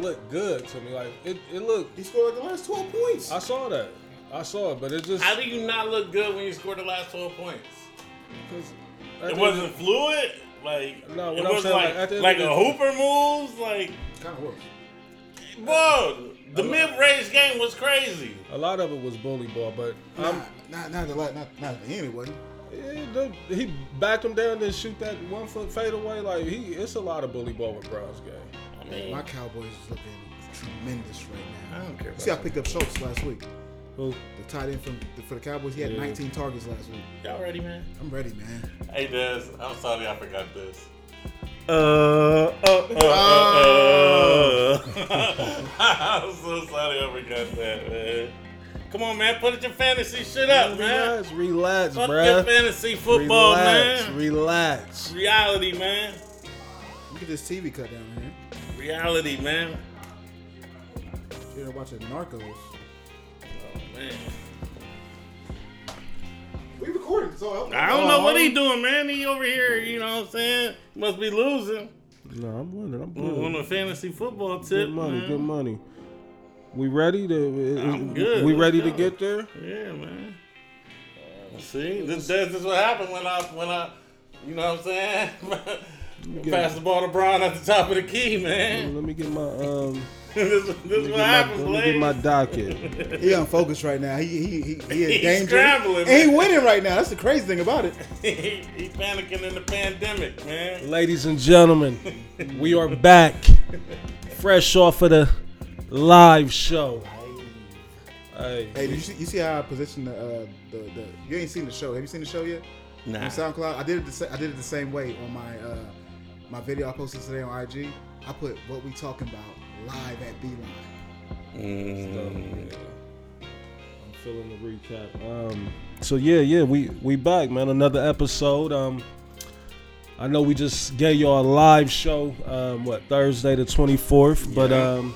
it looked good to me. Like it, it looked. He scored like the last 12 points. I saw that. I saw it, but it just. How do you not look good when you scored the last 12 points? 'cause at It wasn't fluid? Like, No, what it I'm was saying, like, like, at like a the- hooper moves? Like, kind of was. whoa, the mid range game was crazy. A lot of it was bully ball, but Nah, I'm. not, not, the la- not, not at the end, it wasn't. Yeah, the- he backed him down and shoot that one foot fade away. Like he, it's a lot of bully ball with Brown's game. I mean, My Cowboys is looking tremendous right now. I don't care about see, I picked up Schultz last week. Who? The tight end from for the Cowboys. He had Yeah. 19 targets last week. Y'all ready, man? I'm ready, man. Hey, Des, I'm sorry I forgot this. Uh, uh, uh, uh, uh. I'm so sorry I forgot that, man. Come on, man, put your fantasy shit up, man. Relax, relax, Fuck your bruh. fantasy football, relax, man. relax. Reality, man. Look at this TV cut down here. Reality, man. You're watching Narcos. Oh, man. We recorded, so I don't know what he oh. doing, man. He over here, you know what I'm saying? Must be losing. No, I'm winning. I'm On good. a fantasy football tip. Good money, man. good money. We ready to? Uh, I'm uh, good. We ready to get there? Yeah, man. Uh, see, this, this is what happened when I when I, you know what I'm saying? Pass the ball to Brown at the top of the key, man. Let me get my um. this this Let is me what get my, let me get my docket. He unfocused right now. He he he, he is He's dangerous. scrambling, And he winning right now. That's the crazy thing about it. he, he panicking in the pandemic, man. Ladies and gentlemen, we are back, fresh off of the live show. Hey, Hey, did you see, you see how I positioned the, uh, the the? You ain't seen the show. Have you seen the show yet? Nah. On SoundCloud, I did it. The, I did it the same way on my uh, my video I posted today on IG. I put what we talking about live at Beeline. Mm. I'm feeling the recap. Um, so yeah, yeah, we we back, man. Another episode. Um, I know we just gave y'all a live show. Um, what Thursday the 24th, but um,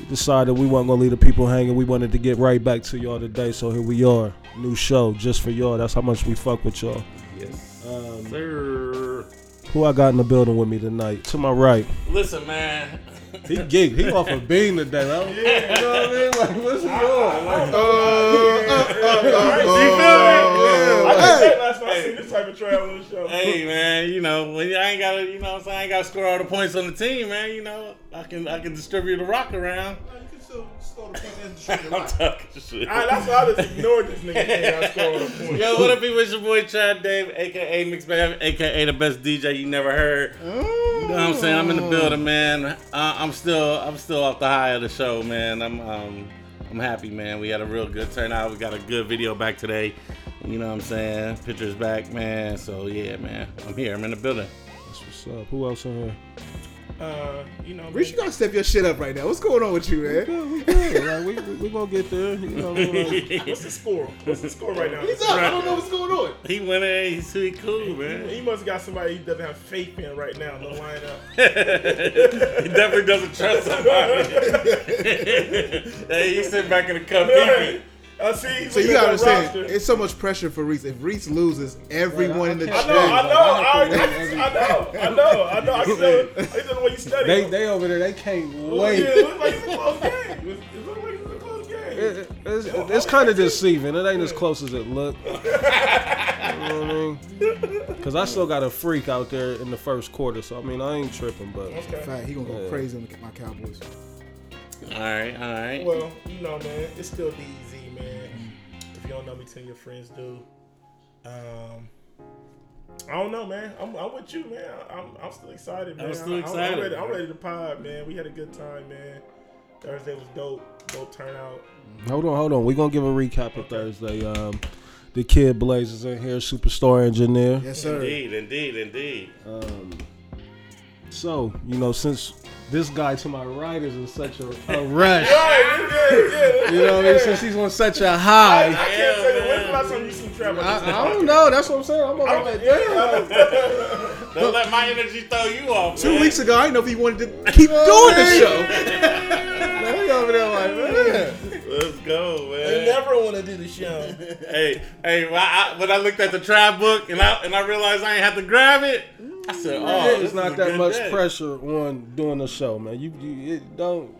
we decided we weren't gonna leave the people hanging. We wanted to get right back to y'all today. So here we are, new show just for y'all. That's how much we fuck with y'all. Yes, Um, sir. Who I got in the building with me tonight? To my right, Listen, man. he geeked. He off a bean today. Right? Yeah, you know what I mean? Like, what's he doing? Uh, uh, uh, like, I just Hey. last night I seen this type of travel on the show. hey man, you know when I ain't gotta, you know, what I'm saying I ain't gotta score all the points on the team, man. You know, I can I can distribute the rock around. You can still score the point and I'm the rock. talking shit. All right, that's why I just ignored this nigga. and I scored the point. Yo, what up, people? It's your boy Chad Dave, aka Mix Bam, aka the best DJ you never heard. You know what I'm saying? I'm in the building, man. Uh, I'm still, I'm still off the high of the show, man. I'm, um, I'm happy, man. We had a real good turnout. We got a good video back today. You know what I'm saying? Pictures back, man. So yeah, man. I'm here. I'm in the building. That's what's up. Who else in here? Uh, you know, Rich, you gotta step your shit up right now. What's going on with you, man? Yeah, we good. Like, we, we, we gonna get there. You know, we like, what's the score? What's the score right now? He's up. I don't know what's going on. He went in. He's he cool, man. He must have got somebody he doesn't have faith in right now in the lineup. he definitely doesn't trust somebody. hey, he's sitting back in the cup. peeping. I see. So you gotta understand, it's so much pressure for Reese. If Reese loses, everyone in the I I know, I chat. know, I, I, I know, I know, I know. I can tell. I can tell the way you study. they they over there. They can't Yeah, wait. it looked like it's a close game. It, it looked like it's a close game. It- it's it's kind of deceiving. It ain't as close as it look. You know what I mean? Cause I still got a freak out there in the first quarter. So I mean, I ain't tripping, but In fact, he gonna go Yeah. crazy on my Cowboys. All right, all right. Well, you know, man, it's still DZ, man. If you don't know me, tell your friends do. Um, I don't know, man. I'm, I'm with you, man. I'm, I'm still excited, man. I'm still I'm, excited. ready, I'm ready to pod, man. We had a good time, man. Thursday was dope. Dope turnout. hold on, hold on. We're gonna give a recap of Thursday. Um, the kid Blaze is in here, superstar engineer. Yes, sir. Indeed, indeed, indeed. Um, so you know, since this guy to my right is in such a, a rush, Right, yeah, yeah. you know what I mean? Since he's on such a high. I can't tell you when's the last time you seen Trevor. I, I don't know. That's what I'm saying. I'm over there. Don't let my energy throw you off. Two man. weeks ago, I didn't know if he wanted to keep doing the show. Man, he over there like, man. Let's go, They man. never want to do the show. Hey, hey, when I, when I looked at the trap book and I and I realized I ain't have to grab it, I said, oh, Yeah, it's not that much day. pressure on doing the show, man. You, you it don't.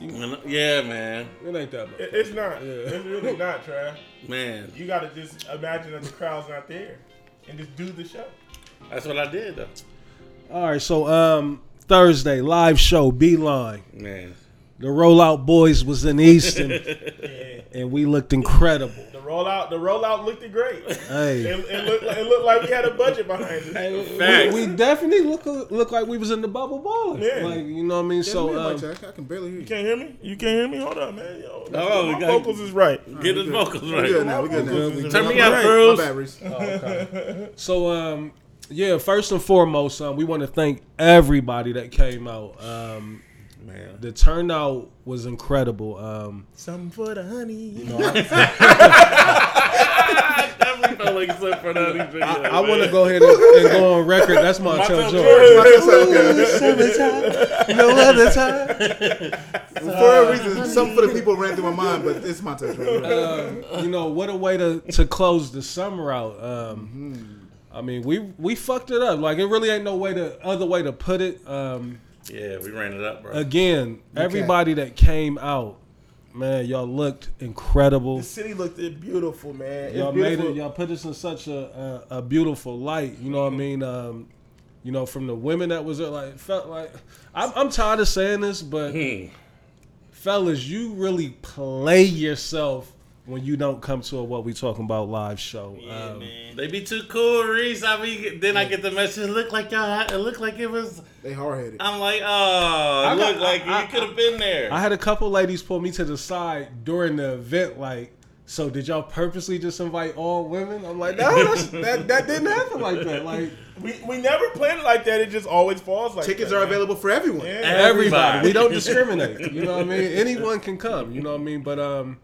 Yeah, man, It ain't that much. It- It's not. Yeah. It's really not, Trav. man. You gotta just imagine that the crowd's not there and just do the show. That's what I did though, All right, so um, Thursday live show, Beeline. man. The Rollout Boys was in Easton, Yeah. and we looked incredible. The rollout, the rollout looked great. It, Hey, it, looked, like- it looked like we had a budget behind it. Facts. we, we definitely look look like we was in the bubble ball. Yeah. Like you know what I mean. So, So um, I can barely hear you. You can't hear me? You can't hear me? Hold on, man. Yo, Oh, we my got- vocals is right. Get his vocals We good right. now. We good now. Turn me good. up, Right. My Cruz. Oh, okay. so um, yeah. First and foremost, um, we want to thank everybody that came out. Um, Man, the turnout was incredible. Um, Something for the honey. definitely felt like something for that video. I, I want to go ahead and, and go on record. That's my Montell tell Jordan. George. no other time. For a reason, something for the people ran through my mind, but it's my touch. Um, you know what a way to to close the summer out. Um, I mean, we we fucked it up. Like it really ain't no way to other way to put it. Um, Yeah, we ran it up, bro. again, everybody that came out, man, y'all looked incredible. The city looked beautiful, man. Y'all made it. Y'all put us in such a a, a beautiful light. You know what I mean? Um, you know, from the women that was there, like it felt like I'm, I'm tired of saying this, but Hmm. fellas, you really play yourself when you don't come to a what we talking about live show. um, They be too cool, Reese. I mean, then I get the message. Look like y'all. It looked like it was. They hard headed. I'm like, oh, I it got- looked like I- you could have been there. I had a couple ladies pull me to the side during the event, like. So did y'all purposely just invite all women? I'm like, no, that's, that that didn't happen like that. Like We, we never planned it like that. It just always falls like Tickets that, are man. available for everyone. Yeah. everybody. We don't discriminate. You know what I mean? Anyone can come. You know what I mean? But um,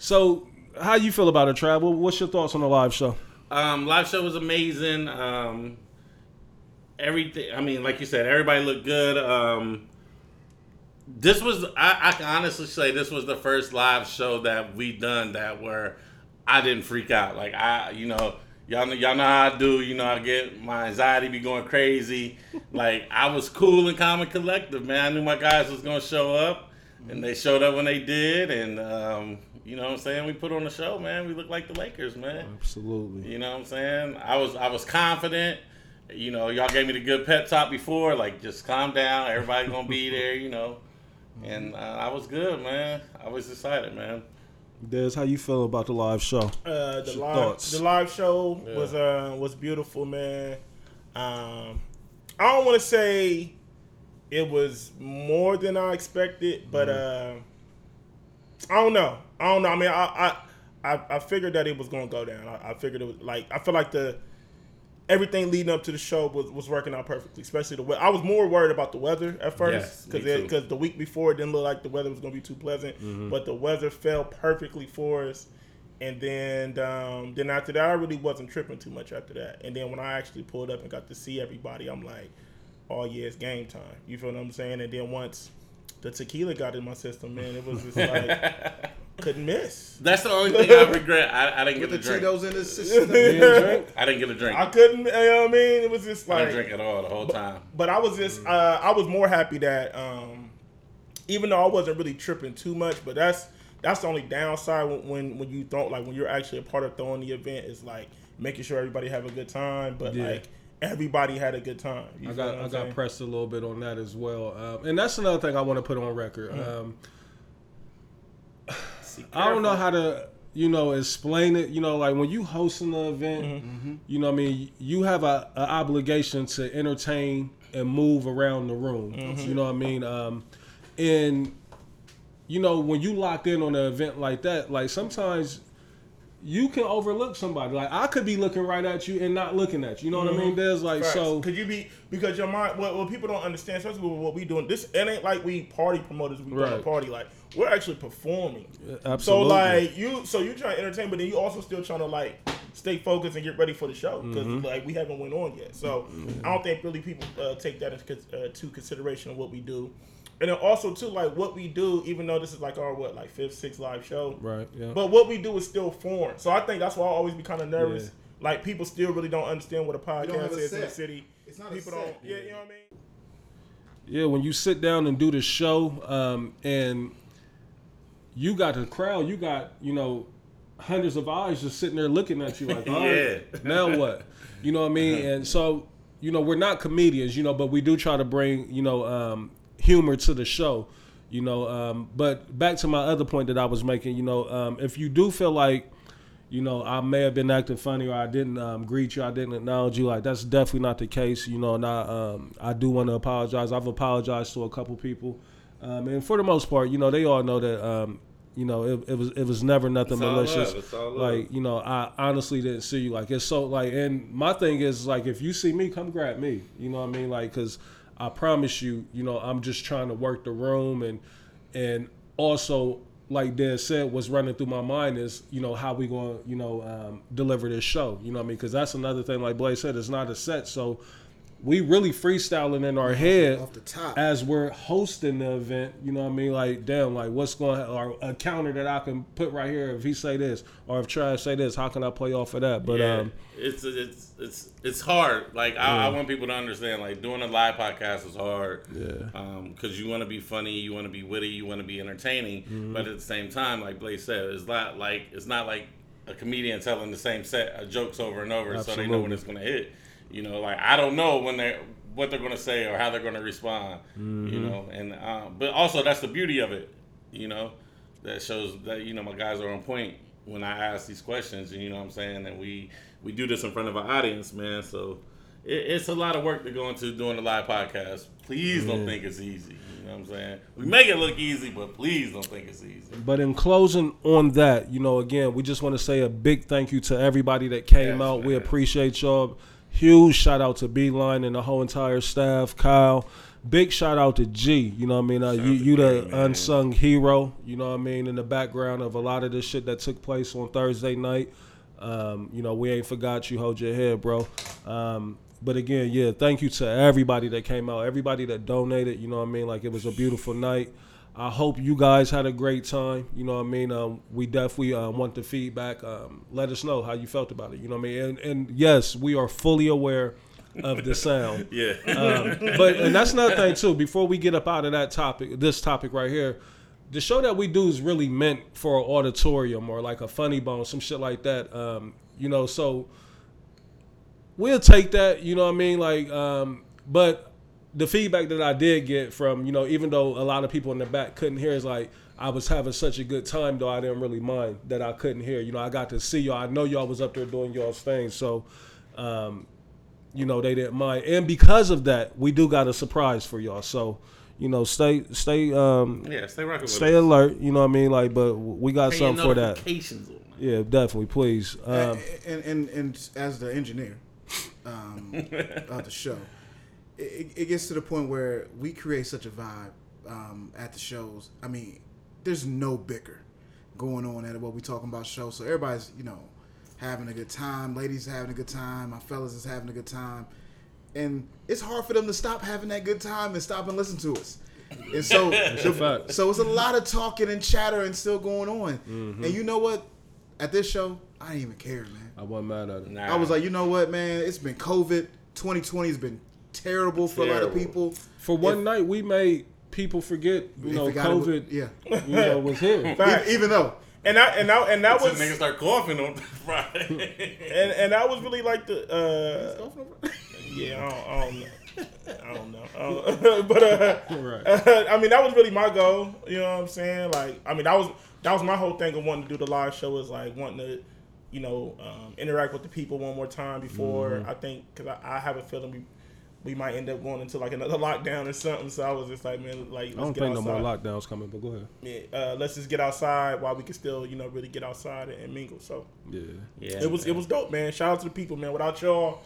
so how you feel about it, Travel? What's your thoughts on the live show? Um, live show was amazing. Um, everything. I mean, like you said, everybody looked good. Um, this was. I, I can honestly say this was the first live show that we done that where I didn't freak out. Like I, you know. Y'all know, y'all know how I do. You know, I get my anxiety be going crazy. Like I was cool and calm and collective, man. I knew my guys was gonna show up, and they showed up when they did. And um, you know what I'm saying? We put on the show, man. We look like the Lakers, man. Absolutely. You know what I'm saying? I was I was confident. You know, y'all gave me the good pep talk before, like just calm down. Everybody gonna be there, you know. And uh, I was good, man. I was excited, man. Des, how you feel about the live show? Uh, the Your live thoughts? the live show was uh was beautiful, man. Um, I don't want to say it was more than I expected, but uh, I don't know. I don't know. I mean, I I, I, I figured that it was gonna go down. I, I figured it was like I feel like the everything leading up to the show was, was working out perfectly, especially the weather. I was more worried about the weather at first because too. because the week before it didn't look like the weather was going to be too pleasant, but the weather fell perfectly for us. And then um, then after that, I really wasn't tripping too much after that. And then when I actually pulled up and got to see everybody, I'm like, oh yeah, it's game time. You feel what I'm saying? And then once the tequila got in my system, man, it was just like couldn't miss. That's the only thing I regret. I, I didn't With get the a drink. Cheetos in his system. I didn't get a drink. I I, couldn't. You know what I mean? It was just i didn't like drink at all the whole time. But I was just, uh, I was more happy that, um, even though I wasn't really tripping too much, but that's that's the only downside when when, when you don't like when you're actually a part of throwing the event is like making sure everybody have a good time, but Yeah. like everybody had a good time. You I got I I'm got pressed a little bit on that as well, um, and that's another thing I want to put on record. Mm. Um, I don't know how to you know explain it. You know, like when you hosting the event, Mm-hmm. you know, what I mean, you have a, a obligation to entertain and move around the room. Mm-hmm. You know what I mean? Um, and you know when you locked in on an event like that, like sometimes you can overlook somebody. Like I could be looking right at you and not looking at you. You know what I mean? There's like Facts. so. could you be because your mind what, what people don't understand, especially with what we doing. This it ain't like we party promoters. We right. Right. a party like we're actually performing. So Absolutely. like you, so you trying to entertain, but then you also still trying to like stay focused and get ready for the show because Mm-hmm. like we haven't went on yet. So I don't think really people uh, take that into uh, to consideration of what we do. And then also too, like what we do, even though this is like our what like fifth, sixth live show, Right. Yeah. but what we do is still foreign. So I think that's why I always be kind of nervous like people still really don't understand what a podcast a is in the city. It's not a people set. don't. Yeah, you know what I mean. Yeah, when you sit down and do the show, um, and you got the crowd, you got you know hundreds of eyes just sitting there looking at you like, all right, Yeah. now what? You know what I mean? And so you know we're not comedians, you know, but we do try to bring you know um, humor to the show, you know. Um, but back to my other point that I was making, you know, um, if you do feel like you know, I may have been acting funny or I didn't um, greet you, I didn't acknowledge you. Like that's definitely not the case, you know. And I, um, I do want to apologize. I've apologized to a couple people, um, and for the most part, you know, they all know that, um, you know, it, it was it was never nothing It's malicious. love. It's all love. Like you know, I honestly didn't see you. Like it's so like, and my thing is like, if you see me, come grab me. You know what I mean? Like, cause I promise you, you know, I'm just trying to work the room and and also like Dan said, what's running through my mind is, you know, how we going to, you know, um, deliver this show. You know what I mean? Because that's another thing, like Blaze said, it's not a set. So we really freestyling in our head Off the top. as we're hosting the event. You know what I mean? Like, damn, like what's going to, or a counter that I can put right here if he say this, or if Trash say this, how can I play off of that? But, yeah, um, it's it's it's it's hard. Like I, I want people to understand. Like doing a live podcast is hard. Yeah. Um, Because you want to be funny, you want to be witty, you want to be entertaining, Mm-hmm. but at the same time, like Blaze said, it's not like it's not like a comedian telling the same set of jokes over and over, so they know when it's gonna hit. You know, like I don't know when they what they're gonna say or how they're gonna respond. Mm-hmm. You know, and um, but also that's the beauty of it. You know, that shows that you know my guys are on point when I ask these questions. And you know what I'm saying, and we we do this in front of an audience, man. So it, it's a lot of work to go into doing a live podcast. Please don't think it's easy. You know what I'm saying? We make it look easy, but please don't think it's easy. But in closing on that, you know, again, we just want to say a big thank you to everybody that came Yes, out. We appreciate y'all. Huge shout out to Beeline and the whole entire staff. Kyle, big shout out to G. You know what I mean? Uh, you you the man. unsung hero. You know what I mean? In the background of a lot of this shit that took place on Thursday night. Um, you know, we ain't forgot you. Hold your head, bro. Um, but again, yeah, thank you to everybody that came out, everybody that donated. You know what I mean? Like it was a beautiful night. I hope you guys had a great time. You know what I mean? Um, we definitely uh, want the feedback. Um, let us know how you felt about it. You know what I mean? And, and yes, we are fully aware of the sound. Yeah. Um, but and that's another thing too. Before we get up out of that topic, this topic right here, the show that we do is really meant for an auditorium or like a funny bone, some shit like that. Um, you know, so we'll take that. You know what I mean? Like, um, but the feedback that I did get from you know, even though a lot of people in the back couldn't hear, is like I was having such a good time though I didn't really mind that I couldn't hear. You know, I got to see y'all. I know y'all was up there doing y'all's thing, so. Um, you know they didn't mind and because of that we do got a surprise for y'all so you know stay stay um yeah. Stay rocking stay us. alert you know what i mean like but we got Turn your something for that notifications yeah definitely please um and, and and as the engineer um, of the show, it, it gets to the point where we create such a vibe um, at the shows. I mean, there's no bicker going on at what we're talking about show. So everybody's you know having a good time. Ladies having a good time. My fellas is having a good time. And it's hard for them to stop having that good time and stop and listen to us. And so, a so it's a lot of talking and chatter and still going on. Mm-hmm. And you know what? At this show, I didn't even care, man. i wasn't mad at it Nah. I was like, you know what, man? It's been COVID. 2020 has been terrible for a lot of people. for one If- night we made people forget you know forgot it was- covid yeah. you know was here Facts. Even, even though, And I and I and that Till was niggas start coughing on Friday. and and that was really like the uh yeah I don't, I don't know. I don't know. I but uh, Right. I mean, that was really my goal. You know what I'm saying? Like, I mean, that was that was my whole thing of wanting to do the live show is like wanting to, you know, um, interact with the people one more time before Mm-hmm. I think because I, I have a feeling we we might end up going into like another lockdown or something. So I was just like, man, like let's i don't get think no outside. more lockdowns coming but go ahead Yeah, uh, let's just get outside while we can still, you know, really get outside and, and mingle. So yeah yeah, it was it was dope, man. Shout out to the people, man. Without y'all,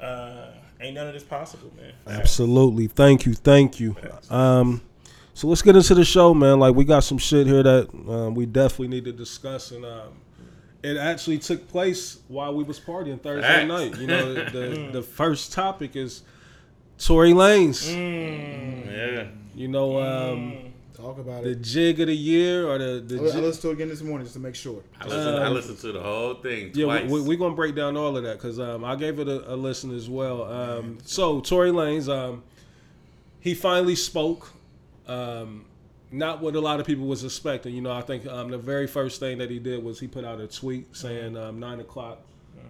uh, ain't none of this possible, man. Absolutely. Thank you. Thank you. Um, so let's get into the show, man. Like we got some shit here that um, we definitely need to discuss, and um, it actually took place while we was partying Thursday Facts. night. You know, the the first topic is Tory Lanez. yeah. You know, um, Talk about the it. The jig of the year or the the I li- I listened to it again this morning just to make sure. I listened, I Um, listened to the whole thing Yeah, we're we, we gonna break down all of that because um, I gave it a, a listen as well. Um, so Tory Lanez, um, he finally spoke. Um, not what a lot of people was expecting. You know, I think um, the very first thing that he did was he put out a tweet saying um, nine o'clock.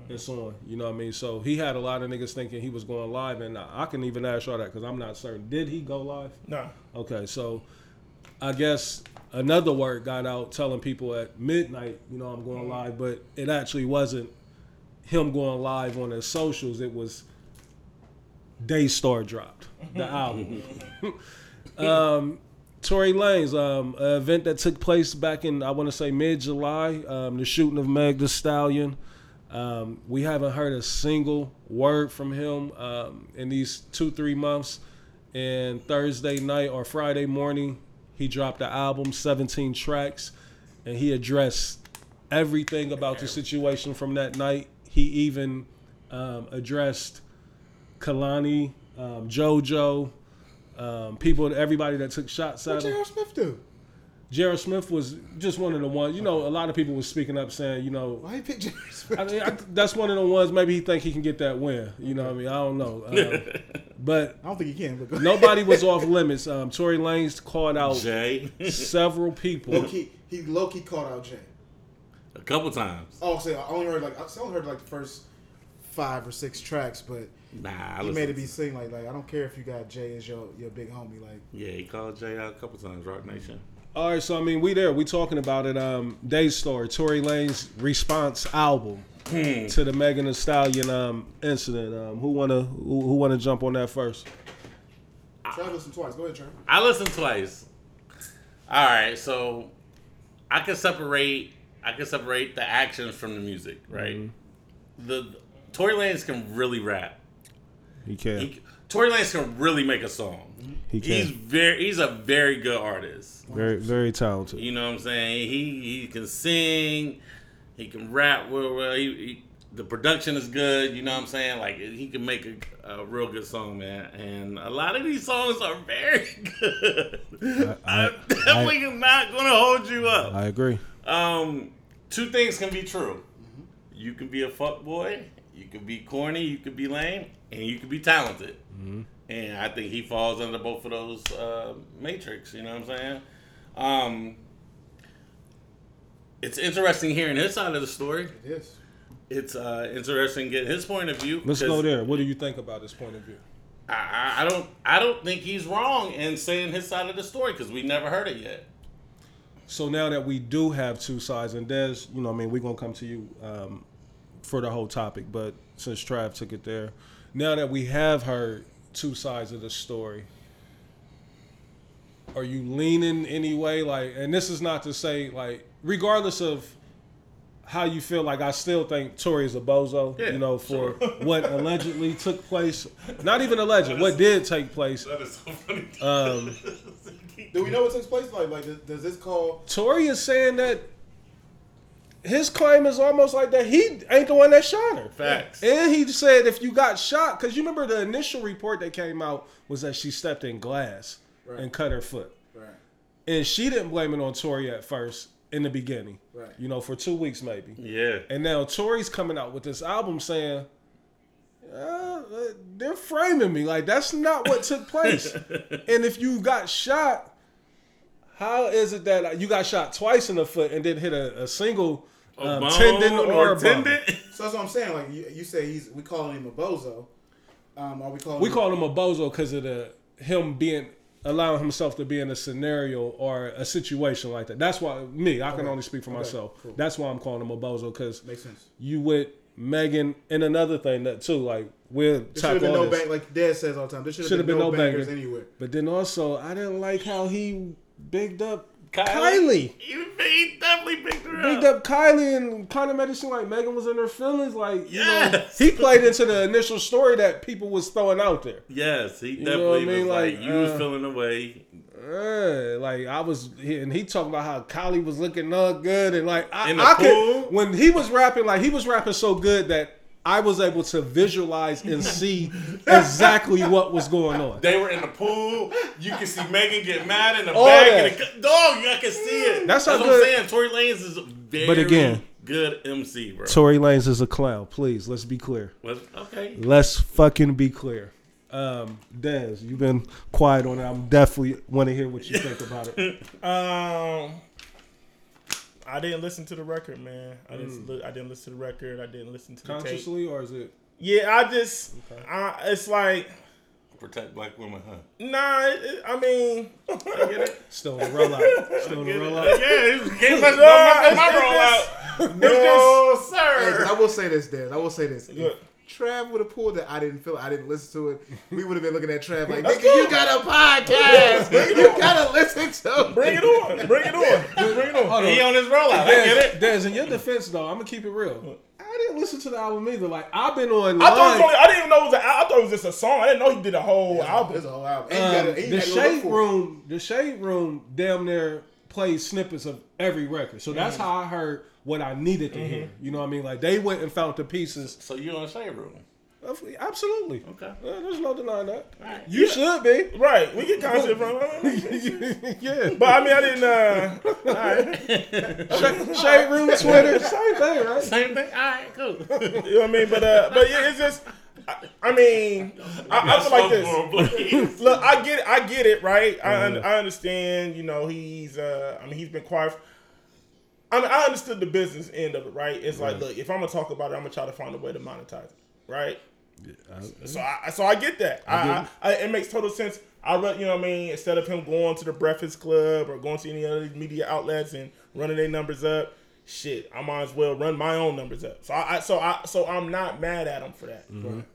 It's on. You know what I mean? So he had a lot of niggas thinking he was going live, and I, I can even ask y'all that because I'm not certain. Did he go live? No. Okay, so I guess another word got out telling people at midnight, you know, I'm going live, but it actually wasn't him going live on his socials. It was Daystar dropped the album. um, Tory Lanez, um, event that took place back in I want to say mid July, um, the shooting of Meg Thee Stallion. Um, we haven't heard a single word from him um, in these two three months. And Thursday night or Friday morning, he dropped the album, 17 tracks, and he addressed everything about the situation from that night. He even um, addressed Kehlani, um, JoJo, um, people, everybody that took shots What at him. J.R. Smith do? J.R. Smith was just one of the ones. You know, a lot of people were speaking up saying, you know, Why he pick J.R. Smith? I mean, I, that's one of the ones. Maybe he think he can get that win. You know, what I mean, I don't know. Um, but I don't think he can. But nobody was off limits. Um, Tory Lanez called out Jay, several people. Low key, he low key called out Jay. a couple times. Oh, so I only heard like I only heard like the first five or six tracks, but Nah, I he listened made it be seem like like I don't care if you got Jay as your your big homie. Like Yeah, he called Jay out a couple times. Roc Nation. All right, so I mean, we there. We talking about it. Um, Daystar, Tory Lanez response album to the Megan Thee Stallion um incident. Um, who wanna who, who wanna jump on that first? try listen twice. Go ahead, Trey. I listened twice. All right, so I can separate. I can separate the actions from the music, right? The Tory Lanez can really rap. He can. He, Tory Lanez can really make a song. He can. He's very. He's a very good artist. Very very talented. You know what I'm saying? He he can sing. He can rap well. well he, he, the production is good. You know what I'm saying? Like he can make a, a real good song, man. And a lot of these songs are very good. I- I'm definitely not gonna hold you up. I agree. Um, two things can be true. You can be a fuck boy. You can be corny. You can be lame, and you can be talented. And I think he falls under both of those uh, matrix. You know what I'm saying? Um, it's interesting hearing his side of the story. It is. It's uh, interesting getting his point of view. Let's 'cause go there. What do you think about his point of view? I, I, I don't. I don't think he's wrong in saying his side of the story because we never heard it yet. So now that we do have two sides, and Des, you know, I mean, we're gonna come to you um, for the whole topic, but since Trav took it there, now that we have heard two sides of the story, are you leaning anyway? Like, and this is not to say like, regardless of how you feel, like I still think Tory is a bozo, Yeah, you know, for what allegedly took place. Not even alleged, what did take place. That is so funny. Um, Do we know what takes place? Like like does, does this call? Tory is saying that his claim is almost like that he ain't the one that shot her. Facts. And he said if you got shot, because you remember the initial report that came out was that she stepped in glass Right. and cut her foot. Right. And she didn't blame it on Tory at first in the beginning. Right. You know, for two weeks maybe. Yeah. And now Tory's coming out with this album saying, uh, they're framing me like that's not what took place. and if you got shot, how is it that you got shot twice in the foot and didn't hit a, a single A um, bone tendon or, a bone? tendon? So that's what I'm saying. Like you, you say he's we calling him a bozo. Um, are we calling? We him, call him a bozo because of the him being allowing himself to be in a scenario or a situation like that. That's why me, I can Okay. only speak for Okay, myself. cool. That's why I'm calling him a bozo because you with Megan and another thing that too like we're There should top have been no like Dad says all the time. There should Shoulda been, been no, no bangers banging. anywhere. But then also I didn't like how he bigged up Kylie. Kylie. You he definitely picked her Bigged up. up Kylie and kind of made it seem like Megan was in her feelings. Like, you know, Yes. he played into the initial story that people was throwing out there. Yes, he know definitely what I mean? was like, Like, you was uh, feeling away. Uh, like I was, and he talking about how Kylie was looking all good, and like I, In the I pool? could when he was rapping, like he was rapping so good that I was able to visualize and see exactly what was going on. They were in the pool. You can see Megan get mad in the All back. that. The, dog, I can see it. That's how what good- I'm saying. Tory Lanez is very But again- good MC, bro. Tory Lanez is a clown. Please, let's be clear. Was- okay. Let's fucking be clear. Um, Dez, you've been quiet on it. I'm definitely want to hear what you think about it. Um, I didn't listen to the record, man. I didn't. li- I didn't listen to the record. I didn't listen to the tape. Consciously, or is it? Yeah, I just. I, it's like, Protect black women, huh? nah. It, it- I mean, Still in the rollout. Still in the rollout. Yeah, you can't mess Nah, don't mess my rollout. roll out. it's No, Hey, sir. I will say this, Dan. I will say this. If Look. Trav would have pulled that I didn't feel. I didn't listen to it. We would have been looking at Trav like, nigga, you got a podcast. you gotta listen to. bring it on. Bring it on. Just bring it on. Hold. He on his rollout. I get it. Des, in your defense, though, I'm gonna keep it real. I didn't listen to the album either. Like I've been on. I thought it was only, I didn't even know it was. A, I thought it was just a song. I didn't know he did a whole album. There's a whole album. Um, the gotta go look shade room, the shade room, damn near plays snippets of every record. So that's how I heard what I needed to hear. You know what I mean? Like they went and found the pieces. So you on the shade room? Of- Absolutely. Okay. Uh, there's no denying that. Alright. You should be. Right. We get content from. yeah. But I mean, I didn't. Uh, all right. Shade, shade room, Twitter, same thing, right? Same thing. All right, cool. You know what I mean? But uh, but yeah, it's just. I, I mean, I, I feel like this. Look, I get it. I get it. Right. I I understand. You know, he's. Uh, I mean, he's been quiet. For, I mean, I understood the business end of it. Right. It's like, look, if I'm gonna talk about it, I'm gonna try to find a way to monetize it. Right. So I so I get that. I, I, I it makes total sense. I read, you know what I mean. Instead of him going to the Breakfast Club or going to any other media outlets and running their numbers up, shit, I might as well run my own numbers up. So I, I so I so I'm not mad at him for that.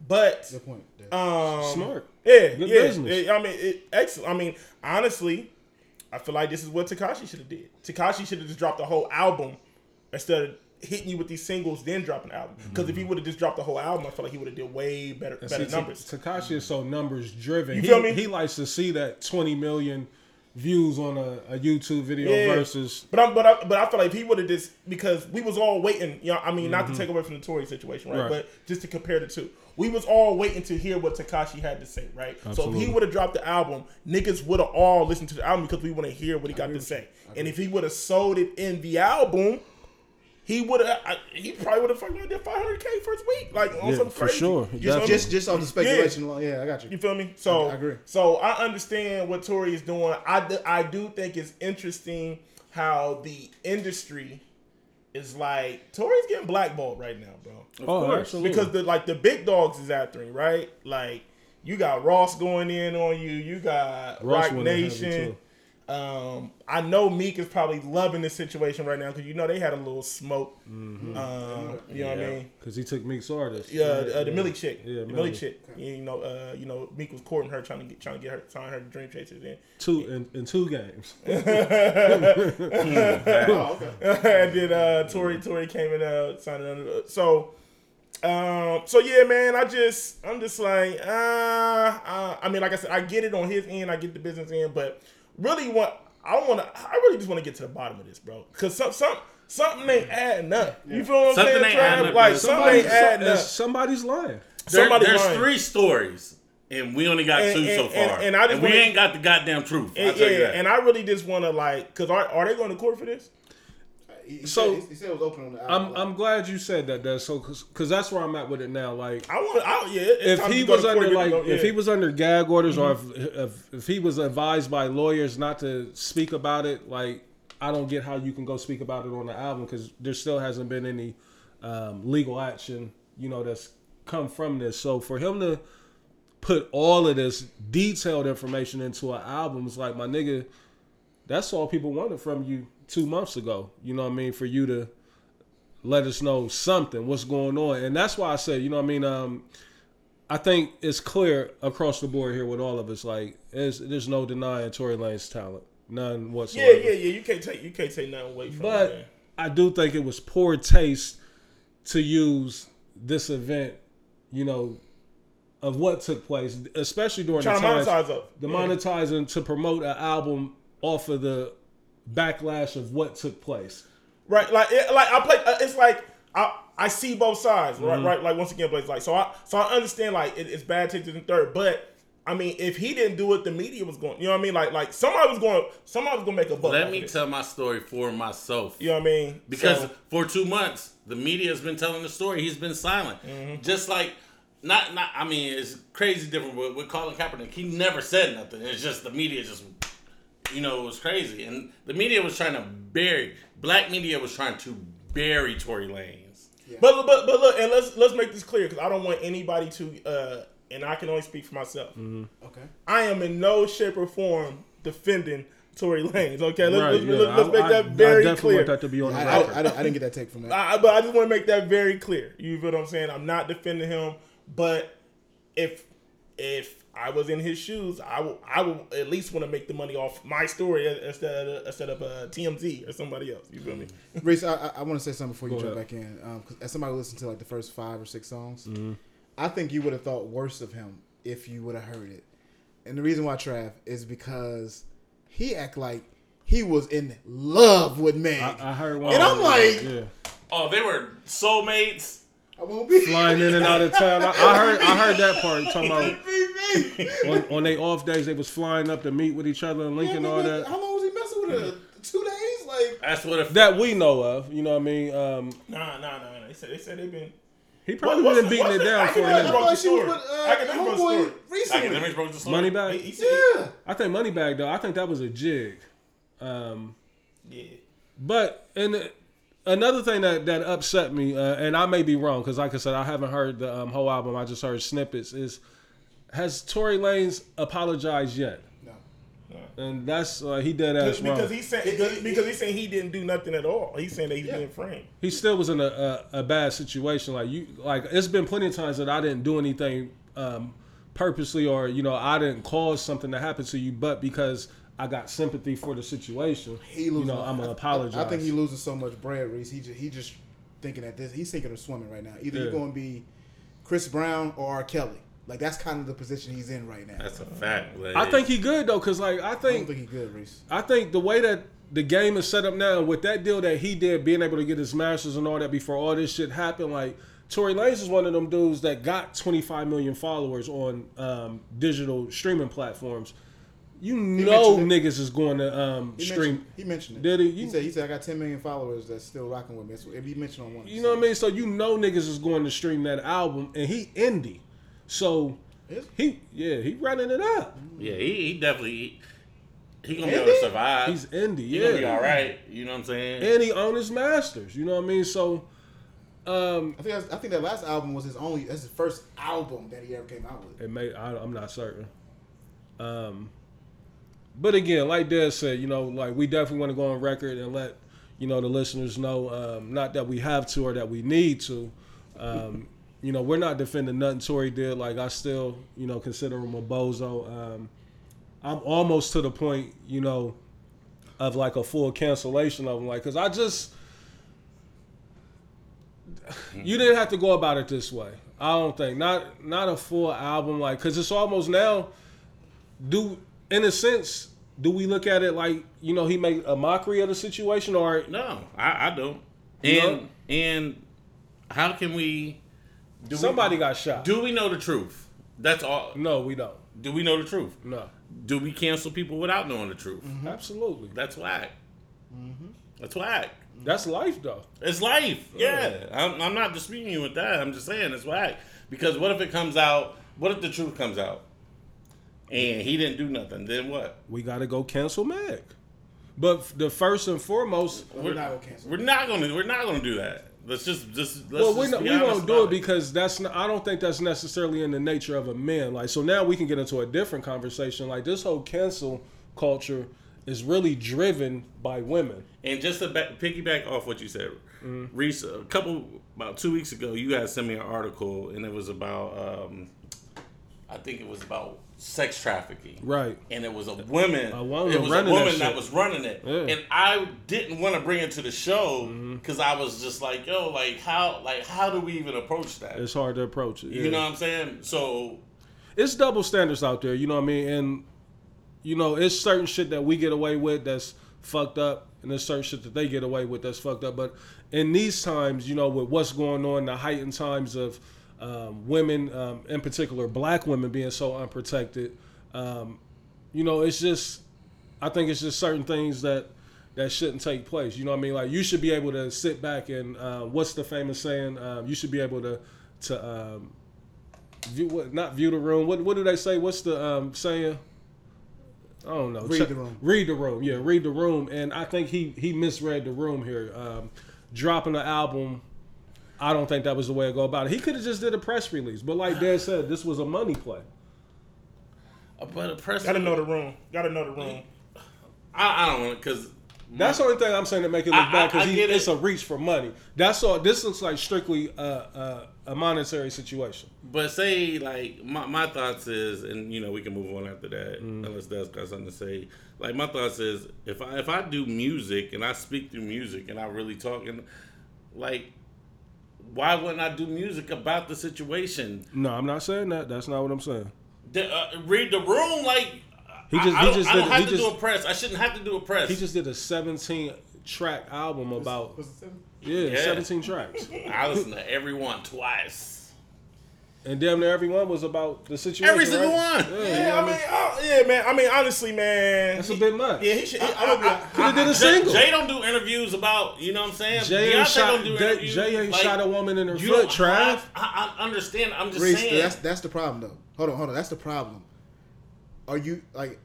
But Good point. Um, Smart. yeah, Good yeah. business. It- I mean, it, excellent. I mean, honestly, I feel like this is what Tekashi should have did. Tekashi should have just dropped the whole album instead of hitting you with these singles, then dropping the album. Because if he would have just dropped the whole album, I feel like he would have did way better, And better see, numbers. Tekashi is so numbers driven. You he, me? He likes to see that 20 million views on a, a YouTube video Yeah. versus. But I'm, but I, but I feel like if he would have just because we was all waiting. You know, I mean, not to take away from the Tory situation, right? Mm-hmm. Right. But just to compare the two, we was all waiting to hear what Tekashi had to say, right? So if he would have dropped the album, niggas would have all listened to the album because we want to hear what he got to say. And if he would have sold it in the album. He would have. He probably would have fucking did 500k first week, like on Yeah, some for sure. You know what I mean? just just on the speculation. alone. Yeah, I got You you. feel me? So I agree. So I understand what Tory is doing. I do, I do think it's interesting how the industry is like Tory's getting blackballed right now, bro. Oh, course. absolutely. Because the like the big dogs is after him, right? Like you got Ross going in on you. You got Ross Roc went in heavy, Nation. Um, I know Meek is probably loving this situation right now because you know they had a little smoke. Mm-hmm. Um, you know what I mean? Because he took Meek's artist. Yeah, uh, the Millie chick. Yeah, the Millie Millie. chick. You know, uh, you know, Meek was courting her, trying to get, trying to get her, sign her to Dream Chasers in. Two in, in two games. Oh, okay. and then uh, Tory, Tory came and uh, signed it under. So, um, so yeah, man, I just, I'm just like, uh, uh, I mean, like I said, I get it on his end, I get the business end, but really, what I want to, I really just want to get to the bottom of this, bro, because some, some, something ain't adding up. You feel what I'm Something saying? ain't adding up, Like man. something Somebody's, ain't adding up. somebody's lying. There- Somebody there's lying. three stories, and we only got And- two so and- and- far. and I just we wanna- ain't got the goddamn truth. I'll And, tell you yeah, that. and I really just want to like, cause are, are they going to court for this? He, he So- said, he said it was open on the I'm album. I'm glad you said that. That so because that's where I'm at with it now. Like I want, I, yeah. If he was to court, under like go- if yeah. Mm-hmm. he was under gag orders or if, if if he was advised by lawyers not to speak about it, like I don't get how you can go speak about it on the album because there still hasn't been any um, legal action, you know, that's come from this. So for him to put all of this detailed information into an album is like my nigga. That's all people wanted from you two months ago. You know what I mean? For you to let us know something, what's going on. And that's why I said, you know what I mean? Um, I think it's clear across the board here with all of us. Like, there's, there's no denying Tory Lanez talent. None whatsoever. yeah, yeah. Yeah. You can't take, you can't take nothing away from But it. I do think it was poor taste to use this event, you know, of what took place, especially during the to times, monetize up. the Yeah. monetizing to promote an album off of the backlash of what took place. Right, like it, like I play. Uh, it's like I I see both sides, right? Mm-hmm. Right. Like once again, Blaze, like so I so I understand like it, it's bad takes in the third, but. I mean, if he didn't do it, the media was going. You know what I mean? Like, like somebody was going. Somebody was going to make a buck. Let me this. tell my story for myself. You know what I mean? Because So- for two months, the media has been telling the story. He's been silent. Mm-hmm. Just like, not, not. I mean, it's crazy different with, with Colin Kaepernick. He never said nothing. It's just the media just, you know, it was crazy. And the media was trying to bury, black media was trying to bury Tory Lanez. But but but look, and let's let's make this clear because I don't want anybody to, uh, and I can only speak for myself. Okay. I am in no shape or form defending Tory Lanez. Okay, let's, Right, let's, yeah. let's, let's make I- that I- very I definitely clear. want that to be on the I, I. I, didn't, I didn't get that take from that. I, but I just want to make that very clear. You feel what I'm saying? I'm not defending him, but if if I was in his shoes, I will I will at least want to make the money off my story instead of instead of uh, TMZ or somebody else. You feel me? Reese, I, I, I want to say something before you Go jump ahead. back in. Um, 'cause as somebody listened to like the first five or six songs, Mm-hmm. I think you would have thought worse of him if you would have heard it. And the reason why Trav is because he act like he was in love with Meg. I, I heard one. And I'm like- yeah, Oh, they were soulmates. I won't be flying in and out of town. I, I heard, I heard that part talking about on, on their off days they was flying up to meet with each other and linking all that. How long was he messing with her? Two days? Like That's what if, That we know of. You know what I mean? Um, Nah, nah, nah. nah. They said they said they've been. he probably What's been beating what's it down I for a minute. broke the thought she was story. with uh, I can never broke the homeboy story. recently. Akademiks broke the story. Money He, back. he Yeah. I think money Moneybag though. I think that was a jig. Um, yeah. but and another thing that that upset me, uh, and I may be wrong because, like I said, I haven't heard the um, whole album. I just heard snippets. Is has Tory Lanez apologized yet? No. And that's uh, he dead ass wrong. Because he's saying because, because he's saying he didn't do nothing at all. He's saying that he's Yeah. being framed. he still was in a, a, a bad situation. Like you, like it's been plenty of times that I didn't do anything um, purposely, or you know, I didn't cause something to happen to you, but because I got sympathy for the situation, He you losing, know, I'm I- gonna I- apologize. I, think he loses so much bread, Reese. He just, he just thinking that this. He's thinking of swimming right now. Either Yeah. you're going to be Chris Brown or R. Kelly. Like that's kind of the position he's in right now. That's a fact. Blaze. I think he good though, cause like I I don't think think he's good, Reese. I think the way that the game is set up now with that deal that he did, being able to get his masters and all that before all this shit happened, like Tory Lanez is one of them dudes that got 25 million followers on um, digital streaming platforms. You know mentioned niggas is going to um, He stream. mentioned, he mentioned it. Did he? He said he said I got 10 million followers that's still rocking with me. That's what he mentioned on one. You know what I mean? So you know niggas is going to stream that album, and he indie. So Is- he, yeah, he running it up. Yeah, he, he definitely he, he gonna be able to survive. He's indie, He gonna be yeah. all right. You know what I'm saying? And he own his masters. You know what I mean? So, um, I think I think that last album was his only. That's his first album that he ever came out with. It may. I, I'm not certain. Um, but again, like Des said, you know, like we definitely want to go on record and let you know the listeners know, um, not that we have to or that we need to. Um, you know, we're not defending nothing Tory did. Like I still, you know, consider him a bozo. Um, I'm almost to the point, you know, of like a full cancellation of him. Like, cause I just, you didn't have to go about it this way. I don't think not not a full album like because it's almost now. Do in a sense, do we look at it like you know he made a mockery of the situation or No, I, I don't. And don't? and how can we? Do somebody we, got shot? Do we know the truth? That's all. no, we don't. Do we know the truth? No, Do we cancel people without knowing the truth? absolutely. That's whack. Mm-hmm. That's whack. That's life though. It's life. Yeah, I'm, I'm not disputing you with that. I'm just saying it's whack. Because what if it comes out? What if the truth comes out? And he didn't do nothing. Then what? We got to go cancel Meg. But the first and foremost, We're not gonna cancel. We're not gonna. We're not gonna do that. Let's just just. Let's well, we, just not, be we honest won't do about it because that's not, I don't think that's necessarily in the nature of a man. Like so now we can get into a different conversation. Like this whole cancel culture is really driven by women. And just to back, piggyback off what you said, Mm-hmm. Reese, a couple about two weeks ago, you guys sent me an article, and it was about, um, I think it was about sex trafficking, Right. And it was a woman. A woman it was a running that woman that, was running it, Yeah. Mm-hmm. and I didn't want to bring it to the show because I was just like, yo, like how, like how do we even approach that? It's hard to approach it. you yeah. know what I'm saying? So it's double standards out there, you know what I mean? And you know, it's certain shit that we get away with that's fucked up, and there's certain shit that they get away with that's fucked up. But in these times, you know, with what's going on, the heightened times of um, women, um, in particular, black women being so unprotected, um, you know, it's just, I think it's just certain things that that shouldn't take place. You know what I mean? Like you should be able to sit back and uh, what's the famous saying? Um, you should be able to to um, view what not view the room. What what do they say? What's the um, saying? I don't know. Read Check- the room. Read the room. Yeah, read the room. And I think he he misread the room here. Um, dropping the album. I don't think that was the way to go about it. He could have just did a press release, but like Dad said, this was a money play. But a press. Gotta know the room. Gotta know the room. I, I don't want because That's the only thing I'm saying to make it look I- bad because I get it. it's a reach for money. That's all. This looks like strictly a, a, a monetary situation. But say like my, my thoughts is, and you know we can move on after that Mm. unless Dad's got something to say. Like my thoughts is, if I if I do music and I speak through music and I really talk and like, why wouldn't I do music about the situation? No, I'm not saying that. That's not what I'm saying. The, uh, read the room, like He just- I, I he don't, just I don't did- have he to just- do a press. I shouldn't have to do a press. He just did a 17 track album about yeah, Yeah. 17 tracks, I listen to everyone twice. And damn near everyone was about the situation. Every single right? one. Yeah, you Yeah, know I mean, oh, yeah, man. I mean, honestly, man. that's a bit much. Yeah, he should. He, I'm gonna. Could have did a Jay, single. Jay don't do interviews about you know what I'm saying. Jay ain't shot. don't do Jay, interviews. Jay ain't like, shot a woman in her You foot, don't Trav. I, I understand. I'm just Reese, saying. that's that's the problem though. Hold on, hold on. That's the problem. Are you like?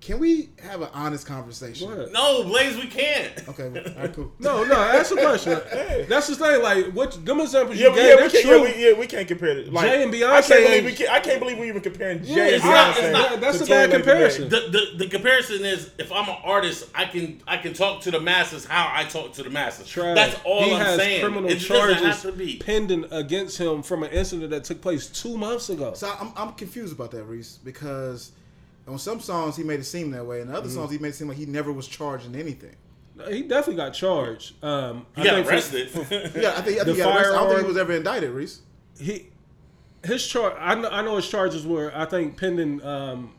Can we have an honest conversation? What? no, Blaze, we can't. Okay, well, all right, cool. No, no, that's a question. That's the thing. Like, what them examples Yeah, you yeah, gave, we they're can't, true. yeah, we, yeah, we can't compare it. Like, Jay and I Beyonce can't believe we can, I can't believe we even comparing Jay Yeah, and it's not- Beyonce. it's not- that's a bad Tory comparison. The, the the comparison is if I'm an artist, I can I can talk to the masses how I talk to the masses. Trav, That's all he I'm has saying. criminal it just doesn't have charges to be. pending against him from an incident that took place two months ago. So I'm, I'm confused about that, Reese, because on some songs he made it seem that way, and other Mm-hmm. songs he made it seem like he never was charged in anything. He definitely got charged. Um, He got think for- arrested. Yeah, I think, I, think he got arrested. I don't think he was ever indicted, Reese. he his charge I know, I know his charges were I think pending um,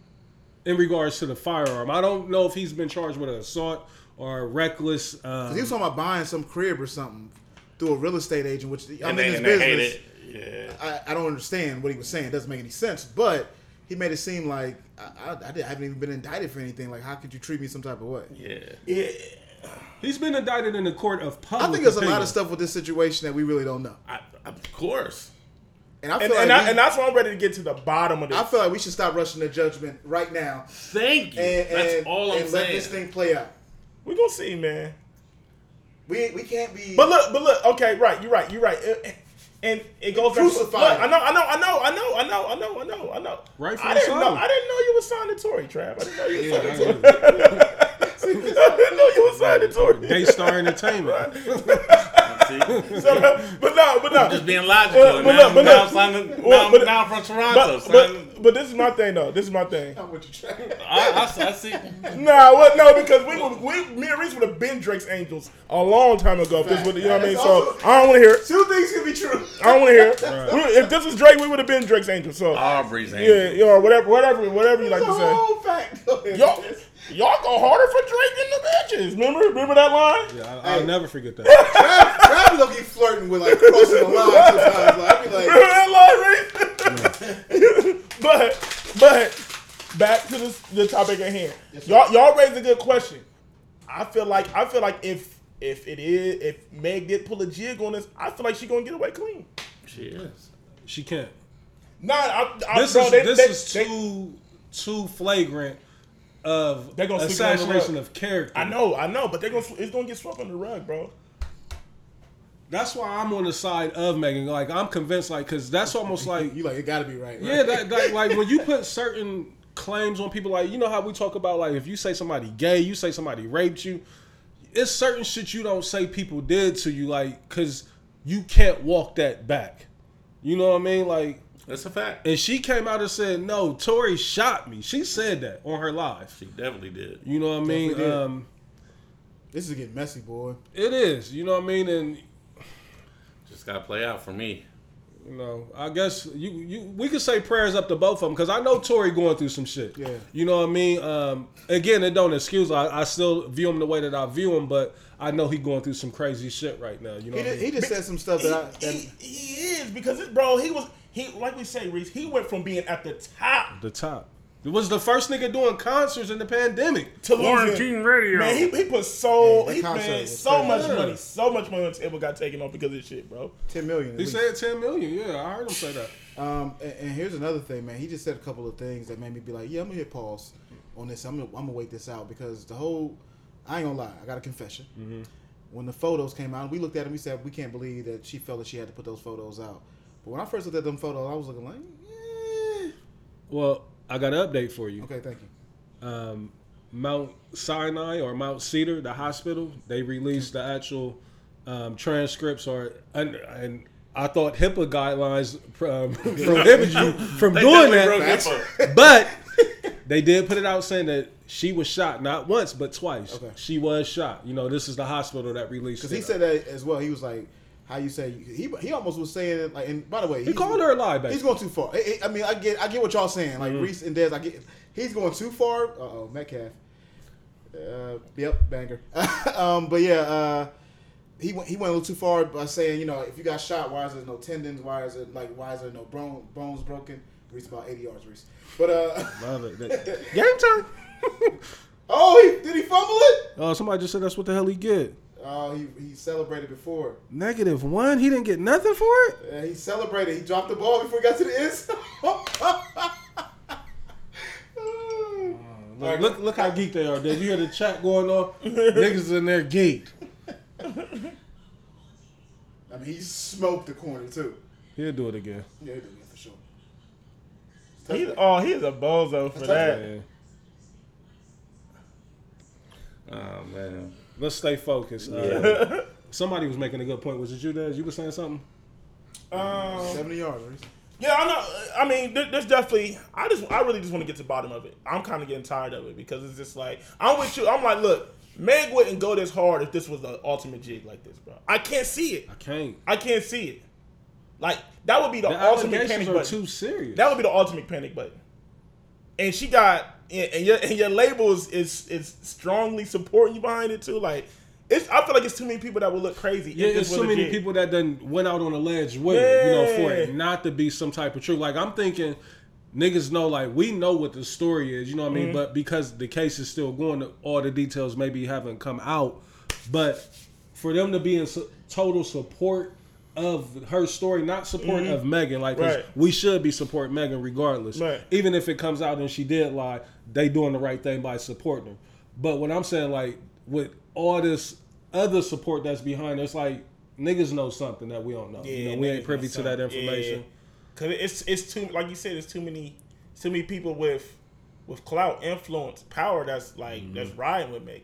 in regards to the firearm. I don't know if he's been charged with an assault or reckless. Um, He was talking about buying some crib or something through a real estate agent, which I'm in they, his and they hate business. it. Yeah. I, I don't understand what he was saying. It doesn't make any sense. But he made it seem like I, I, I, did, I haven't even been indicted for anything. Like, how could you treat me some type of way? Yeah. Yeah. he's been indicted in the court of public. I think there's a lot of stuff with this situation that we really don't know. I, of course. And I feel And, like and, I, and that's why I'm ready to get to the bottom of this. I feel like we should stop rushing the judgment right now Thank you. and, That's all I'm and let this thing play out. We're gonna see, man. We we can't be. But look, but look. Okay, right. You're right. You're right. Uh, And it goes. Crucified. Look, I know. I know. I know. I know. I know. I know. I know. I know. Rightfully I didn't so. know. I didn't know you was signed to Tory, Trav. I didn't know you was Yeah, signed to. Tory. I didn't know you was signed to Tory. Daystar Entertainment. See? So, but no, but no. Just being logical. Uh, but now, look, but now, look. signing, Well, now, but- now I'm from Toronto. but, signing- but, but this is my thing though. This is my thing. I'm with you, Trey. I, I, I see. Nah, what? No, because we, would- we, me and Reese would have been Drake's Angels a long time ago. If this would, you know what I mean? That's So I don't want to hear it. Two things can be true. I don't want to hear it. We- if this was Drake, we would have been Drake's Angels. So Aubrey's Angels. yeah, angel. you know, whatever, whatever, whatever you like to say. whole fact. Go ahead. Y'all, y'all go harder for Drake than the bitches. Remember, remember that line? Yeah, I, I'll never forget that. Trav, Trav gonna keep flirting with like crossing the line sometimes. Like, I be like, Remember that line, Reese? but, but back to this, the topic at hand. y'all, y'all raised a good question. I feel like, I feel like if if it is, if Meg did pull a jig on this, I feel like she gonna get away clean. She is. She can't. Nah, I, I, This bro, is they, this they, is they- too too flagrant of they're gonna it the assassination of character. I know, I know, but they're gonna it's gonna get swept under the rug, bro. That's why I'm on the side of Megan. Like I'm convinced, like because that's almost like you like it gotta be right. right? yeah, that, that like when you put certain claims on people, like you know how we talk about like if you say somebody gay, you say somebody raped you. It's certain shit you don't say people did to you, like because you can't walk that back. You know what I mean? Like, That's a fact. and she came out and said, "No, Tory shot me." She said that on her live. She definitely did. You know what I mean? Did. Um, This is getting messy, boy. it is. You know what I mean? And Just gotta play out for me. You know, I guess you you we could say prayers up to both of them because I know Tory going through some shit. Yeah. You know what I mean? Um, again, it don't excuse. I, I still view him the way that I view him, but I know he going through some crazy shit right now. You know He, what I did, mean? he just said some stuff that, I, that he, he is because it, bro, he was he like we say, Reese. He went from being at the top the top. It was the first nigga doing concerts in the pandemic. to losing. Quarantine radio. Man, he, he put so Yeah, he concert made so crazy. much Yeah. money, so much money on the table got taken off because of this shit, bro. ten million. He least. said ten million. Yeah, I heard him say that. Um, and, and here's another thing, man. He just said a couple of things that made me be like, yeah, I'm gonna hit pause on this. I'm gonna, I'm gonna wait this out because the whole, I ain't gonna lie, I got a confession. Mm-hmm. When the photos came out, we looked at them. We said we can't believe that she felt that she had to put those photos out. But when I first looked at them photos, I was looking like, eh. Well, I got an update for you. okay, thank you. um, Mount Sinai or Mount Cedar, the hospital, they released the actual um, transcripts or and, and I thought HIPAA guidelines um, prohibit you from They doing that, broke but they did put it out saying that she was shot not once but twice. Okay. She was shot. You know, this is the hospital that released Because he said that as well. He was like, how you say he he almost was saying it like. And by the way, he called her a lie, He's going too far. I, I mean, I get I get what y'all saying. Like Reese and Dez, I get he's going too far. Uh oh, Metcalf. Uh, yep, banger. um, but yeah, uh, he went he went a little too far by saying, you know, if you got shot, why is there no tendons? Why is it like why is there no bone, bones broken? Reese about eighty yards, Reese. But uh, Love it. That- Game time. oh, he, did he fumble it? Oh, somebody just said that's what the hell he get. Oh, he, he celebrated before. Negative one. He didn't get nothing for it. Yeah, he celebrated. He dropped the ball before he got to the end zone. Look, look, look how geeked they are. Did you hear the chat going on? Niggas in there geeked. I mean, he smoked the corner too. He'll do it again. Yeah, he did that for sure. He's oh, he's a bozo for that. Yeah. Oh man. Let's stay focused. Uh, Yeah. somebody was making a good point. Was it you, Dez? You were saying something? Um, Seventy yards. Yeah, I know. I mean, there, there's definitely. I just, I really just want to get to the bottom of it. I'm kind of getting tired of it because it's just like I'm with you. I'm like, look, Meg wouldn't go this hard if this was the ultimate jig like this, bro. I can't see it. I can't. I can't see it. Like that would be the, The ultimate panic are button. too serious. That would be the ultimate panic button. And she got, and and your, and your label is, is is strongly supporting you behind it too. Like, it's. I feel like it's too many people that would look crazy. yeah, if it's a many people that done went out on a ledge with it, you know, for it not to be some type of truth. Like I'm thinking, niggas know, like we know what the story is, you know what I Mm-hmm. mean. But because the case is still going, all the details maybe haven't come out. But for them to be in total support of her story, not support of Megan, like Mm-hmm. Right. we should be supporting Megan regardless. Right. Even if it comes out and she did lie, they doing the right thing by supporting them. But what I'm saying, like with all this other support that's behind, it's like niggas know something that we don't know. you know, we ain't privy to that something. information. Yeah. Cause it's it's too like you said, it's too many too many people with with clout, influence, power that's like Mm-hmm. that's riding with Megan.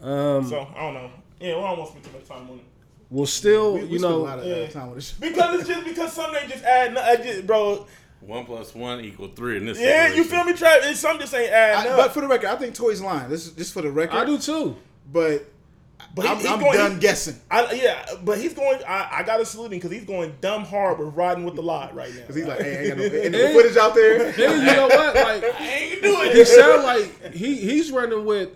Um, So I don't know. Yeah, we I don't want to spend too much time on it well, still, We, we you know, a lot of uh, yeah. time with this. because it's just because some they just add. no- I just, bro. One plus one equal three in this. Yeah, you feel me, Trap? It's Some just ain't adding I, up. but for the record, I think Tory's lying. This is just for the record. I do too. But, But I'm, he I'm going- done he- guessing. I, yeah, but he's going. I, I gotta salute him because he's going dumb hard with riding with the lot right now. Because he's like, hey, I ain't got no, ain't no footage out there. Then you know what? Like I ain't doing he it. sound like he he's running with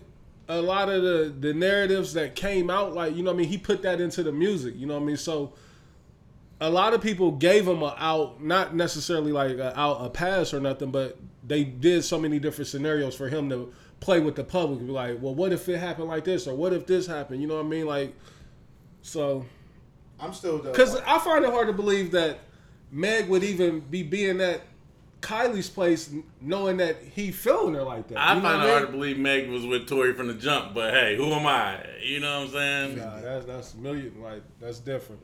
a lot of the the narratives that came out. Like you know, what I mean, he put that into the music. You know, what I mean, so a lot of people gave him a out, not necessarily like a out a pass or nothing, but they did so many different scenarios for him to play with the public. Be like, well, what if it happened like this, or what if this happened? You know what I mean? Like, so I'm still the, because I find it hard to believe that Meg would even be being at Kylie's place, knowing that he feeling her like that. I You know find it I hard to believe Meg was with Tory from the jump, but hey, who am I? You know what I'm saying? Nah, that's that's million like that's different.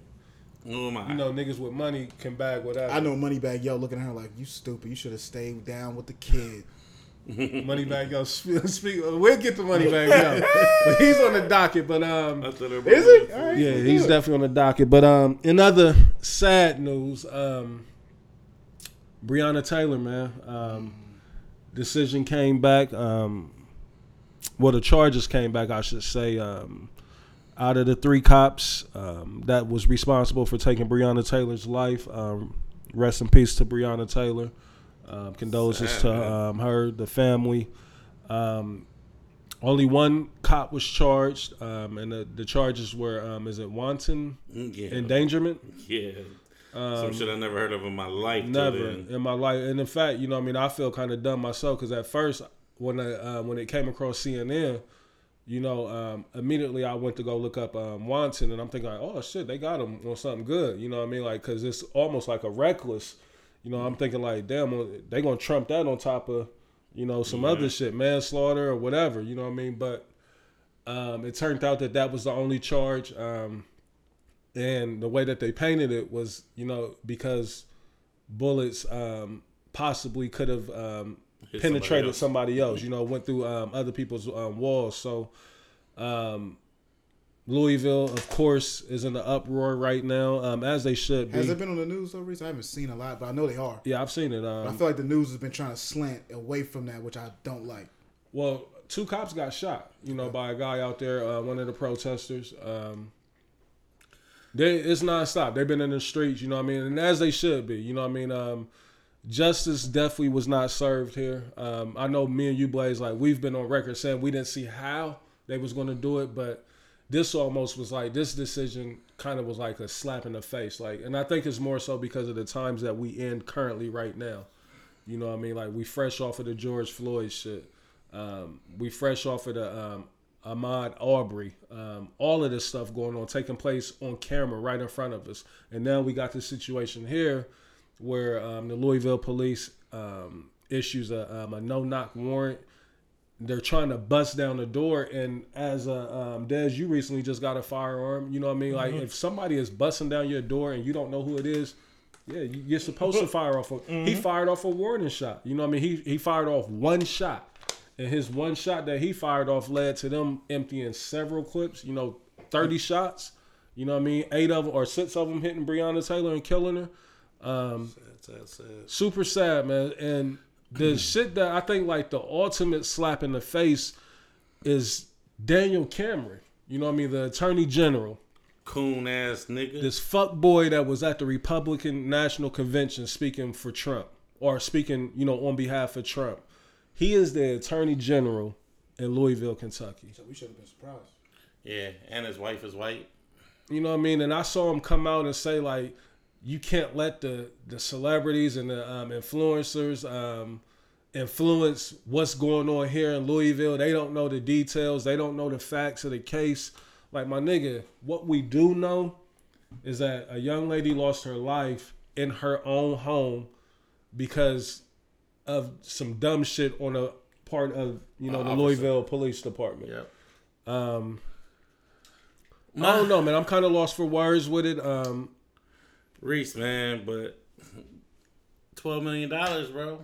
Who am I? You know, niggas with money can bag whatever. I know Moneybagg Yo looking at her like, you stupid. You should have stayed down with the kid. Moneybagg Yo. Speak, speak, we'll get the Moneybagg Yo. but he's on the docket. But um, That's what her Is he? All right, yeah, he's do definitely on the docket. But um, in other sad news, um, Breonna Taylor, man, um, decision came back. Um, well, the charges came back, I should say. Um, out of the three cops um, that was responsible for taking Breonna Taylor's life. Um, rest in peace to Breonna Taylor. Um, condolences Sad, to um, her, the family. Um, only one cop was charged, um, and the, the charges were um, is it wanton Yeah. endangerment? yeah. Some shit I never heard of in my life. Never in my life, and in fact, you know, I mean, I feel kind of dumb myself because at first, when I uh, when it came across CNN, you know, um, immediately I went to go look up um, Wanton, and I'm thinking, like, oh shit, they got him on something good. You know what I mean? Like, cause it's almost like a reckless. You know, I'm thinking like, damn, they gonna trump that on top of, you know, some other shit, manslaughter or whatever. You know what I mean? But um, it turned out that that was the only charge. Um, and the way that they painted it was, you know, because bullets um, possibly could have Hit somebody penetrated else. somebody else. You know, went through um, other people's um, walls. So um, Louisville, of course, is in the uproar right now, um, as they should be. Has it been on the news though, Reese? I haven't seen a lot, but I know they are. yeah, I've seen it. I Um, feel like the news has been trying to slant away from that, which I don't like. well, two cops got shot. You know, by a guy out there, uh, one of the protesters. Um, they it's nonstop. They've been in the streets. You know what I mean, and as they should be. You know what I mean. Justice definitely was not served here. Um, I know me and you, Blaze, like we've been on record saying we didn't see how they was going to do it, but this almost was like this decision kind of was like a slap in the face. Like, and I think it's more so because of the times that we in currently right now. You know what I mean? Like we fresh off of the George Floyd shit. Um, we fresh off of the um, Ahmaud Arbery. Um, all of this stuff going on, taking place on camera right in front of us. And now we got this situation here where um, the Louisville police um, issues a, um, a no-knock warrant. They're trying to bust down the door, and as a um, Dez, you recently just got a firearm. You know what I mean? Like if somebody is busting down your door and you don't know who it is, yeah, you- you're supposed to fire off. A, He fired off a warning shot. You know what I mean? He he fired off one shot, and his one shot that he fired off led to them emptying several clips. You know, thirty shots. You know what I mean? Eight of them or six of them hitting Breonna Taylor and killing her. Um, Sad, sad, sad. super sad, man. And the shit that I think like the ultimate slap in the face is Daniel Cameron. You know what I mean? The Attorney General Coon ass nigga. this fuck boy that was at the Republican National Convention speaking for Trump or speaking, you know, on behalf of Trump. He is the Attorney General in Louisville, Kentucky. So we should have been surprised. yeah, and his wife is white. You know what I mean? And I saw him come out and say like, you can't let the the celebrities and the um, influencers um, influence what's going on here in Louisville. They don't know the details. They don't know the facts of the case. Like my nigga, what we do know is that a young lady lost her life in her own home because of some dumb shit on a part of you know Uh, the officer. Louisville Police Department. Yep. Um, I don't know, man. I'm kind of lost for words with it. Um, Reese, man, but twelve million dollars, bro.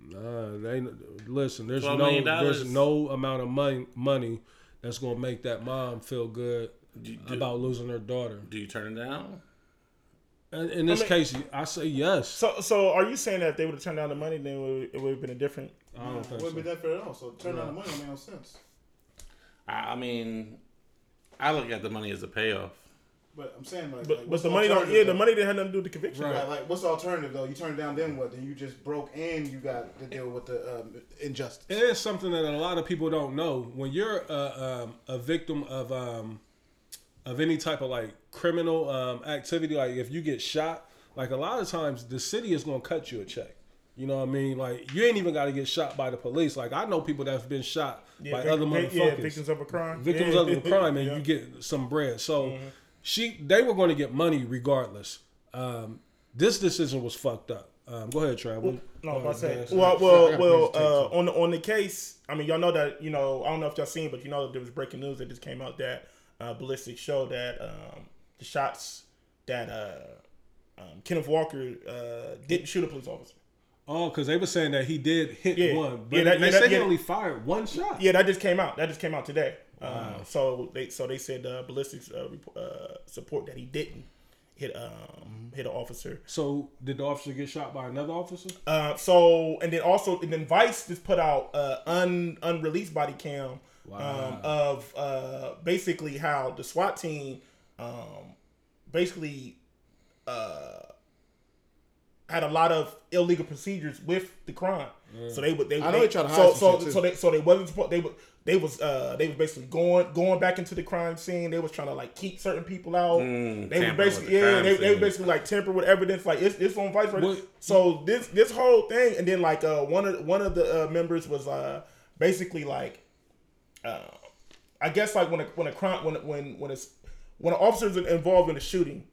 Nah, they listen. There's no there's no amount of money money that's gonna make that mom feel good Do, do, about losing her daughter. do you turn it down? And in this mean- case, I say yes. So, so are you saying that if they would have turned down the money, then it would, have been a different? I don't think Wouldn't be that fair at all. So turn down the money don't make no sense. I, I mean, I look at the money as a payoff. But I'm saying like, But, like, but what's the money don't. alternative, Yeah, the money didn't have nothing to do with the conviction. Right. Like, like, what's the alternative though? You turn it down, then what? Then you just broke and you got to deal with the um, injustice. It is something that a lot of people don't know. When you're a, um, a victim of um, of any type of like criminal um, activity, like if you get shot, like a lot of times the city is gonna cut you a check. You know what I mean? Like you ain't even got to get shot by the police. Like I know people that have been shot Yeah, by vic- other vic- motherfuckers. yeah, victims of a crime. victims Yeah. of a crime and Yeah. you get some bread. So Mm-hmm. She they were going to get money regardless. Um, this decision was fucked up. Um, go ahead, Trav. No, Uh, I'm about say. Well, well, well. Uh, on the on the case, I mean, y'all know that you know. I don't know if y'all seen, but you know that there was breaking news that just came out that uh, ballistics show that um, the shots that uh, um, Kenneth Walker uh, didn't shoot a police officer. Oh, because they were saying that he did hit Yeah. one, but Yeah, that- they yeah, that- said he yeah. only fired one shot. Yeah, that just came out. That just came out today. Uh, so they so they said uh, ballistics uh, rep- uh, support that he didn't hit um, hit an officer. So did the officer get shot by another officer? Uh, so and then also and then Vice just put out uh, un unreleased body cam um, of uh, basically how the SWAT team um, basically uh, had a lot of illegal procedures with the crime. So they would they I know they, they try to hide so some so shit, too. so they so they wasn't supposed they were they was uh they was basically going going back into the crime scene. They was trying to like keep certain people out. Mm, they were basically the yeah they, they were basically like temper with evidence like it's, it's on vice versa. What- So this this whole thing and then like uh one of one of the uh, members was uh basically like uh, I guess like when a when a crime when when when it's when an officer's involved in a shooting,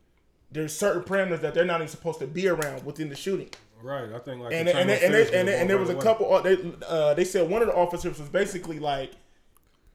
there's certain parameters that they're not even supposed to be around within the shooting. Right. I think like And the and and, and, affairs and, get and there was a couple. Uh, they uh, they said one of the officers was basically like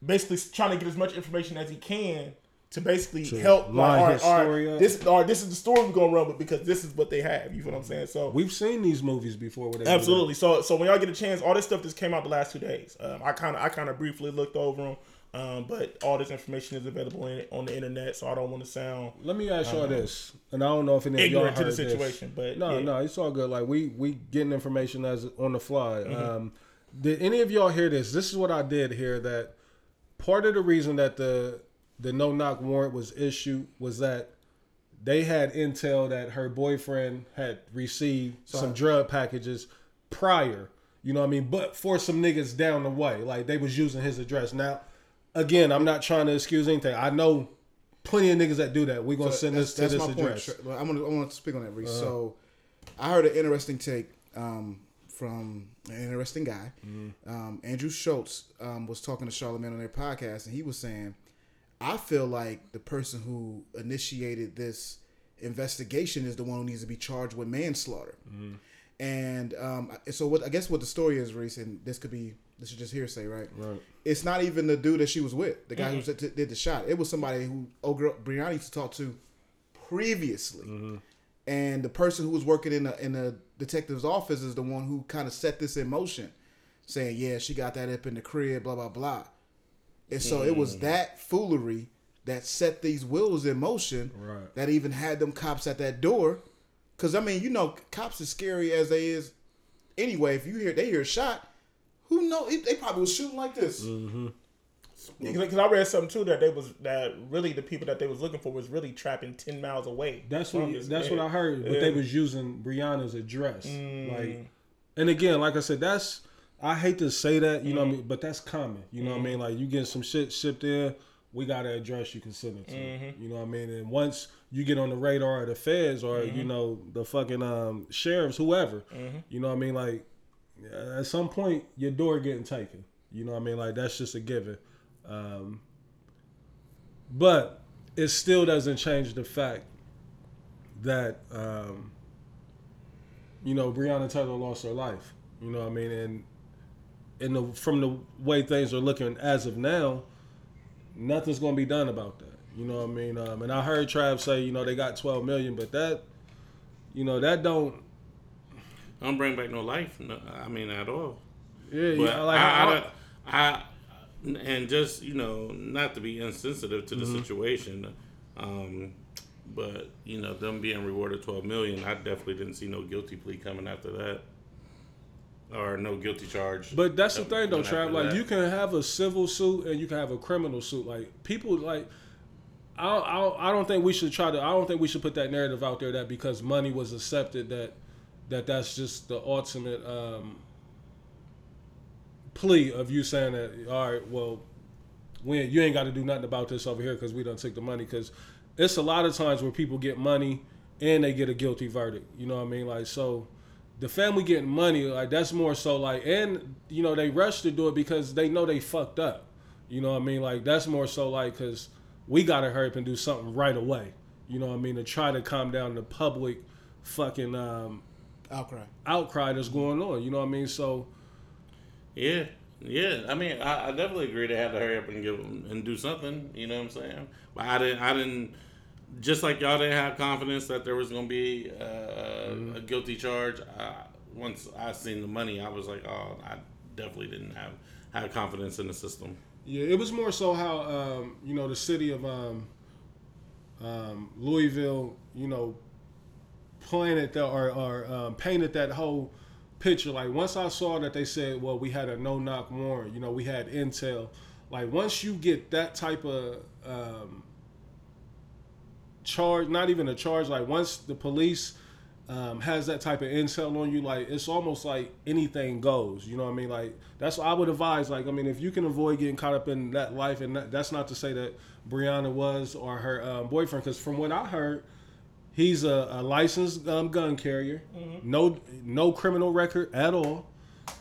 basically trying to get as much information as he can to basically To help. Like, line all his right, story right, up. this all right, this is the story we're gonna run with because this is what they have. You feel what I'm saying? So We've seen these movies before. Where they. Absolutely. So so when y'all get a chance, all this stuff just came out the last two days. Um, I kind of I kind of briefly looked over them, um, but all this information is available in, on the internet. So I don't want to sound Let me ask y'all this, and I don't know if any of y'all heard to the this. situation, but No, yeah. no, it's all good. Like we we getting information as on the fly. Mm-hmm. Um, did any of y'all hear this? This is what I did hear. That part of the reason that the the no knock warrant was issued was that they had intel that her boyfriend had received some drug packages prior. You know what I mean? But for some niggas down the way, like they was using his address. Now, again, I'm not trying to excuse anything. I know plenty of niggas that do that. We're gonna send this to this address. Point. I'm gonna I want to speak on that, Reese. So, I heard an interesting take um, from an interesting guy. Mm-hmm. Um, Andrew Schulz um, was talking to Charlamagne on their podcast, and he was saying, "I feel like the person who initiated this investigation is the one who needs to be charged with manslaughter." Mm-hmm. And um, so, what I guess what the story is, Reese, and this could be this is just hearsay, right? Right. It's not even the dude that she was with, the guy who did did the shot. It was somebody who old girl Breonna used to talk to previously, mm-hmm. and the person who was working in the in the detective's office is the one who kind of set this in motion, saying, "Yeah, she got that up in the crib, blah blah blah," and so it was mm. that foolery that set these wheels in motion Right. that even had them cops at that door. Cause I mean, you know, cops as scary as they is anyway. If you hear they hear a shot, who know? They probably was shooting like this. Because I read something too that they was that really the people that they was looking for was really trapping ten miles away. That's what that's man. what I heard. But Yeah. they was using Breonna's address, Mm. like, and again, like I said, that's I hate to say that, you know, what I Mm. mean, but that's common. You know what I mean? Like you get some shit shipped in, we got an address you can send it to. Mm-hmm. You know what I mean? And once you get on the radar of the feds or Mm-hmm. you know the fucking um, sheriffs, whoever, you know what I mean? Like at some point, your door getting taken. You know what I mean? Like that's just a given. Um, but it still doesn't change the fact that um, you know Breonna Taylor lost her life. You know what I mean? And in the from the way things are looking as of now, nothing's to be done about that. You know what I mean? Um, and I heard Trav say, you know, they got 12 million, but that, you know, that don't. I don't bring back no life. No, I mean, at all. Yeah, But yeah, like I, I, I- and just you know, not to be insensitive to the Mm-hmm. situation, um, but you know, them being rewarded twelve million, I definitely didn't see no guilty plea coming after that, or no guilty charge. But that's the thing, though, Trav. Like that. you can have a civil suit and you can have a criminal suit. Like people, like I, I, I don't think we should try to. I don't think we should put that narrative out there that because money was accepted that that that's just the ultimate um, plea of you saying that. All right, well, we ain't- you ain't got to do nothing about this over here because we done took the money. Because it's a lot of times where people get money and they get a guilty verdict. You know what I mean? Like so the family getting money, like that's more so like, and you know they rush to do it because they know they fucked up. You know what I mean? Like that's more so like because we gotta hurry up and do something right away. You know what I mean? To try to calm down the public fucking um, Outcry. outcry that's going on. You know what I mean? So Yeah, yeah. I mean, I, I definitely agree they had to hurry up and give them and do something. You know what I'm saying? But I didn't. I didn't. Just like y'all didn't have confidence that there was gonna be uh, a guilty charge. I, once I seen the money, I was like, oh, I definitely didn't have have confidence in the system. Yeah, it was more so how um, you know the city of um, um, Louisville, you know, planted the, or, or um, painted that whole picture. Like once I saw that they said, well, we had a no knock warrant, you know, we had intel. like once you get that type of um, charge, not even a charge, like once the police um, has that type of intel on you, like it's almost like anything goes. You know what I mean? Like that's what I would advise. Like I mean, if you can avoid getting caught up in that life, and that, that's not to say that Breonna was or her um, boyfriend, because from what I heard, he's a, a licensed um, gun carrier, no no criminal record at all.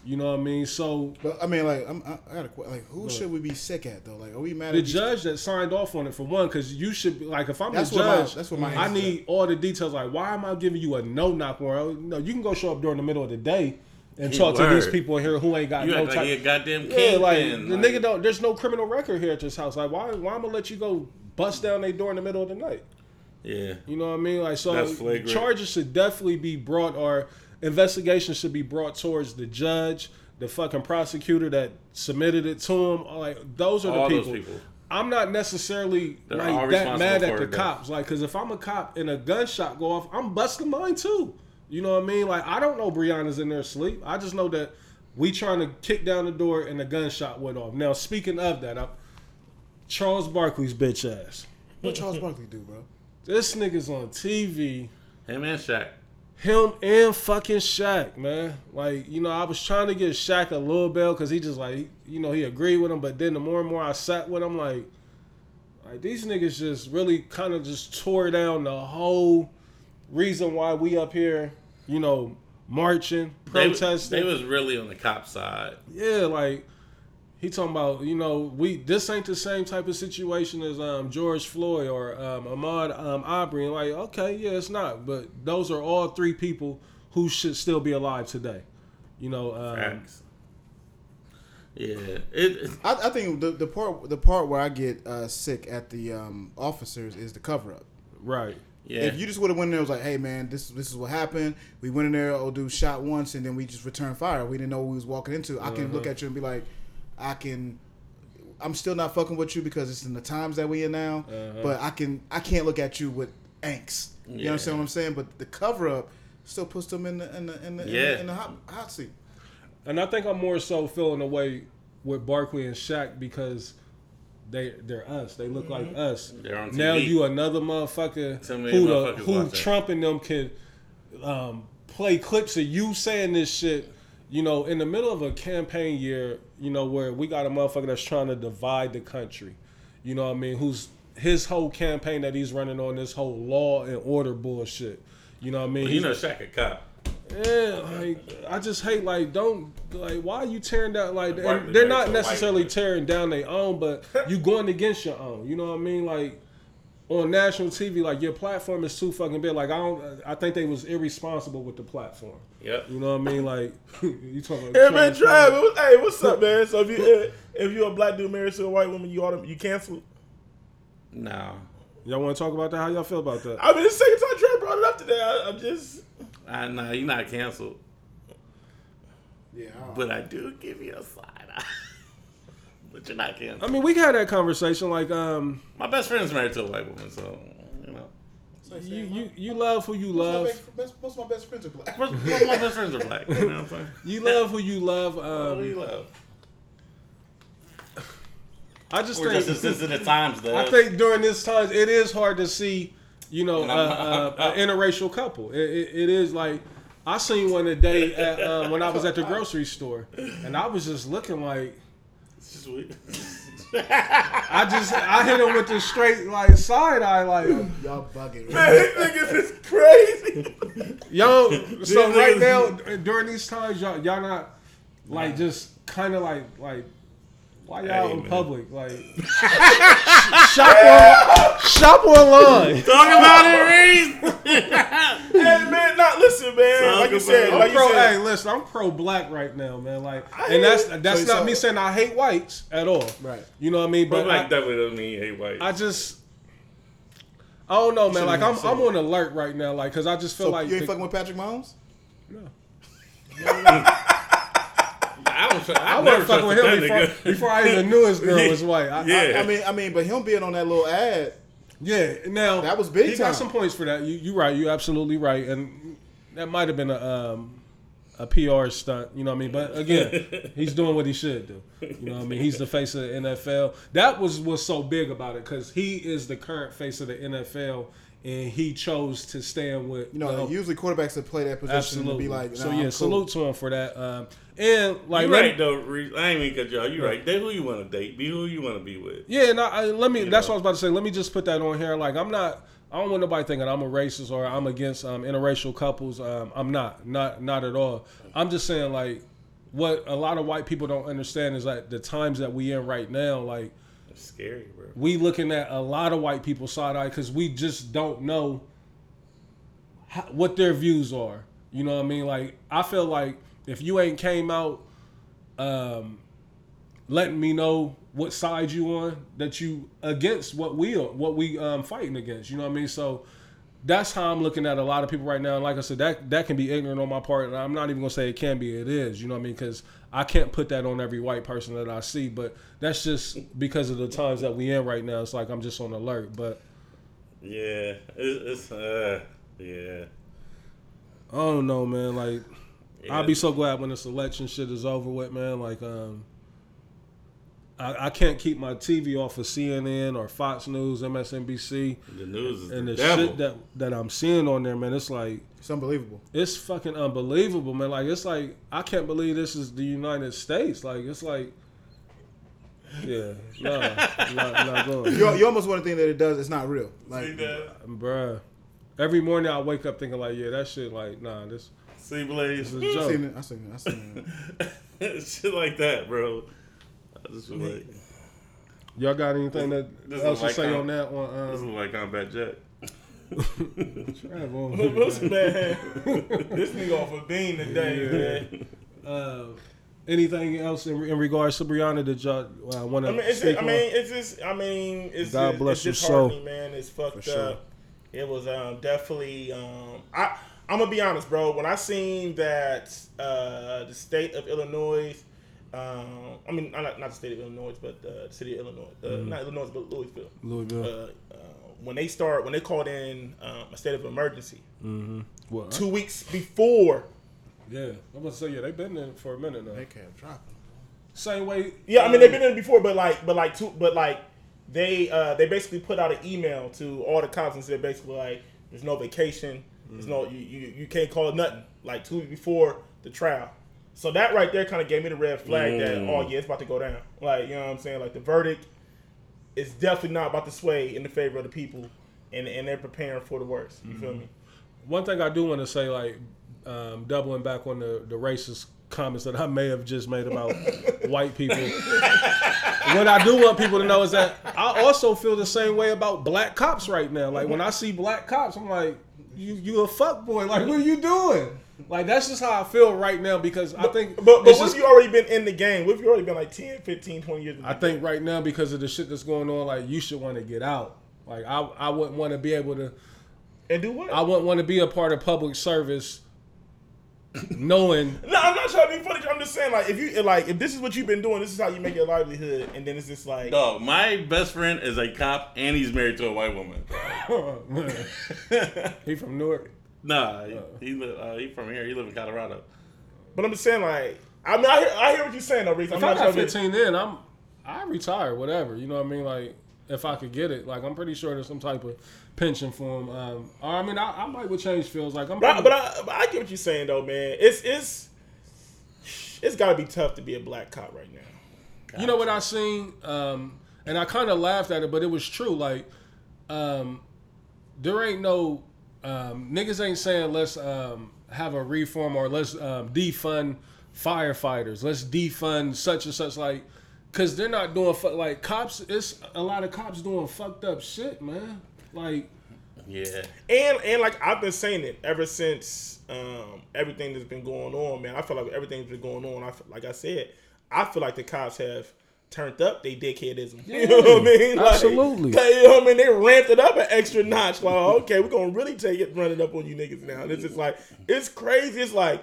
You know what I mean? So But I mean, like, I'm, I, I got a question. Like, who should we be sick at though? Like, are we mad the at these- judge that signed off on it for one, because you should be like, if I'm That's the what my- judge, that's what my I answer is. need all the details. Like, why am I giving you a no knock warrant? No, you can go show up during the middle of the day and He talk to these people here who ain't got You no act like type. he a goddamn yeah, kingpin. like the like- nigga don't. There's no criminal record here at this house. Like, why? Why I'm gonna let you go bust down their door in the middle of the night? Yeah. You know what I mean? Like, so That's flagrant. charges should definitely be brought, or investigation should be brought towards the judge, the fucking prosecutor that submitted it to him. Like, those are All the those people. people. I'm not necessarily They're like that mad at the cops. Like, because if I'm a cop and a gunshot go off, I'm busting mine too. You know what I mean? Like, I don't know Breonna's in there asleep. I just know that we trying to kick down the door and the gunshot went off. Now, speaking of that, I, Charles Barkley's bitch ass. What Charles Barkley do, bro? This nigga's on TV. Him and Shaq. Him and fucking Shaq, man. Like, you know, I was trying to get Shaq a little bell because he just like, you know, he agreed with him. But then the more and more I sat with him, like, like these niggas just really kind of just tore down the whole reason why we up here, you know, marching, They, protesting. they was really on the cop side. Yeah, like he talking about, you know, we this ain't the same type of situation as um, George Floyd or um, Ahmaud um, Arbery. And like, okay, yeah, it's not, but those are all three people who should still be alive today. You know, um, Facts. Yeah. It, it I, I think the, the part the part where I get uh, sick at the um, officers is the cover up. right? yeah. If you just would have went in there and was like, hey man, this this is what happened. We went in there, oh dude shot once and then we just returned fire. We didn't know what we was walking into. I can Uh-huh. look at you and be like, I can I'm still not fucking with you because it's in the times that we in now. Uh-huh. But I can I can't look at you with angst. You Yeah. understand what I'm saying? But the cover up still puts them in the in the in the, in the, in the hot, hot seat. And I think I'm more so feeling away with Barkley and Shaq because they they're us. They look like us. They're on Now you another motherfucker who the, who watch that. Trump and them can um, play clips of you saying this shit. You know, in the middle of a campaign year, you know, where we got a motherfucker that's trying to divide the country. You know what I mean? Who's his whole campaign that he's running on this whole law and order bullshit. You know what I mean? you He's- know Shaq a cop. yeah, like I just hate like don't like why are you tearing down like they're not a necessarily tearing down their own, but you going against your own. You know what I mean? Like on national TV, like your platform is too fucking big. Like I don't, I think they was irresponsible with the platform. Yep. You know what I mean? Like you talking about Hey man, Charles Trav, was- hey, what's up, man? So if you if you're a black dude married to a white woman, you ought to, you cancel. No. Y'all want to talk about that? How y'all feel about that? I mean, the second time Trav brought it up today, I, I'm just ah, I know you're not canceled, Yeah. but I do give you a side eye. but you're not I mean, we had that conversation. Like, um, My best friend's married to a white woman, so you know. you you you love who you Most of, my love. best, best- most of my best friends are black. Most, most of my best friends are black. You know what I'm saying? You love who you love. What do you Um, love? I just We're think just as sensitive times, though. I think during this time, it is hard to see, you know, And uh, I'm- uh, an interracial couple. It, it, it is like I seen one today at, uh, when I was at the grocery store, and I was just looking like It's just weird. I just I hit him with the straight like side eye like Y'all bugging. man, these niggas is crazy. yo. So These right niggas- now during these times, y'all y'all not like just kind of like like. Why y'all Hey, in man. public? Like shop on, shop online. Talk about it, Reese. hey man, not listen, man. Like you said, I'm like I'm you pro. said, Hey, listen, I'm pro black right now, man. Like, I and that's that's So- not so- me saying I hate whites at all. Right. You know what I mean? But But like I, definitely doesn't mean you hate white. I just, I don't know, man. Like, I'm I'm on alert right now, like, cause I just feel So like you ain't the- fucking with Patrick Mahomes? No. I don't. I, I wasn't fucking with him before, before I even knew his girl was white. I, Yeah. I- I mean, I mean, but him being on that little ad, yeah. Now That was big He got some points for that. You you right. You absolutely right. And that might have been a um a PR stunt. You know what I mean? But again, he's doing what he should do. You know what I mean? He's the face of the NFL. That was what's so big about it because he is the current face of the NFL. And he chose to stand with You know, the- usually quarterbacks that play that position absolutely. be like, so yeah, I'm salute to him for that. Um, and like, you let me- right though. I ain't mean to cut you off. You right. Date who you want to date. Be who you want to be with. Yeah, no, I, let me. You that's know. what I was about to say. Let me just put that on here. Like, I'm not. I don't want nobody thinking I'm a racist or I'm against um, interracial couples. Um, I'm not. Not. Not at all. I'm just saying like, what a lot of white people don't understand is like the times that we in right now. Like, It's scary, bro. we looking at a lot of white people side eye because we just don't know how, what their views are. You know what I mean? Like I feel like if you ain't came out, um, letting me know what side you on, that you against what we are, what we um fighting against. You know what I mean? So that's how I'm looking at a lot of people right now. And like I said, that that can be ignorant on my part, and I'm not even gonna say it can be. It is. You know what I mean? Because I can't put that on every white person that I see. But that's just because of the times that we in right now. It's like I'm just on alert. But Yeah, it's, it's uh, yeah. I don't know, man. Like yeah. I'll be so glad when this election shit is over with, man. Like, um, I, I can't keep my TV off of CNN or Fox News, MSNBC, The news is and the, the devil. shit that that I'm seeing on there, man. It's like It's unbelievable. it's fucking unbelievable, man. Like it's like I can't believe this is the United States. Like it's like, yeah, no, not, not going, You, you almost want to think that it does. It's not real. Like, See that? bruh. Every morning I wake up thinking like, yeah, that shit, like, nah, this, See, Blaze. this is a I joke. seen it. I seen it. I seen it. shit like that, bro. I just like Y'all got anything that This is else to like say how- on that one? this is like combat jet. Trav on What's here, man? this nigga off a bean today, man. Uh, anything else in, in regards to Breonna that y'all uh, want I to mean, it's just, I mean, it's just, I mean, it's God just, bless it's your soul. disheartening, man. It's fucked sure. up. It was um, definitely. Um, I I'm gonna be honest, bro. When I seen that uh, the state of Illinois, um, I mean, not, not the state of Illinois, but uh, the city of Illinois, uh, Mm-hmm. not Illinois, but Louisville. Louisville. Uh, uh, when they start, when they called in um, a state of emergency well, two weeks before. yeah, I'm gonna say yeah, they've been there for a minute now. They kept dropping. Same way. Yeah, I mean they've been in before, but like, but like, two, but like, they uh they basically put out an email to all the cops and said basically like, there's no vacation, there's no you you, you can't call it nothing. Like two weeks before the trial, so that right there kind of gave me the red flag that Mm. oh yeah, it's about to go down. Like you know what I'm saying? Like the verdict is definitely not about to sway in the favor of the people, and and they're preparing for the worst. You feel me? One thing I do want to say, like um, doubling back on the the racist comments that I may have just made about white people. what I do want people to know is that I also feel the same way about black cops right now. Like when I see black cops, I'm like, you you a fuck boy. Like what are you doing? Like that's just how I feel right now because I think But but what just- if you already been in the game? What if you already been like 10, 15, 20 years? I think right now because of the shit that's going on, like you should want to get out. Like I I wouldn't want to be able to. and do what? I wouldn't want to be a part of public service, knowing No, I'm not trying to be funny. I'm just saying, like, if you like, if this is what you've been doing, this is how you make your livelihood, and then it's just like, Dog, my best friend is a cop and he's married to a white woman. he from Newark. nah, he, he, li- uh, he from here. He live in Colorado. but I'm just saying, like, I mean, I hear, I hear what you're saying, though, Reese. I'm If I not got trying to. 15 in, I'm I retire, whatever. You know what I mean? Like if I could get it, like I'm pretty sure there's some type of pension for him. Um, I mean, I, I might would change fields. Like I'm, But, I, but, I, but I get what you're saying, though, man. It's it's it's got to be tough to be a black cop right now. You know what I seen, um, and I kind of laughed at it, but it was true. Like, um, there ain't no um, niggas ain't saying let's um, have a reform or let's um, defund firefighters. Let's defund such and such. Like, cause they're not doing fu- like cops. It's a lot of cops doing fucked up shit, man. Like, Yeah. And and like I've been saying it ever since um, everything that's been going on, man. I feel like everything's been going on. I feel, like I said, I feel like the cops have turned up they dickheadism. you know what I mean? Like, absolutely. they- you know what I mean? They ramped it up an extra notch. Like, okay, we're gonna really take it, run it up on you niggas now. And it's just like it's crazy. It's like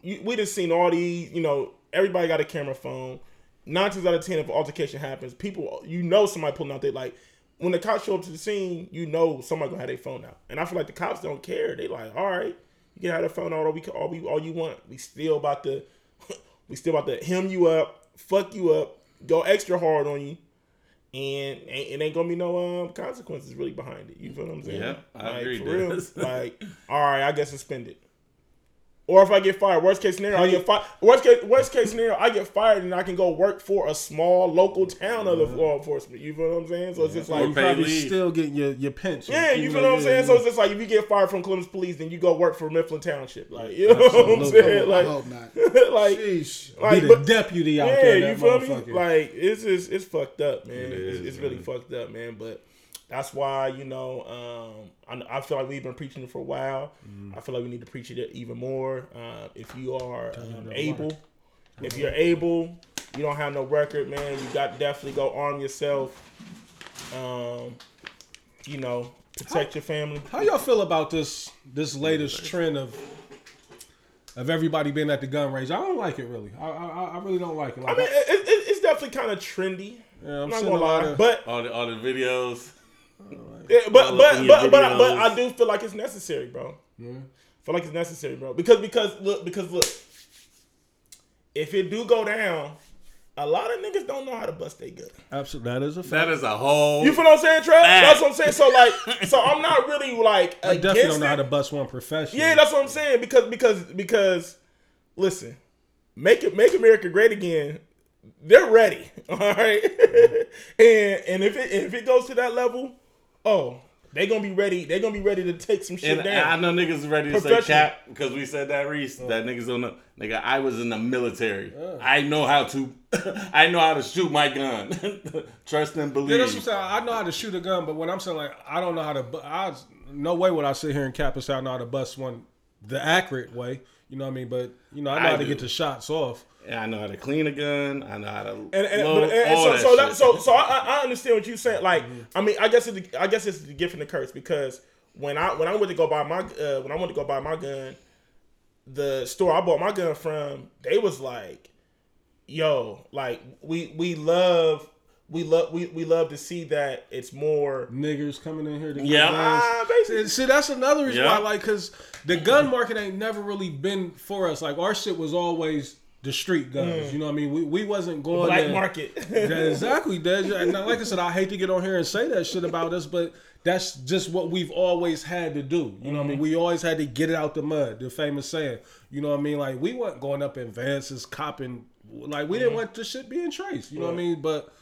you, we just seen all these. You know, everybody got a camera phone. Nine times out of ten, if an altercation happens, people you know somebody pulling out their like when the cops show up to the scene, you know somebody gonna have their phone out. And I feel like the cops don't care. They like, all right, You can have the phone all we all we all you want. We still about to we still about to hem you up, fuck you up, go extra hard on you, and it ain't gonna be no um consequences really behind it. You feel what I'm saying? Yeah, I like, agree, For real, like, all right, I get suspended. Or if I get fired, worst case scenario, I get fired. Worst case, worst case scenario, I get fired and I can go work for a small local town of the mm-hmm. law enforcement. You feel what I'm saying? So it's just like, You pay probably leave. still getting your, your pension. yeah, you even feel though- what I'm yeah, saying? yeah. So it's just like if you get fired from Columbus Police, then you go work for Mifflin Township. Like, you know what I'm Absolutely. saying? I Like, hope not. like, Sheesh. be like, the but- deputy out yeah, there. you feel me? motherfucker. Like it's just it's fucked up, man. It it's is, it's really fucked up, man. But that's why you know um, I, I feel like we've been preaching it for a while. Mm-hmm. I feel like we need to preach it even more. Uh, if you are um, no able, if you're able, you don't have no record, man. You got to definitely go arm yourself. Um, you know, protect your family. How y'all feel about this this latest trend of of everybody being at the gun range? I don't like it really. I I, I really don't like it. I mean, it, it, it's definitely kind of trendy. yeah, I'm not seeing gonna a lot lie, of- but All the all the videos. Yeah, but but but but, I- but. I do feel like it's necessary, bro. Feel like it's necessary, bro. Because because look because look, if it do go down, a lot of niggas don't know how to bust their gun. absolutely that is a fact. That is a whole. You feel what I'm saying, Trev? Fact. That's what I'm saying. So like, so I'm not really like I definitely don't know it. how to bust one professional. Yeah, that's what I'm saying. Because because because listen, make it make America great again. They're ready. All right. and and if it if it goes to that level, oh, they gonna be ready. They gonna be ready to take some shit and down. I know niggas ready to say cap because we said that Reese. That oh. niggas don't know. Nigga, I was in the military. I know how to. I know how to shoot my gun. Trust and believe. Yeah, that's what I'm saying. I know how to shoot a gun, but what I'm saying like I don't know how to, bu- I no way would I sit here and cap and say I know how to bust one the accurate way. You know what I mean? But you know I know I how to get the shots off. Yeah, I know how to clean a gun. I know how to and, and, load but, and, and all so that so, that, shit. so so I, I understand what you're saying. Like, I mean, I guess it's the, I guess it's the gift and the curse because when I when I went to go buy my uh, when I went to go buy my gun, the store I bought my gun from, they was like, "Yo, like we we love." We love we, we love to see that it's more Niggers coming in here to Yeah. guns. ah, basically See, see, that's another reason Yeah. why, like, cause the gun market ain't never really been for us. Like, our shit was always the street guns. Hmm. You know what I mean? We we wasn't going black there- market. Yeah, exactly, Dej. And like I said, I hate to get on here and say that shit about us, but that's just what we've always had to do. You know what I mean? Hmm. We always had to get it out the mud, the famous saying. You know what I mean? Like we weren't going up in Vance's copping like we didn't hmm. want the shit being traced. You know what I mean? But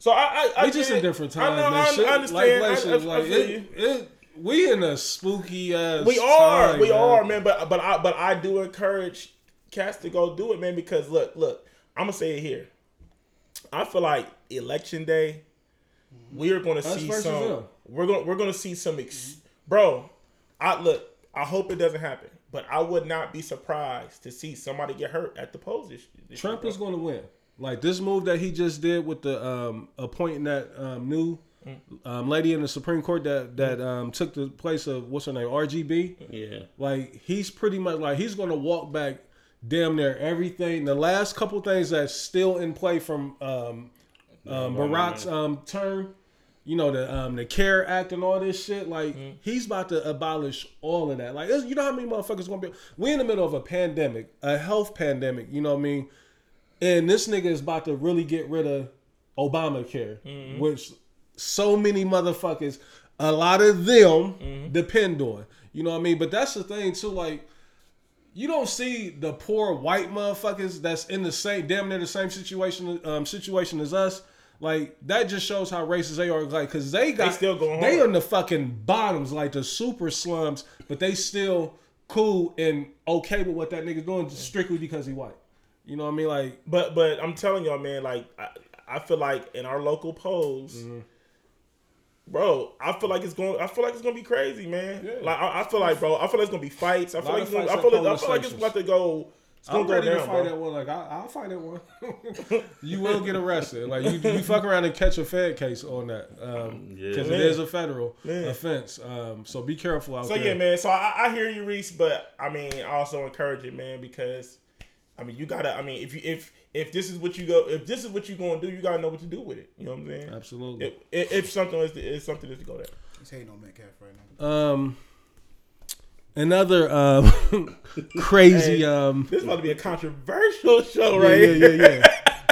so I I, I we just in different I times, know, man. I, Shit, I understand. Like, I, shit, I like, it, it, we in a spooky ass. We are, time, we man. are, man. But but I but I do encourage cats to go do it, man. Because look, look, I'm gonna say it here. I feel like election day, we are gonna Us see some. them. We're gonna we're gonna see some. Ex- bro, I look. I hope it doesn't happen, but I would not be surprised to see somebody get hurt at the polls. This, this Trump year, is going to win. Like this move that he just did with the um, appointing that um, new um, lady in the Supreme Court that that um, took the place of what's her name RGB. yeah. Like he's pretty much like he's going to walk back damn near everything. The last couple things that's still in play from um, um, Barack's um, term. You know the um, the Care Act and all this shit. Like he's about to abolish all of that. Like you know how many motherfuckers gonna be? We in the middle of a pandemic, a health pandemic. You know what I mean? And this nigga is about to really get rid of Obamacare, which so many motherfuckers, a lot of them depend on. You know what I mean? But that's the thing too. Like you don't see the poor white motherfuckers that's in the same damn near the same situation um, situation as us. Like that just shows how racist they are. Like because they got still going they hard. in the fucking bottoms, like the super slums, but they still cool and okay with what that nigga's doing just strictly because he white. You know what I mean? Like But but I'm telling y'all, man, like I, I feel like in our local polls, Mm-hmm. bro, I feel like it's going. I feel like it's gonna be crazy, man. Yeah. Like I, I feel like, bro, I feel like it's gonna be fights. I feel like of it's gonna, I feel like, I feel like it's about to go. It's gonna I'm go ready down, to fight bro. that one. Like I, I'll fight that one. you will get arrested. Like you, you fuck around and catch a Fed case on that because Yeah. it is a federal Man. offense. Um, so be careful out So there. yeah, man. So I, I hear you, Reese, but I mean, I also encourage it, man, because I mean, you gotta. I mean, if you if if this is what you go, if this is what you gonna do, you gotta know what to do with it. You know what I'm saying? Absolutely. If, if, if something is, if something is to go there. He's hating on Metcalf right now. Um, And other um, crazy. Hey. Um, This is about to be a controversial show, right? yeah, yeah,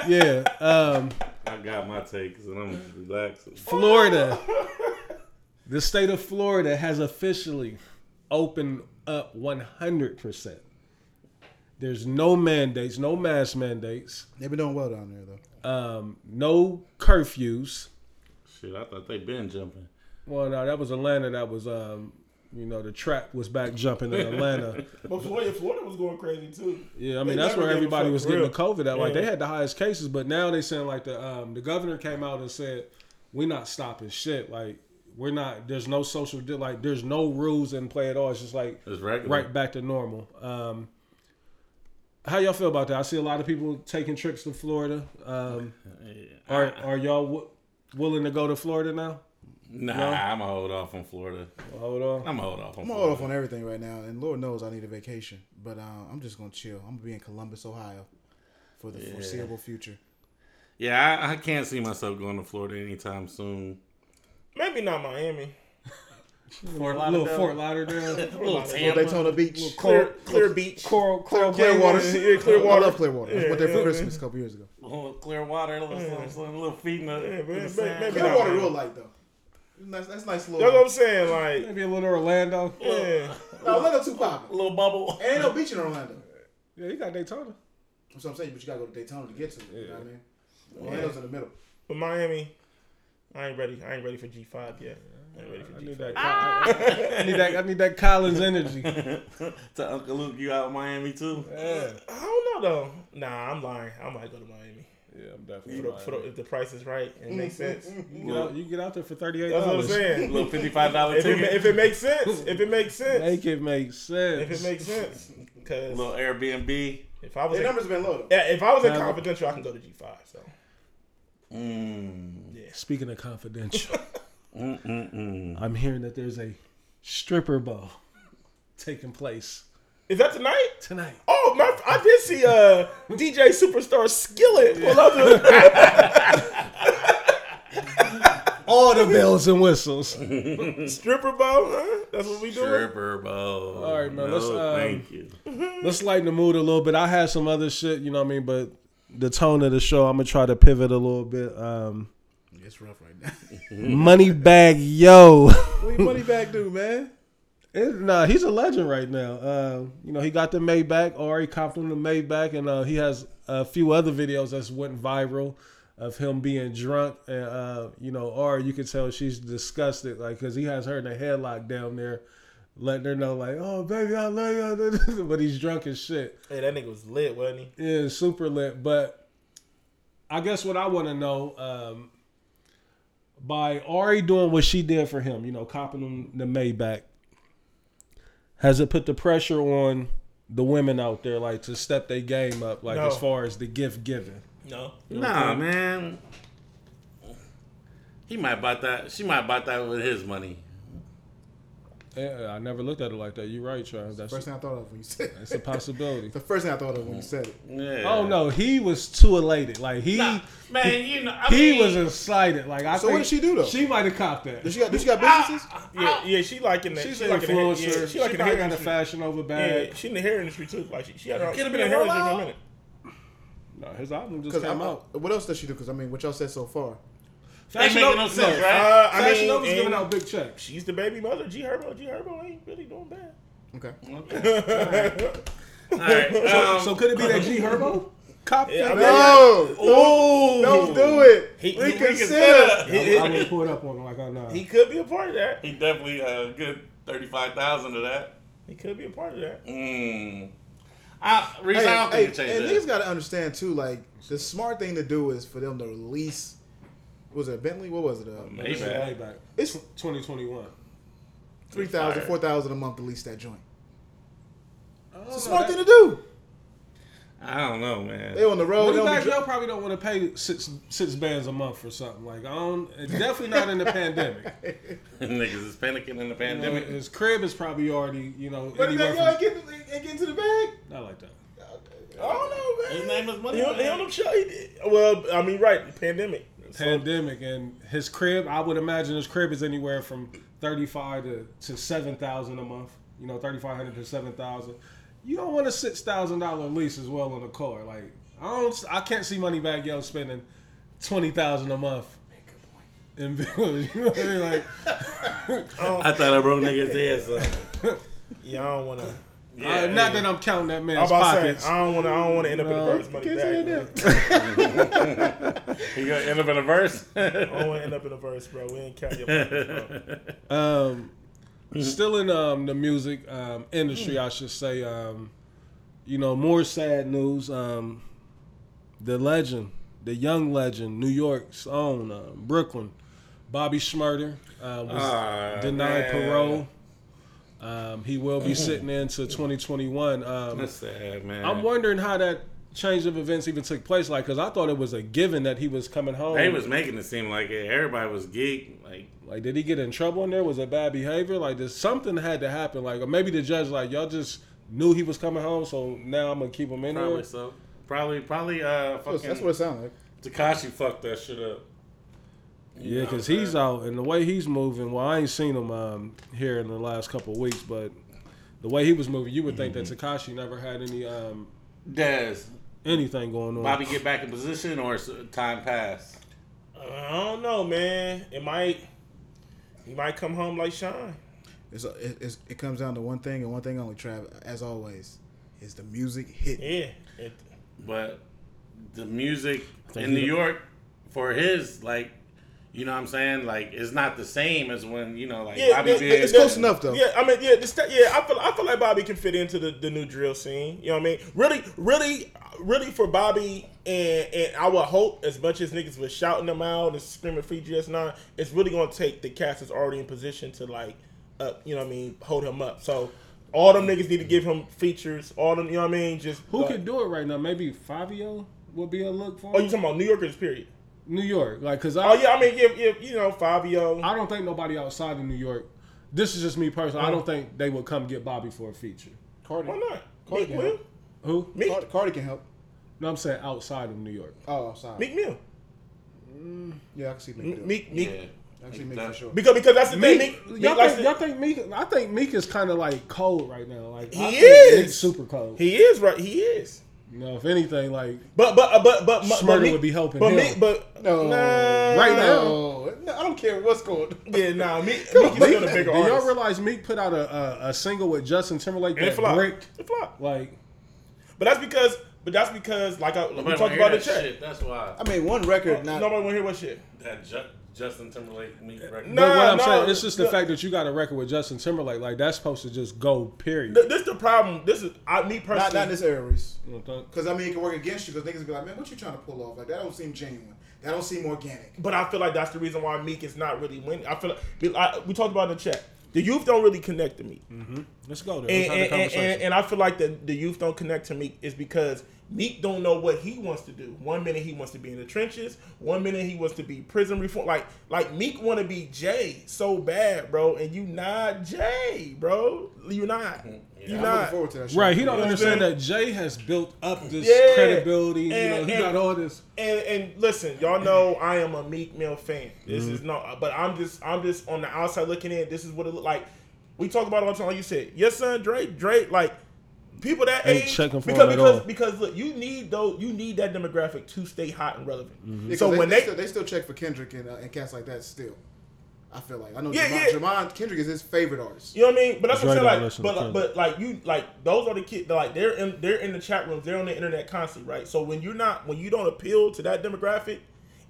yeah, yeah. Um, I got my takes and I'm just relaxing. Florida. The state of Florida has officially opened up 100%. There's no mandates, no mask mandates, They've been doing well down there though. um, no curfews. Shit, I thought they been jumping. Well, no, that was Atlanta. That was, um, you know, the track was back jumping in Atlanta. But Florida, Florida was going crazy too. Yeah, I mean They that's where everybody was getting real. the COVID at. Like Yeah. they had the highest cases, but now they saying like the um, the governor came out and said we're not stopping shit. Like we're not. There's no social like there's no rules in play at all. It's just like It's right back to normal. Um, how y'all feel about that? I see a lot of people taking trips to Florida. Um, are are y'all w- willing to go to Florida now? Nah, No? I'm gonna hold off on Florida. Hold on. I'm gonna hold off on I'm all Florida. off on everything right now, and Lord knows I need a vacation. But uh, I'm just gonna chill. I'm gonna be in Columbus, Ohio, for the Yeah. foreseeable future. Yeah, I, I can't see myself going to Florida anytime soon. Maybe not Miami. Fort Little Fort Lauderdale, little Little Tampa. Daytona Beach, Clear, clear beach. Coral, Coral Clearwater. Canyons. Yeah, Clearwater. I love Clearwater. I Yeah, went there for yeah, Christmas a couple years ago. little clear water, a little, little, little feet in the, Yeah, in the man, sand. maybe Clearwater not. real light though. Nice, that's nice That's what I'm saying. Like, Maybe a little Orlando. yeah. No, Orlando too popping. little bubble. Ain't no beach in Orlando. Yeah, you got Daytona. That's what I'm saying. But you gotta go to Daytona to get to it. You know what I mean? Orlando's in the middle. But Miami, I ain't ready. I ain't ready for G5 yet. I ain't ready for I need that. I, ah! I need that. I need that Collins energy. to Uncle Luke, you out in Miami too? Yeah, I don't know though. Nah, I'm lying. I might go to Miami. yeah, I'm For definitely. the, for the, if the price is right and it makes mm-hmm, sense. Mm-hmm, you, mm-hmm. get out, you get out there for thirty eight That's what I'm dollars. saying. little fifty-five dollar If it, if it makes sense, if it makes sense, Make it make sense. if it makes sense, because little Airbnb. if I was Their in, numbers been low yeah, if I was in Travel. confidential, I can go to G5. So Mm. Speaking of confidential, Mm-mm-mm. I'm hearing that there's a stripper ball taking place is that tonight? tonight. Oh, my, I did see uh, DJ Superstar Skillet pull up All the bells and whistles. stripper ball. Huh? That's what we do. Stripper bowl. All right, man, No, let's, um, thank you. Let's lighten the mood a little bit. I had some other shit, you know what I mean, but the tone of the show, I'm gonna try to pivot a little bit. Um, It's rough right now. Moneybagg Yo. what you money bag do, man? It- nah, he's a legend right now. Uh, you know, he got the Maybach, or he copped him the Maybach, and uh, he has a few other videos that's went viral of him being drunk, and uh, you know, or you can tell she's disgusted, like, cause he has her in a headlock down there, letting her know, like, oh baby, I love you, but he's drunk as shit. Hey, that nigga was lit, wasn't he? Yeah, super lit. But I guess what I want to know, um, by Ari doing what she did for him, you know, copping him the Maybach, has it put the pressure on the women out there, like to step their game up, like No. as far as the gift giving? No. Nah, man. He might buy that. She might buy that with his money. Yeah, I never looked at it like that. You're right, Charles. That's the First thing I thought of when you said it. It's a possibility. the first thing I thought of when you said it. Yeah. Oh no, he was too elated. Like he Nah, man, you know. I he mean, was excited. Like I So think what did she do, though? She might have copped that. Did she got? Does she got businesses? Yeah, yeah, she like in the She's she an like in the hair- influencer. yeah, she she like in the hair industry. fashion over bag. Yeah, she in the hair industry too. Like she, she had her, she Could've been been in a the hair industry for a minute. No, his album just Because came out. what else does she do? Because I mean, what y'all said so far. Ain't making no sense, right? Uh, I Fashion mean, Nova's giving and out big checks. she's the baby mother. G Herbo, G Herbo ain't really doing bad. Okay. All right. Um, so could it be that G Herbo? Cop Yeah, I that? mean- No, Ooh. don't do it. He- he- Reconsider. He, I would pull it up on him like I know. he could be a part of that. He definitely had a good thirty-five thousand of that. He could be a part of that. Mm. I, Reese, Hey, I don't hey, think it and changed niggas got to understand too. Like the smart thing to do is for them to release. Was it Bentley? What was it? Uh, Maybe. Way back. It's 2021. three thousand, four thousand a month to lease that joint. Oh, It's a smart thing to do. I don't know, man. They on the road. They Money back, be y'all probably don't want to pay six six bands a month for something. Like I don't. Definitely not in the pandemic. Niggas is panicking in the You know, pandemic. his crib is probably already you know But anywhere then y'all get, get into the bag. not like that. I don't know, man. His name is Money He on, he on them show. He did. Well, I mean, right? Pandemic. So, Pandemic and his crib. I would imagine his crib is anywhere from thirty five to to seven thousand a month. you know, thirty five hundred to seven thousand. You don't want a six thousand dollar lease as well on a car. Like I don't, I can't see Moneybagg Yo spending twenty thousand a month in bills. You know what I mean? Like, I thought I broke niggas' head, son. Yeah, I don't want to. Uh, not that I'm counting that I man's about to pockets. say, I don't want to. I don't want to end up No, in the verse money can't back. man. You gonna end up in a verse? I don't want to end up in a verse, bro. We ain't count your pockets, bro. Um, still in um, the music um, industry, I should say. Um, you know, more sad news. Um, the legend, the young legend, New York's own um, Brooklyn, Bobby Shmurda uh, was Ah, denied man. parole. Um, he will be sitting into 2021. Um, That's sad, man. I'm wondering how that change of events even took place. Like, because I thought it was a given that he was coming home. They was making it seem like it. Everybody was geek. Like, Like, did he get in trouble in there? Was it bad behavior? Like, there's something had to happen. Like, or maybe the judge, like, y'all just knew he was coming home, so now I'm gonna keep him in probably there. so. Probably, probably, uh, That's, fucking that's what it sounded like. Tekashi fucked that shit up. You Yeah, because he's out, and the way he's moving. Well, I ain't seen him um, here in the last couple of weeks, but the way he was moving, you would think that Mm-hmm. Tekashi never had any um, Dez, anything going on. Bobby get back in position or is time pass? Uh, I don't know, man. It might. He might come home like Sean. It's, it, it's, it comes down to one thing and one thing only, Trav. As always, is the music hit. Yeah. It, But the music in New York for his like, you know what I'm saying? Like, it's not the same as when you know, like Yeah, Bobby it- Big. It's close enough though. Yeah, I mean, yeah, the yeah. I feel, I feel like Bobby can fit into the, the new drill scene. You know what I mean? Really, really, really for Bobby, and and I would hope as much as niggas was shouting them out and screaming free GS9, it's really gonna take the cast that's already in position to like, uh, you know what I mean, hold him up. So all them niggas need to give him features. All them, you know what I mean? Just Who like, could do it right now? Maybe Fivio would be a look for Oh, you talking about New Yorkers? Period. New York, like, cause I, Oh yeah, I mean, if, yeah, you know, Fivio. I don't think nobody outside of New York. This is just me personally. I don't think they would come get Bobby for a feature. Cardi. Why not? Cardi Meek can Mill. help. Who? Meek, Cardi, Cardi can help. No, I'm saying outside of New York. Oh, sorry. Meek Mill. Mm, yeah, I can see Meek. do it. Meek, Meek. Yeah. I can see Meek for sure. Because because that's the thing. Meek, Meek, Meek y'all, likes think, to- y'all think Meek? I think Meek is kind of like cold right now. Like He I think is. Meek's super cold. He is right. He is. You know, if anything, like But but uh, but but but, Shmurda Meek- would be helping But him. Meek, but No. nah, Right No, no, I don't care what's going. Yeah, nah. Meek, Meek is still the bigger do y'all realize Meek put out a, a, a single with Justin Timberlake And it flopped. bricked? It flopped. Like But that's because. But that's because, like I, we talked about the that chat. shit. That's why I mean, one record. Not Nobody want to hear what shit. that Ju- Justin Timberlake Meek record. No. but what I'm no, saying, it's just the no. fact that you got a record with Justin Timberlake. Like that's supposed to just go. Period. Th- This the problem. This is I me personally. not, not this era, Reese. You know what I'm saying? Because I mean, it can work against you. Because niggas be like, man, what you trying to pull off? Like that don't seem genuine. That don't seem organic. But I feel like that's the reason why Meek is not really winning. I feel like I, we talked about it in the chat. The youth don't really connect to Meek. Mm-hmm. Let's go there. Let's and, have and, and, conversation. and, and I feel like the, the youth don't connect to Meek is because Meek don't know what he wants to do. One minute he wants to be in the trenches. One minute he wants to be prison reform. Like like Meek want to be Jay so bad, bro. And you not Jay, bro. You not. You I'm not. forward to that. Shit. Right, he don't You know understand that Jay has built up this Yeah. credibility. you know, And- he and- got all this. And and listen, y'all know I am a Meek Mill fan. This mm-hmm. is not. but I'm just I'm just on the outside looking in. This is what it look like. We talk about it all the time. Like you said, yes, son, Drake, Drake, like people that Ain't age checking for because him at because all. because look, you need those you need that demographic to stay hot and relevant. Yeah, 'cause So they, when they, they, still, they still check for Kendrick and, uh, and cats like that still. I feel like I know Yeah, Jamon, yeah. Jamon Kendrick is his favorite artist. you know what I mean? But that's what I'm don't saying. Like, listen but to like, but like you like those are the kids. Like they're in they're in the chat rooms. They're on the internet constantly, right? So when you're not when you don't appeal to that demographic,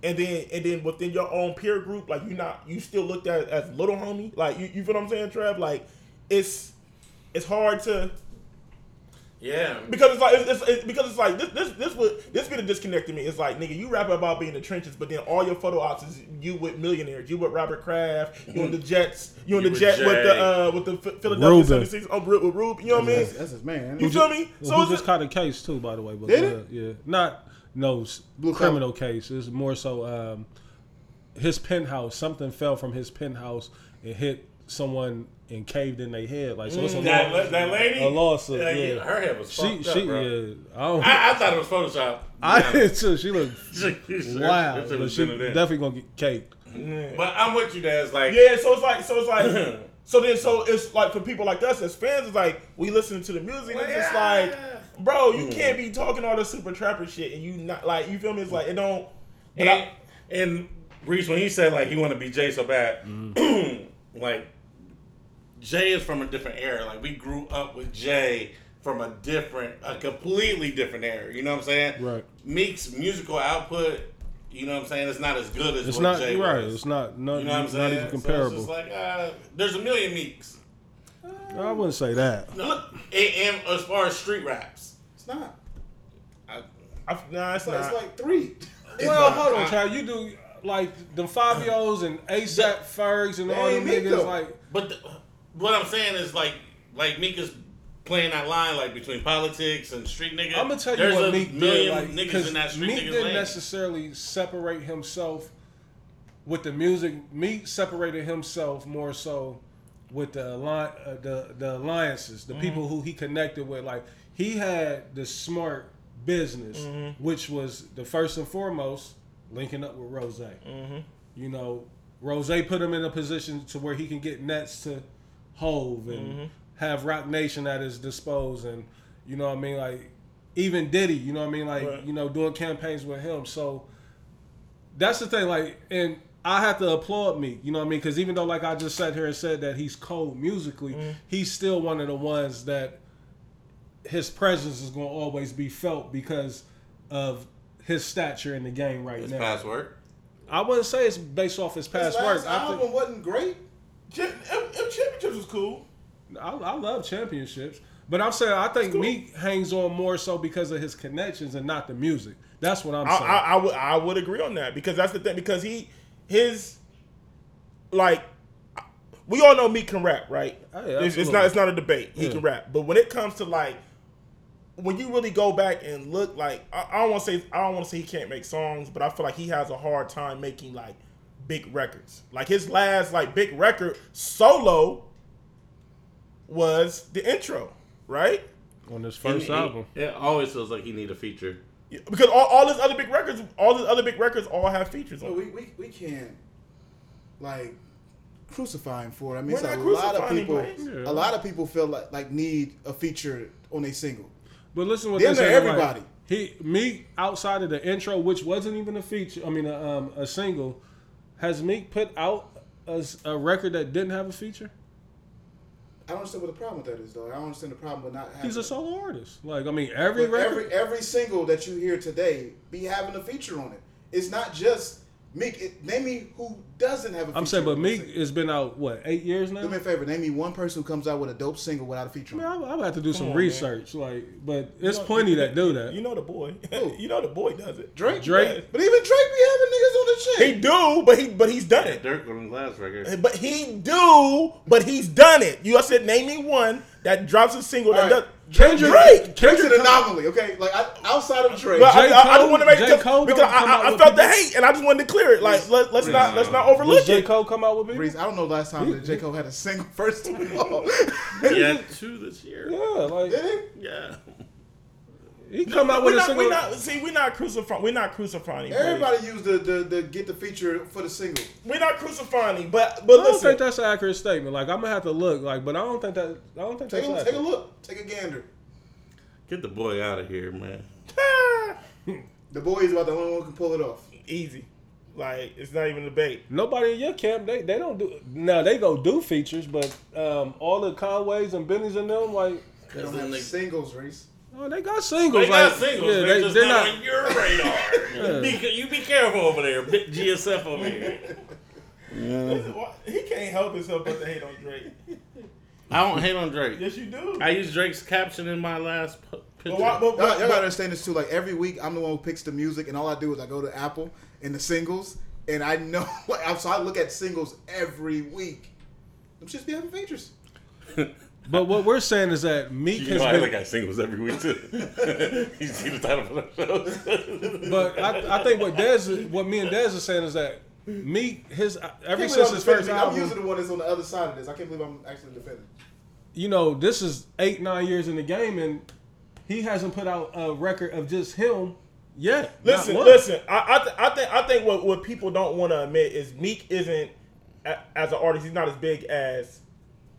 and then and then within your own peer group, like you're not you still looked at as little homie. Like you, you feel what I'm saying, Trev? Like it's it's hard to Yeah. because it's like it's, it's, it's because it's like this this this would this be the disconnect to me. It's like nigga, you rap about being in the trenches, but then all your photo ops is you with millionaires, you with Robert Kraft, you on the Jets, you on You the with Jet with the uh with the Ph- Philadelphia Rubin. 76 oh, Ru- with Rube. You know what I mean? That's, that's his man. You feel me? Well, So who is just it, caught a case too, by the way. But Did go it? Yeah, not no Blue criminal case. It's more so um, his penthouse. Something fell from his penthouse and hit someone and caved in their head. Like so, it's a, mm. That, law, that lady. a lawsuit. Yeah, Yeah, Her head was she fucked she up, bro. yeah. I don't. I, I thought it was Photoshop. I did too. She looked wow. wild, but she definitely gonna get caked. But I'm with you, Dad. It's like yeah, so it's like so it's like So then, so it's like for people like us as fans, it's like we listen to the music. It's just like, bro, you mm. can't be talking all this super trapper shit and you not like you feel me? It's like it don't. But And, I, and Reese, when he said like he want to be Jay so bad, mm. like Jay is from a different era. Like we grew up with Jay from a different, a completely different era. You know what I'm saying? Right. Meek's musical output, you know what I'm saying, it's not as good as It's what not Jay right. was. It's not not, you know what I'm saying? not even So comparable. it's just like uh, there's a million Meeks. I wouldn't say that. No, and, and as far as street raps, It's not. I, I, nah, it's like, not. it's like three. Well, hold on, child. You do like the Fivios and ASAP Fergs and all them niggas. Like, but the, what I'm saying is like like Meek is playing that line like between politics and street nigga. I'm gonna tell you There's what a Meek did. Like, niggas in that street Meek didn't lane. necessarily separate himself with the music. Meek separated himself more so with the alli- uh, the the alliances, the mm-hmm. people who he connected with. Like he had the smart business, mm-hmm. which was the first and foremost linking up with Ross. Mm-hmm. You know, Ross put him in a position to where he can get nets to Hove and mm-hmm. have Roc Nation at his disposal, and you know what I mean, like even Diddy, you know what I mean, like Right. you know doing campaigns with him. So that's the thing, like, and I have to applaud me, you know what I mean, because even though like I just sat here and said that he's cold musically, mm-hmm. he's still one of the ones that his presence is going to always be felt because of his stature in the game right his now. past work. I wouldn't say it's based off his His past last work. I, album think, wasn't great. M- M- championships was cool. I, I love championships, but I'm saying I think Meek hangs on more so because of his connections and not the music. That's what I'm saying. I, I would I would agree on that because that's the thing because he his like we all know Meek can rap right. Hey, it's, it's not it's not a debate. He Yeah. can rap, but when it comes to like when you really go back and look like I, I don't want to say I don't want to say he can't make songs, but I feel like he has a hard time making like big records. Like his last like big record solo was the intro, right? on this He- first he- album. It always feels like he need a feature. Yeah, Because all, all his other big records, all his other big records, all have features on. But we, we, we can't like crucify him for it. I mean, We're it's a lot of people. Yeah. A lot of people feel like like need a feature on a single. But listen, what Damn they near say. everybody. Like, he me outside of the intro, which wasn't even a feature. I mean, a, um, a single. Has Meek put out a record that didn't have a feature? I don't understand what the problem with that is, though. I don't understand the problem with not having. He's a solo artist. Like I mean, every record. every every single that you hear today be having a feature on it. It's not just Meek. It, name me who doesn't have a. feature I'm saying, but on a Meek single. has been out what eight years now. Do me a favor. Name me one person who comes out with a dope single without a feature. I mean, on it. I, I would have to do some on, man. research. Like, but it's You know- plenty you- that do that. You know the boy. Who? you know the boy does it. Drake. Drake. But even Drake be having niggas on the shit. He do, but he but he's done it. Durk on the last record. But he do, but he's done it. You said name me one that drops a single that All does. right. Kendrick- Drake. Drake's an anomaly. Okay, like I, outside of Drake. But I, J. I, I just Cole- want to make J. because, Cole because I, I, I felt the hate and I just wanted to clear it. Like let, let's not let's not Was overlook J it. Cole come out with people? Reese, I don't know the last time that J Cole had a single first of all. He had two this year. Yeah, like Did he? Yeah. He come out we're a not, single. we're not, see, we're not crucifying. We're not crucifying. him, Everybody used the, the the get the feature for the single. We're not crucifying but but I don't listen. think that's an accurate statement. Like I'm gonna have to look. Like, but I don't think that. I don't think Take that's a, take a look. Take a gander. Get the boy out of here, man. The boy is about the only one who can pull it off. Easy. Like it's not even a debate. Nobody in your camp, they, they don't do. Now they go do features, but um, all the Conways and Benny's and them, like, They don't then have they- singles, Reese. Oh, they got singles. They got like, singles. Yeah, they're they, just they're not, not. on your radar. you, be, you be careful over there, big GSF over here. Listen, why- He can't help himself but to hate on Drake. I don't hate on Drake. Yes, you do. I use Drake's caption in my last p- picture. But why- but- Y'all, y'all gotta understand this too. Like every week, I'm the one who picks the music, and all I do is I go to Apple and the singles, and I know. Like, so I look at singles every week. Them shits be having features. But what we're saying is that Meek you has know, I been. look at singles every week too. you see the title for the show. But I, I think what Dez, what me and Dez are saying is that Meek, his I ever can't since I'm his first defending me. I'm using the one that's on the other side of this. I can't believe I'm actually defending. you know, this is eight nine years in the game, and he hasn't put out a record of just him yet. Listen, listen. I I, th- I think I think what, what people don't want to admit is Meek isn't as an artist. He's not as big as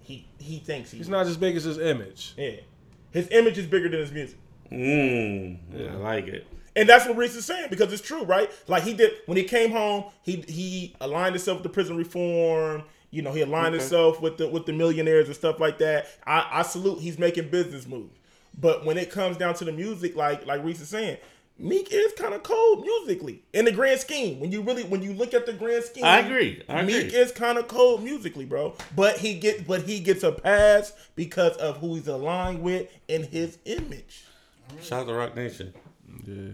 he he thinks he He's is. not as big as his image. Yeah, his image is bigger than his music. Mm, I like it. And that's what Reese is saying because it's true, right? Like he did when he came home, he he aligned himself with the prison reform. You know, he aligned himself with the with the millionaires and stuff like that. I, I salute he's making business moves. But when it comes down to the music, like like Reese is saying, Meek is kind of cold musically in the grand scheme. When you really when you look at the grand scheme, I agree. I Meek agree. is kind of cold musically, bro. But he get but he gets a pass because of who he's aligned with and his image. Shout out to Roc Nation. Yeah.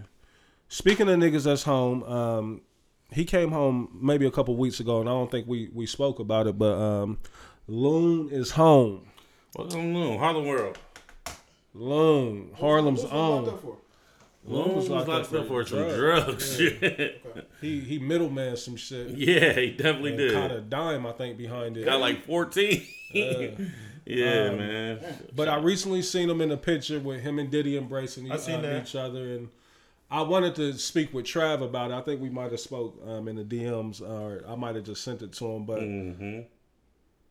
Speaking of niggas that's home, um, he came home maybe a couple weeks ago, and I don't think we we spoke about it, but um, Loon is home. Welcome to Harlem World. Loon, Harlem's What's he locked own. Up for? Loon was locked up for some drugs. He he middleman some shit. yeah, he definitely And did. caught a dime, I think, behind it. Got like 14. yeah, Um, man. But I recently seen him in a picture with him and Diddy embracing I seen uh, each other, and I wanted to speak with Trav about it. I think we might have spoke um, in the DMs, or I might have just sent it to him. But hmm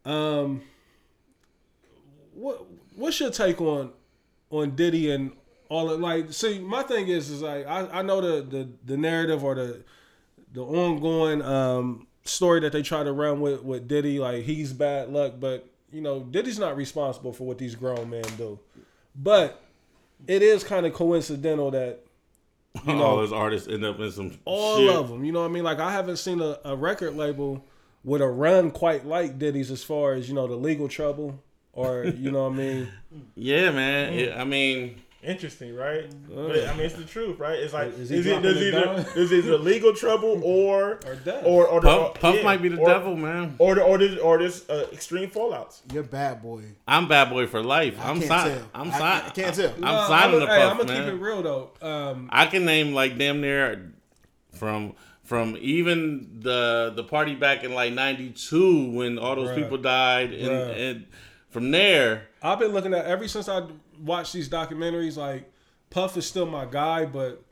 um, what what's your take on on Diddy and all of like? See, my thing is is like I, I know the, the the narrative or the the ongoing um story that they try to run with with Diddy, like he's bad luck, but you know Diddy's not responsible for what these grown men do. But it is kind of coincidental that you know All those artists end up in some all shit. of them. You know what I mean? Like I haven't seen a, a record label with a run quite like Diddy's as far as you know the legal trouble or you know what I mean. Yeah, man. It- I mean, Interesting, right? But, I mean, it's the truth, right? It's like Is is, he it does dropping either it is either legal trouble or Or death. or or the, Puff, Puff yeah, might be the or, devil, man. or the, or this or this uh, extreme fallouts. You're bad boy. I'm bad boy for life. I I'm can't signing. tell. I'm I- signing. I can't tell. I'm No, signing I'ma- the hey, Puff, I'm gonna man. keep it real though. Um, I can name like damn near from from even the the party back in like '92 when all those Bruh. people died, and, and from there, I've been looking at every since I watched these documentaries. Like Puff is still my guy, but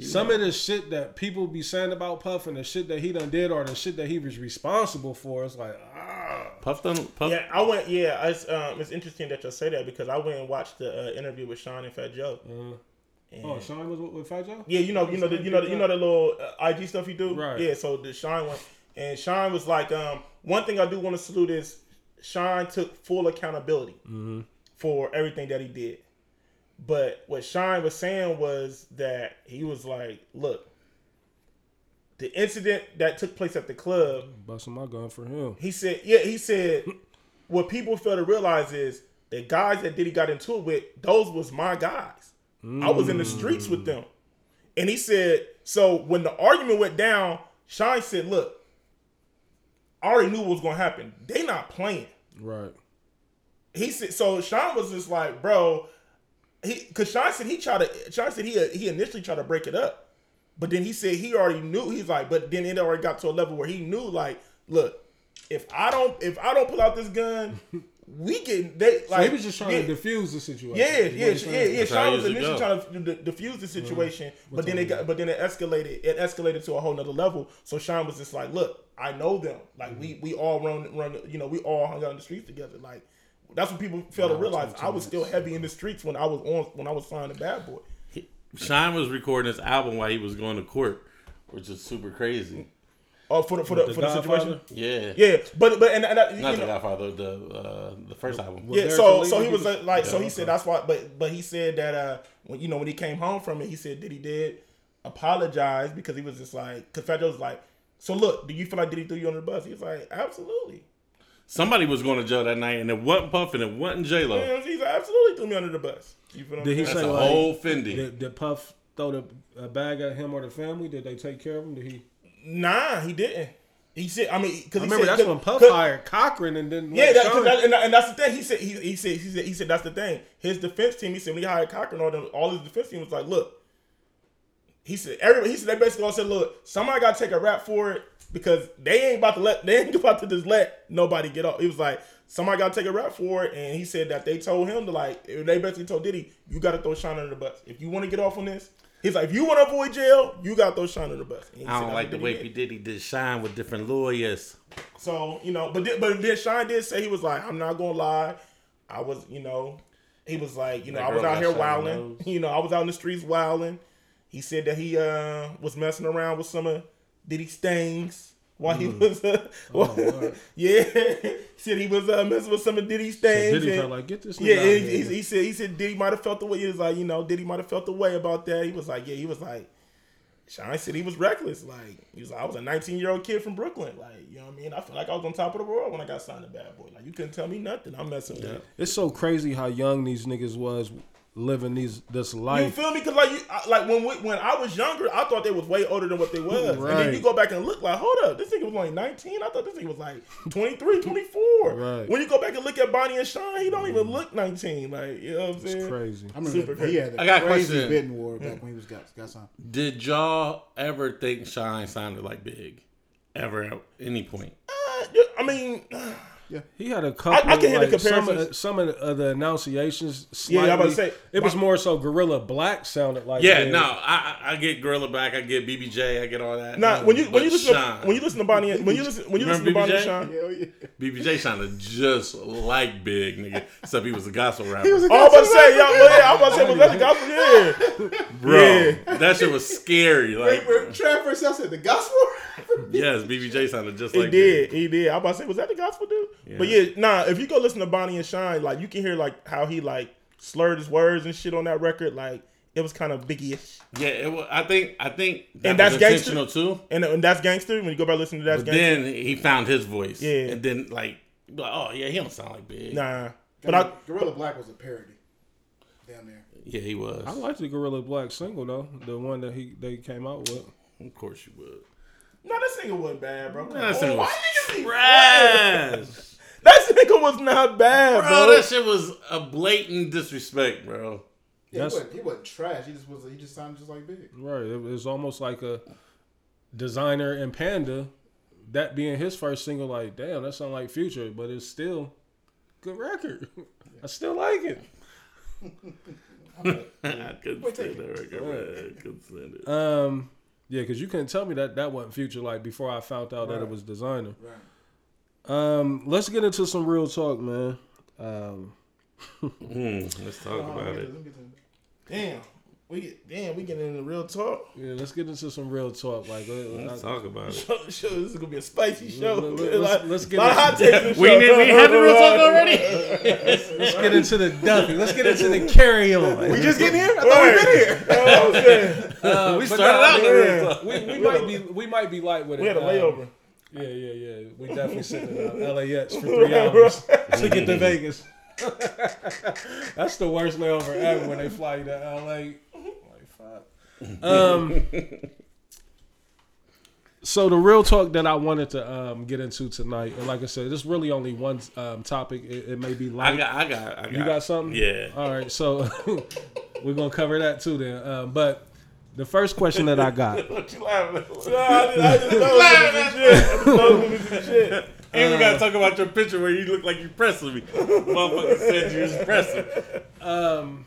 some of the shit that people be saying about Puff and the shit that he done did or the shit that he was responsible for, it's like ah. Puff done Puff. Yeah, I went. Yeah, it's um, it's interesting that you say that because I went and watched the uh, interview with Sean and Fat Joe. Uh, And- oh, Sean was with, with Fat Joe. Yeah, you know, you know, the, you know, the, you know the little uh, IG stuff he do. Right. Yeah. So the Shyne one, and Shyne was like, um, one thing I do want to salute is Shyne took full accountability for everything that he did. But what Shyne was saying was that he was like, look, the incident that took place at the club Busting my gun for him. he said, yeah, he said, what people fail to realize is the guys that Diddy got into it with, those was my guys. I was in the streets with them. And he said, so when the argument went down, Shyne said, look, I already knew what was going to happen. They not playing. Right. He said, so Sean was just like, bro, he, cause Sean said he tried to, Sean said he, he initially tried to break it up. But then he said he already knew. He's like, but then it already got to a level where he knew, like, look, if I don't, if I don't pull out this gun, we get they So like. he was just trying yeah, to defuse the situation. Yeah, is yeah, yeah, yeah. Sean was initially trying to d- diffuse the mm-hmm. situation, but then it got, but then it escalated. It escalated to a whole nother level. So Sean was just like, look, I know them. Like we mm-hmm. we all run run. You know, we all hung out in the streets together. Like that's what people fail to realize. I was still heavy in the streets when I was on when I was signed to Bad Boy. Shyne was recording his album while he was going to court, which is super crazy. Oh, for the for the, The for the situation. Yeah, Yeah, but but and, and that, you Not the know, Godfather, the uh, the first album. Well, yeah. So so he he was was- uh, like, so Yeah, he said that's why. But but he said that uh when you know when he came home from it, he said Diddy did apologize because he was just like, because Fat was like, so look, do you feel like Diddy threw you under the bus? He was like, absolutely. Somebody was going to jail that night, and it wasn't Puff, and it wasn't J Lo. Yeah, he's absolutely threw me under the bus. You feel what I'm Did he saying? That's say a like whole Fendi. did, did Puff throw the a bag at him or the family? Did they take care of him? Did he? Nah, he didn't. He said, I mean, because I remember said, that's when Puff cause- hired Cochran and then Yeah, that, that, and, and that's the thing. He said he, he said he said he said that's the thing. His defense team. He said when he hired Cochran, all them, all his defense team was like, look. He said everybody. He said they basically all said, look, somebody got to take a rap for it because they ain't about to let they ain't about to just let nobody get off. He was like somebody got to take a rap for it, and he said that they told him to like they basically told Diddy, you got to throw Sean under the bus if you want to get off on this. He's like, if you want to avoid jail, you got to throw Shyne on the bus. I don't like the way he did. Diddy did Shyne with different lawyers. So you know, but then, but then Shyne did say he was like, I'm not gonna lie, I was, you know, he was like, you know, That I was out here wilding. You know, I was out in the streets wilding. He said that he uh was messing around with some of Diddy Stangs while he was, uh, Lord. yeah. he said he was uh, messing with some of Diddy Stangs. Diddy and- like get this. yeah, he, he, he said he said Diddy might have felt the way. He was like, you know, Diddy might have felt the way about that. He was like, yeah, he was like, Shyne said he was reckless. Like he was like, I was a 19 year old kid from Brooklyn. Like you know what I mean? I feel like I was on top of the world when I got signed to Bad Boy. Like you couldn't tell me nothing. I'm messing with it. It's so crazy how young these niggas was living these this life. You feel me? Because like you, like when we, when I was younger, I thought they was way older than what they was. And then you go back and look, like, hold up, this nigga was only 19. I thought this nigga was like 23, 24. Right. When you go back and look at Bonnie and Sean, he don't even look 19. Like you know what I'm saying? It's crazy. I remember Super he had a I got crazy question. bidding war back when he was got got signed. Did y'all ever think Shyne sounded like Big? Ever at any point? Uh, I mean, He had a couple. I can hear the like, some of comparisons. the, some of the, uh, the enunciations. Yeah, I'm about to say- it was more so Guerilla Black sounded like. Yeah, Big. no, I I I get Guerilla Black, I get BBJ, I get all that. Nah, when you when you listen Shyne, to when you listen to Bonnie when you listen when you listen to Remember Bonnie and BBJ? Sean. Hell yeah. BBJ sounded just like Big nigga, except he was a gospel rapper. He was a Oh, I'm about to say, y'all, well, yeah, I'm about to say, was that the gospel? Yeah. Bro, Yeah. that shit was scary. Like, Wait, wait, Trav first said the gospel. yes, BBJ sounded just like. He did, Big. he did. I'm about to say, was that the gospel dude? But yeah, nah. If you go listen to Bonnie and Shyne, like you can hear like how he like slurred his words and shit on that record. Like it was kind of biggie-ish. Yeah, it was, I think I think that And was that's gangster? intentional too. And, and that's gangster. When you go back and listen to that. But gangster. then he found his voice. Yeah. and then like, like, oh yeah, he don't sound like Big. nah. But I, Guerilla Black was a parody. Down there. Yeah, he was. I liked the Guerilla Black single though, the one that he they came out with. Of course you would. no, this single wasn't bad, bro. Come That on. shit Why was niggas trash. That nigga was not bad, bro. Bro, that shit was a blatant disrespect, bro. Yeah, That's- he, wasn't, he wasn't trash. He just was. He just sounded just like Big. Right. It was almost like a designer and Panda. That being his first single, like damn, that sound like Future, but it's still good record. I still like it. I couldn't stand that record, man. I couldn't stand it. Um, yeah, because you couldn't tell me that that wasn't Future like before I found out that it was designer. Right. Um, let's get into some real talk, man. Um, Mm, let's talk about it. Let me get to- Damn. We get, damn, we getting into real talk. yeah, let's get into some real talk. Like, uh, Let's I- talk about it. Show, show, this is gonna be a spicy show. Let- let- let's- Like, let's get lot of it- hot takes We show. did we had the real talk already. let's get into the dumping. Let's get into the carry on. We just getting here? I thought we been here. You know what I'm saying? Uh, We started out with yeah, real we, we might be we might be light with it. We had a Um, layover. Yeah, yeah, yeah. We definitely sitting in uh, LAX for three hours to get to Vegas. That's the worst layover ever when they fly you to LA. Like fuck. Um. So the real talk that I wanted to um, get into tonight, and like I said, there's really only one um, topic. It, it may be I light. got, I got, I got. you got something? Yeah. All right, so we're gonna cover that too then. Um, but the first question that I got. What you laughing at? Nah, I just- I just know it was some shit. I just know it shit. And we gotta talk about your picture where you look like you're pressing me. Motherfucker said you was pressing. Um,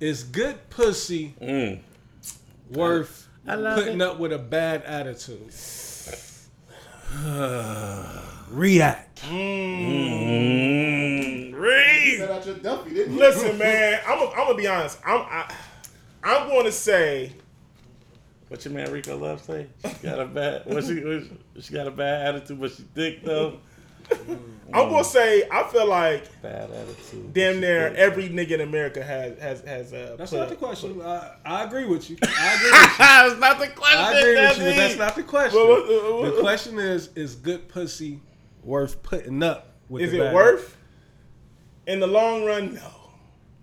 is good pussy Mm. worth I love putting it. up with a bad attitude? React. Mm. Read. Set out your Duffy, didn't you? Listen, man, I'm I'm gonna be honest. I'm I, I'm going to say What your man Rico Love say? She got a bad. What she? What she, she got a bad attitude, but she thick though. I'm gonna say I feel like Bad attitude. damn She near thick. every nigga in America has has has uh. That's put- not the question. I, I agree with you. I agree with you. that's not the question. I agree with you, but that's not the question. Well, what- what- what- The question is: Is good pussy worth putting up with? Is the it bad- worth? In the long run, no.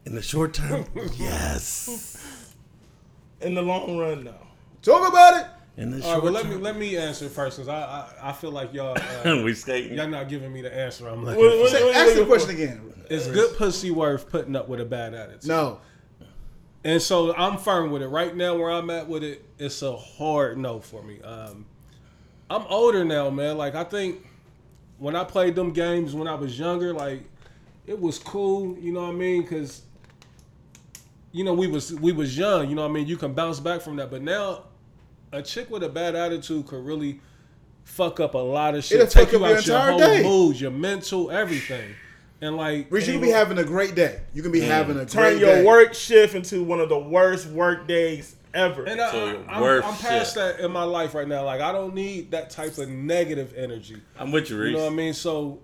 In the short term, yes. In the long run, no. Talk about it. In the All short right, well let me let me answer first, cause I I, I feel like y'all uh, we skating. y'all not giving me the answer I'm looking What- for. what- Say, what- ask what- the question again. Is good pussy worth putting up with a bad attitude? No. And so I'm firm with it. Right now, where I'm at with it, it's a hard no for me. Um, I'm older now, man. Like I think when I played them games when I was younger, like it was cool. You know what I mean? Because you know, we was we was young. You know, what I mean, you can bounce back from that. But now, a chick with a bad attitude could really fuck up a lot of shit. It'll take fuck you up your your whole day. mood, your mental, everything. And like, Rich, you can be having a great day. You can be having a Turn great your day. work shift into one of the worst work days ever. And I, So I, your I'm, worst I'm past shit. that in my life right now. Like, I don't need that type of negative energy. I'm with you, You know what I mean? So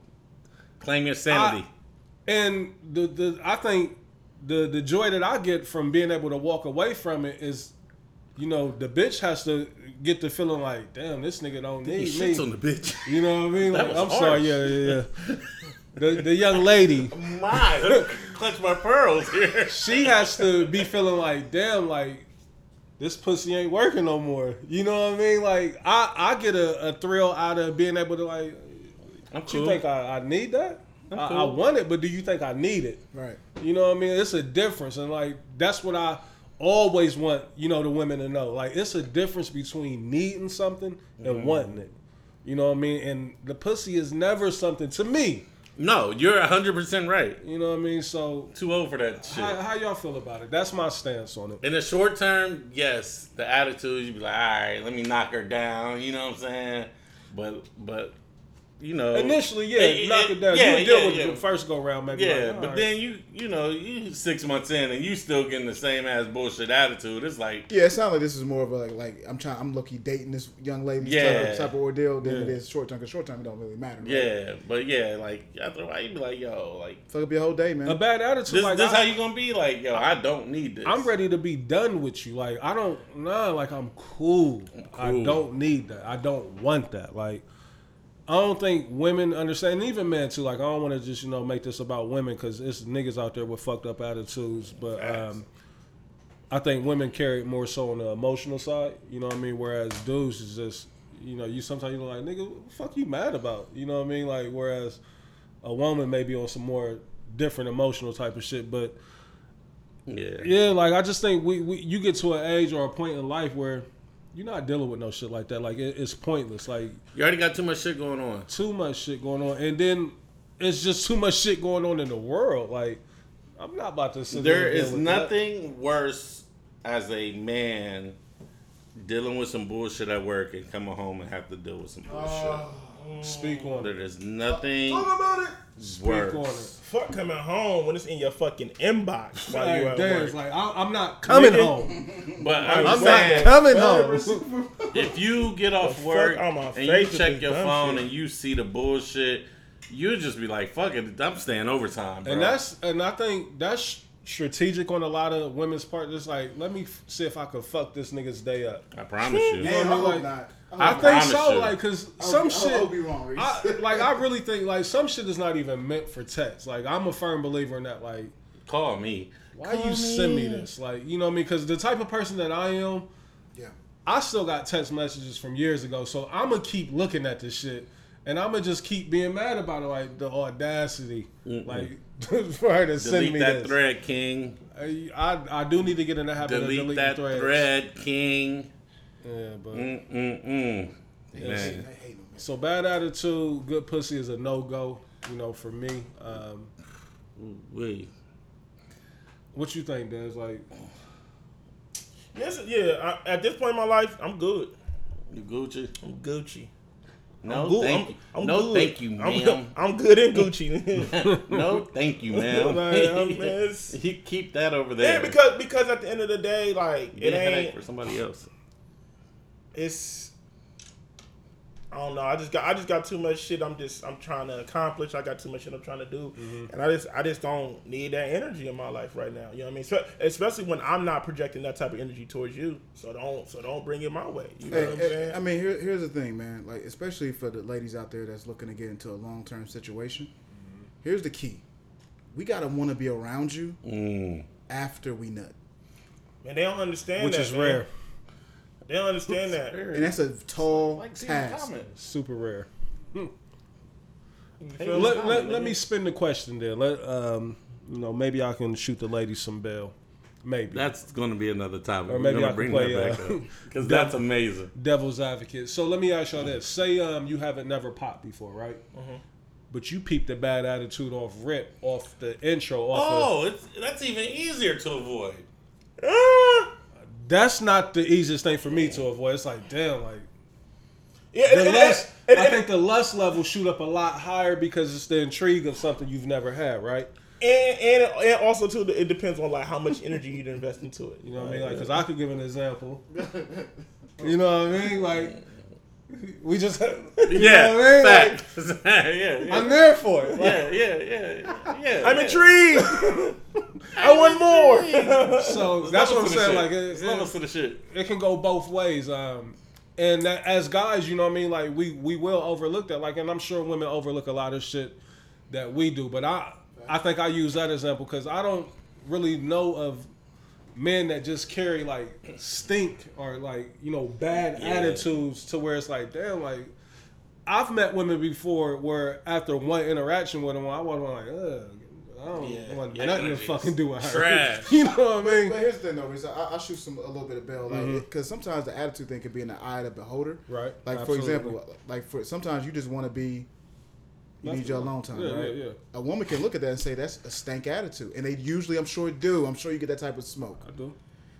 Claim your sanity. And the the I think the the joy that I get from being able to walk away from it is, you know, the bitch has to get the feeling like, damn, this nigga don't he need me. shits on the bitch. you know what I mean? That Like, was I'm sorry, yeah, yeah, yeah. the the young lady, My, clutch my pearls here. she has to be feeling like, damn, like this pussy ain't working no more. You know what I mean? Like I I get a, a thrill out of being able to like. I'm Do you think I, I need that? I, I want it, but do you think I need it? Right. You know what I mean? It's a difference, and like that's what I always want. You know, the women to know. Like it's a difference between needing something and Mm-hmm. wanting it. You know what I mean? And the pussy is never something to me. No, you're 100% right. You know what I mean? So Too old for that shit. how, how y'all feel about it? That's my stance on it. In the short term, yes, the attitude you'd be like, all right, let me knock her down. You know what I'm saying? But but you know, Initially, yeah, It- knock it- it down. yeah, you would deal yeah, with yeah. the first go round, maybe. yeah. like, but alright. then you you know you six months in and you still getting the same ass bullshit attitude. It's like Yeah, it sounds like this is more of a like, like I'm trying, I'm lucky dating this young lady Yeah. type, of, type of ordeal than it Yeah. is short term. Because short term it don't really matter. Right? yeah, but yeah, like after a while you be like, yo, like fuck up your whole day, man. a bad attitude. this like this I, how you gonna be? Like yo, I don't need this. I'm ready to be done with you. Like I don't nah, like I'm cool. I cool. don't need that. I don't want that. Like I don't think women understand, and even men too. Like I don't want to just you know make this about women because it's niggas out there with fucked up attitudes. But um, I think women carry it more so on the emotional side. You know what I mean? Whereas dudes is just you know you sometimes you're like nigga, what the fuck you mad about? You know what I mean? Like whereas a woman may be on some more different emotional type of shit, but. Yeah. Yeah, like I just think we, we you get to an age or a point in life where you're not dealing with no shit like that. Like it, it's pointless. Like You already got too much shit going on. too much shit going on, and then it's just too much shit going on in the world. Like I'm not about to sit There and deal is that. nothing worse as a man dealing with some bullshit at work and coming home and have to deal with some bullshit. Oh. Speak on there it. is nothing about it. Speak worse. on it. Fuck coming home when it's in your fucking inbox while you Like, at damn, work. like I, I'm not coming Nigga. home. But I'm, I'm saying, not coming home. if you get off fuck work out and face you check your phone shit. and you see the bullshit, you just be like, "Fuck it, I'm staying overtime." Bro. And that's and I think that's strategic on a lot of women's part. Just like let me f- see if I can fuck this nigga's day up. I promise you. Yeah. Damn, I I mean, hope like- not. I, think so, you. like, cause some hope- I shit. hope you're wrong, I, like, I really think like some shit is not even meant for text. Like, I'm a firm believer in that. Like, Call me. why you send me this? Like, you know what I mean? Because the type of person that I am, Yeah. I still got text messages from years ago. So I'm gonna keep looking at this shit, and I'm gonna just keep being mad about it. Like the audacity, like for her to send Delete me that this. thread, King. I, I I do need to get in the habit Delete of deleting that threads. thread, King. Yeah, but Mm mm mm. I Man, hate them, man. so bad attitude, good pussy is a no go. You know, for me. Um, wait. what you think, Dez? Like, Yes, yeah. I, at this point in my life, I'm good. You Gucci? I'm Gucci. No, I'm good. thank I'm, you. I'm no, good. thank you, I'm, ma'am. I'm good in Gucci. no, thank you, ma'am. Like, you keep that over there. yeah, because because at the end of the day, like it ain't. for somebody else. It's. I don't know. I just got I just got too much shit. I'm just I'm trying to accomplish. I got too much shit I'm trying to do, and I just I just don't need that energy in my life right now. You know what I mean? So, especially when I'm not projecting that type of energy towards you. So don't so don't bring it my way. You know Hey, what I'm hey, saying? I mean, here, here's the thing, man. Like, especially for the ladies out there that's looking to get into a long term situation. Here's the key: we gotta want to be around you Mm. after we nut, and they don't understand which that. is man. rare, They don't understand that. and that's a tall Like, see task. super rare. You Hey, Let, me? let, let me spin the question there. Let um, you know, maybe I can shoot the ladies some bail. Maybe That's going to be another topic. Or maybe I bring play, that back uh, up because that's amazing. devil's advocate. So let me ask y'all this: Say um, you haven't never popped before, right? Mm-hmm. But you peeped the bad attitude off rip, off the intro, off. Oh, it's, that's even easier to avoid. Uh, That's not the easiest thing for me to avoid. It's like, damn, like yeah, the and- and- and- I think the lust level shoot up a lot higher because it's the intrigue of something you've never had, right? and, and and also too, it depends on like how much energy you invest into it. You know what I mean? Like, because I could give an example. You know what I mean? Like, we just, you Yeah, know what I mean? Like, fact. yeah, yeah. I'm there for it. Like, yeah, yeah, yeah, yeah. I'm yeah. intrigued. I want more. so that's what I'm Levels to the saying. Like, It's it, levels it, to the shit. it can go both ways. Um, and that, as guys, you know what I mean? Like, we we will overlook that. Like, and I'm sure women overlook a lot of shit that we do. But I I think I use that example because I don't really know of men that just carry like stink or like you know bad Yeah. attitudes to where it's like damn like I've met women before where after one interaction with them I was like ugh I don't Yeah, want your nothing to fucking do with her trash. you know what I mean But here's the thing, though, Reese. I, I shoot some a little bit of bell, like mm-hmm. because sometimes the attitude thing could be in the eye of the beholder. right Like Absolutely. for example, like for sometimes you just want to be, you need your alone time, yeah, right? yeah yeah A woman can look at that and say that's a stank attitude, and they usually, I'm sure, do. I'm sure you get that type of smoke. I do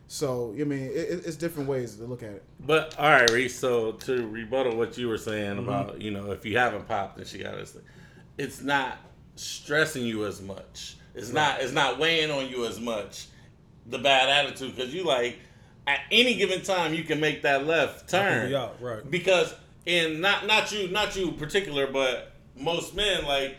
So I mean, it, it- it's different ways to look at it. But all right, Reese. So to rebuttal what you were saying Mm-hmm. about, you know, if you haven't popped and she got this, it's not stressing you as much. It's not. It's not weighing on you as much. The bad attitude because you like at any given time you can make that left turn be out right because in not not you not you particular, but most men like.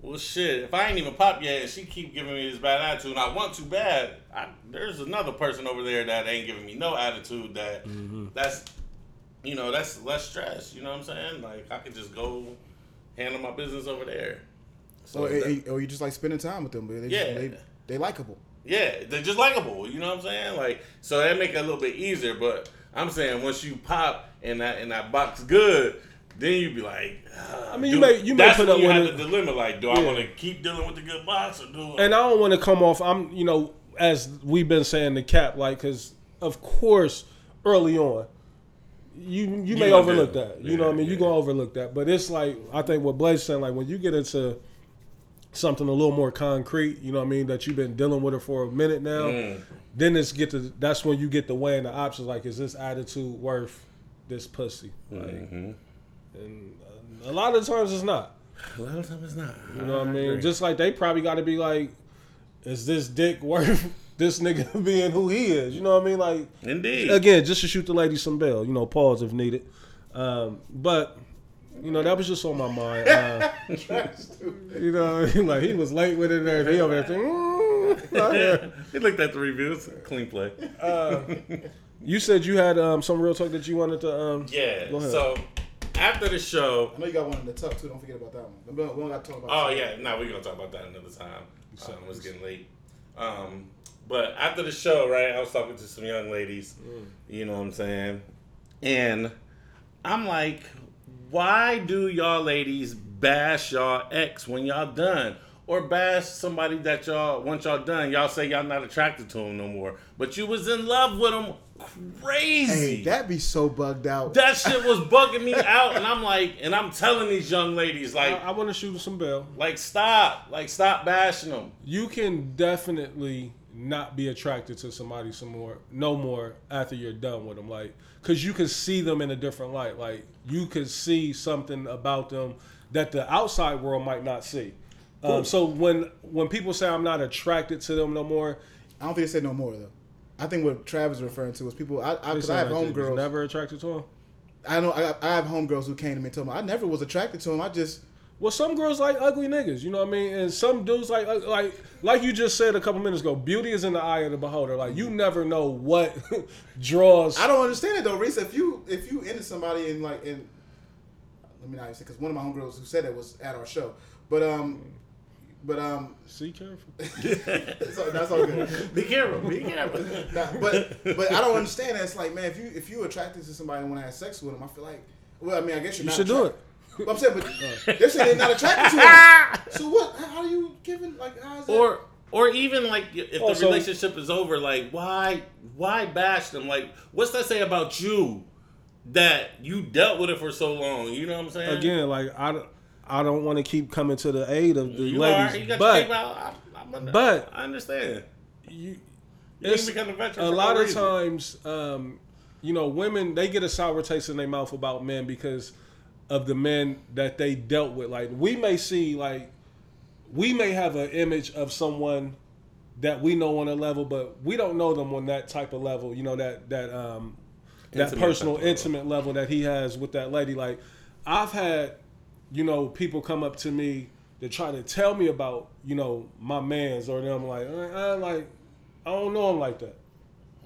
Well, shit. If I ain't even pop yet, and she keep giving me this bad attitude, and I want too bad, I, there's another person over there that ain't giving me no attitude. That mm-hmm. that's, you know, that's less stress. You know what I'm saying? Like I could just go handle my business over there. So Or, that- eh, eh, or you just like spending time with them, they just, Yeah. they, they likable. yeah, they're just likable. You know what I'm saying? Like so that make it a little bit easier. But I'm saying once you pop and that and that box good, then you'd be like, ah, I mean, you may- you may put up you with have the dilemma. Like, do I want to keep dealing with the good box or do? and I don't want to come off. I'm, you know, as we've been saying, the cap, like, because of course, early on, you you may overlook do. that. You know what I Yeah, mean? You yeah. gonna overlook that. But it's like I think what Blake's saying, like when you get into something a little more concrete, you know what I mean, that you've been dealing with it for a minute now, Mm. then it's get to that's when you get to weighing the options. Like, is this attitude worth this pussy? Like, Mhm. And a lot of times it's not. A lot of times it's not. You know what I mean? Just like they probably got to be like, is this dick worth this nigga being who he is? You know what I mean? Like indeed. again, just to shoot the lady some bell. You know, pause if needed. Um, but you know that was just on my mind. Uh, you know, like he was late with it and everything. He over there thinking, "Mm." he looked at the reviews. Clean play. Uh, you said you had um, some real talk that you wanted to. Um, Yeah. So after the show, I know you got one in the tuck too. Don't forget about that one. We don't, got to talk about. Oh yeah, no, we're gonna talk about that another time. Um, it's getting late. Um, but after the show, right, I was talking to some young ladies. You know what I'm saying? And I'm like, why do y'all ladies bash y'all ex when y'all done? Or bash somebody that y'all once y'all done, y'all say y'all not attracted to him no more, but you was in love with him, crazy. Hey, that be so bugged out. that shit was bugging me out, and I'm like, and I'm telling these young ladies like, I want to shoot some bail. like stop, like stop bashing them. You can definitely not be attracted to somebody some more, no more after you're done with them. Like, cause you can see them in a different light. Like, you can see something about them that the outside world might not see. Um, so when when people say I'm not attracted to them no more, I don't think they said no more though. I think what Travis is referring to is people. I say I, have like homegirls. never attracted to them. I know I, I have homegirls who came to me and told me I never was attracted to him. I just Well, some girls like ugly niggas, you know what I mean, and some dudes like uh, like like you just said a couple minutes ago. Beauty is in the eye of the beholder. Like you never know what draws. I don't understand it though, Reese. If you if you into somebody and like and let me not say because one of my homegirls who said that was at our show, but um, but um, See, careful. so that's all good. Be careful, be careful. Nah, but but I don't understand that. It's like man, if you if you attracted to somebody and want to have sex with them, I feel like well, I mean, I guess you're You not should do attract- it. But I'm saying, but they're saying they're not attracted to them. So what? How are you giving like? How is that? or or even like if Also- the relationship is over, like why why bash them? Like what's that say about you that you dealt with it for so long? You know what I'm saying? Again, like I, don't- I don't want to keep coming to the aid of the you ladies, are. You got but your cake out. I, I'm under, but- I understand. you You It's become a veteran. a for lot no of reason. times, um, you know, women they get a sour taste in their mouth about men because of the men that they dealt with. Like we may see, like we may have an image of someone that we know on a level, but we don't know them on that type of level. You know that that um, that Intimate personal, type level. intimate level that he has with that lady. Like I've had, you know, people come up to me to try to tell me about, you know, my man's or them. Like I, I like I don't know him like that.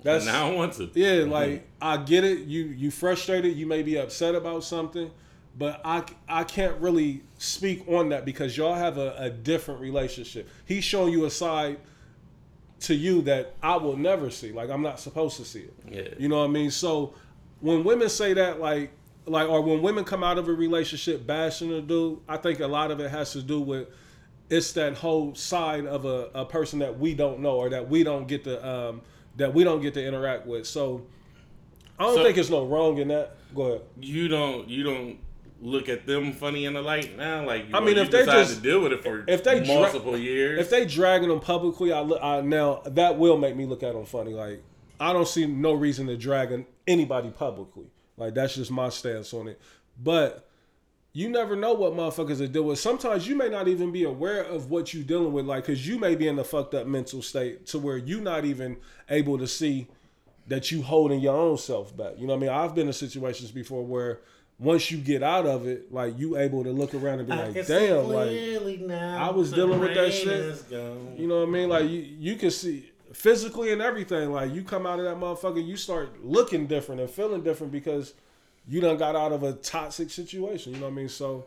That's And I want to. yeah, mm-hmm. like I get it. You you frustrated. You may be upset about something, but I I can't really speak on that because y'all have a, a different relationship. He's showing you a side to you that I will never see. Like I'm not supposed to see it. Yeah. You know what I mean? So when women say that, like like or when women come out of a relationship bashing a dude, I think a lot of it has to do with it's that whole side of a, a person that we don't know or that we don't get to um, that we don't get to interact with. So I don't So- think it's no wrong in that. Go ahead. You don't. You don't look at them funny in the light now. Like I mean, you if they decide just- to deal with it for if they dra- multiple years, If they dragging them publicly, I, look, I now that will make me look at them funny. Like I don't see no reason to dragging anybody publicly. Like that's just my stance on it. But you never know what motherfuckers are dealing with. Sometimes you may not even be aware of what you're dealing with, like because you may be in a fucked up mental state to where you're not even able to see that you holding your own self back. You know what I mean? I've been in situations before where once you get out of it, like you able to look around and be like, damn, like I was dealing with that shit. you know what I mean? Like you, you can see physically and everything. Like you come out of that motherfucker, you start looking different and feeling different because you done got out of a toxic situation. You know what I mean? So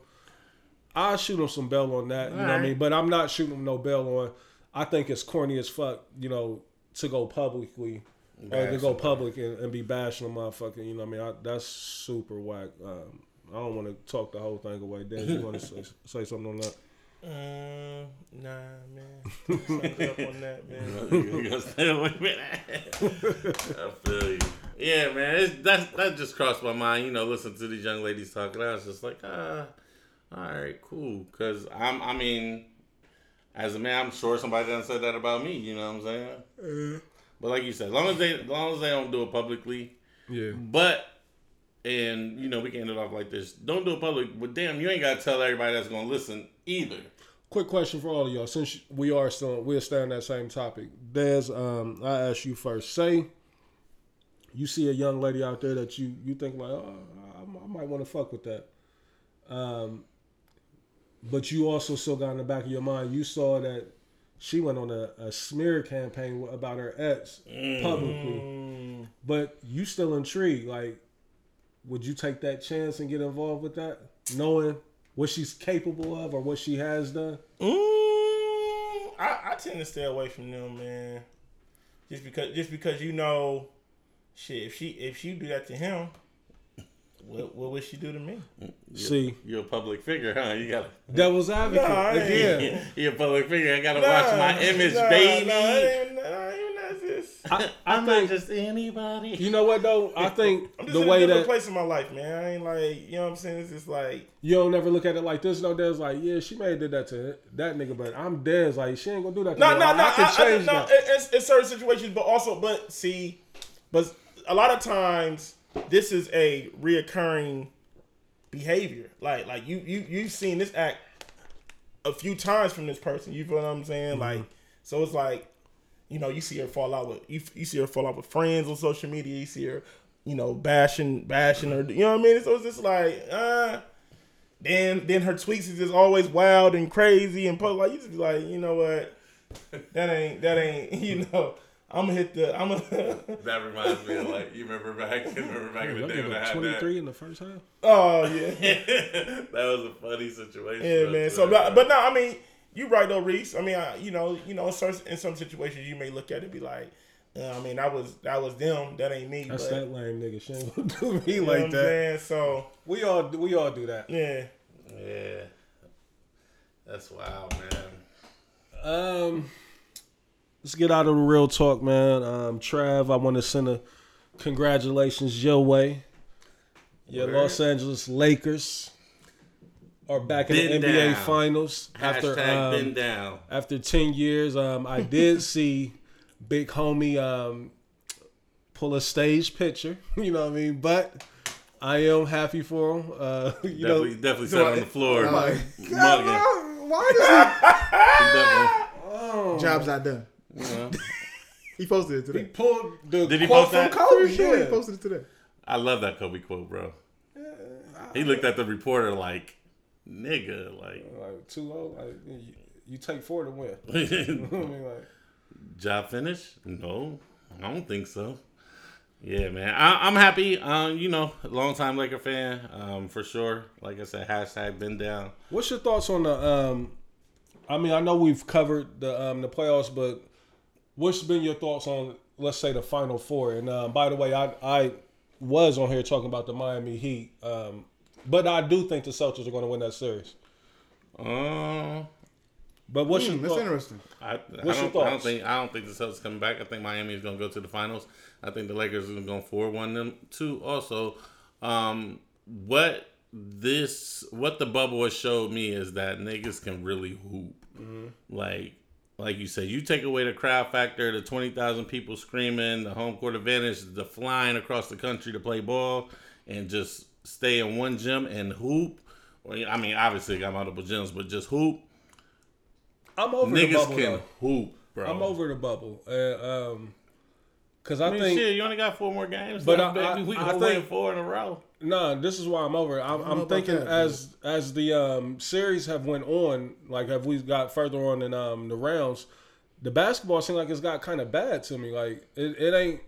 I shoot him some bell on that. You know what I mean? But I'm not shooting him no bell on. I think it's corny as fuck. You know, to go publicly. Or to go somebody. public and, and be bashing a motherfucker, you know what I mean? I, that's super whack. Um, I don't want to talk the whole thing away. Dan, you want to say, say something on that? Um, nah, man. Thumbs up on that, man. You gonna stay away with that? I feel you. Yeah, man. It's, that that just crossed my mind. You know, listen to these young ladies talking. I was just like, ah, all right, cool. Cause I'm, I mean, as a man, I'm sure somebody done said that about me. You know what I'm saying? But like you said, as long as they, as long as they don't do it publicly, Yeah. but. And you know we can end it off like this. Don't do it public, but damn, you ain't gotta tell everybody that's gonna listen either. Quick question for all of y'all. Since we are still we're staying on that same topic, Dez, um, I ask you first. Say you see a young lady out there that you you think like, oh, I, I might want to fuck with that. Um, but you also still got in the back of your mind, you saw that she went on a, a smear campaign about her ex publicly, Mm, but you still intrigued. Like, would you take that chance and get involved with that, knowing what she's capable of or what she has done? Mm, I, I tend to stay away from them, man. Just because, just because you know, shit. If she if she do that to him, what what would she do to me? See, You're a public figure, huh? You gotta. devil's advocate Nah, I ain't- again. You're a public figure. I gotta watch my image, nah, baby. I, I I'm think not just anybody. you know what though. I think I'm just the in a way different that place in my life, man. I ain't like, you know what I'm saying? It's just like, you don't never look at it like this. No, there's like, yeah, she may have did that to that nigga, but I'm dead. Like she ain't gonna do that. To no, me. no, I, no. I can change no, that. It's, it's certain situations, but also, but see, but a lot of times this is a reoccurring behavior. Like, like you, you, you've seen this act a few times from this person. You feel what I'm saying? Mm-hmm. Like, so it's like, you know, you see her fall out with you, you see her fall out with friends on social media. You see her, you know, bashing, bashing her. You know what I mean? So it's just like, uh. Then, then her tweets is just always wild and crazy and post like you just be like, you know what, that ain't that ain't you know. I'm gonna hit the. I'm gonna. That reminds me of like you remember back, remember back in the day gave when I up had 23 in the first half. oh yeah, that. that was a funny situation. yeah, man. So, but, but no, I mean, you right though, Reese. I mean, I, you know, you know, in some, in some situations, you may look at it and be like, uh, I mean, that was that was them. That ain't me. That's but, that lame nigga. She ain't gonna do me you know what like I'm that. saying? So We all we all do that. yeah, yeah, that's wild, man. Um, let's get out of the real talk, man. Um, Trav, I want to send a congratulations your way. Your Word. Los Angeles Lakers are back in Been the NBA down. Finals after um, been down. after ten years. Um, I did see big homie um, pull a stage picture. You know what I mean? But I am happy for him. Uh, you know, Definitely, definitely sat on the floor. Oh my mugging. why does Definitely, Job's not done. you know. He posted it he, today. he pulled the Did he quote post from that? Kobe? Sure, Yeah. he posted it today. I love that Kobe quote, bro. He looked at the reporter like, nigga, like, Like too low. Like you, you take four to win. I mean, like, job finished? No, I don't think so. Yeah, man, I, I'm happy. Um, you know, long time Laker fan, um, for sure. Like I said, hashtag been down. what's your thoughts on the? Um, I mean, I know we've covered the um, the playoffs, but what's been your thoughts on let's say the final four? And um, by the way, I I was on here talking about the Miami Heat, um, but I do think the Celtics are going to win that series. Um, But what's Hmm, your that's thought? interesting. I, I, What's your don't, I don't think I don't think the Celtics coming back. I think Miami is going to go to the finals. I think the Lakers are going to four one them too. Also, um, what this what the bubble has showed me is that niggas can really hoop. Mm-hmm. Like like you said, you take away the crowd factor, the twenty thousand people screaming, the home court advantage, the flying across the country to play ball, and just stay in one gym and hoop. Or, I mean, obviously, got multiple gyms, but just hoop. I'm over the Niggas bubble. can though. hoop, bro. I'm over the bubble, and um, because I, I mean, think shit, you only got four more games. But left, I- baby. we I- I can win think- four in a row. Nah, this is why I'm over. I'm, I'm thinking that, as as the um, series have went on, like have we got further on in um, the rounds, the basketball seems like it's got kind of bad to me. Like it, it ain't.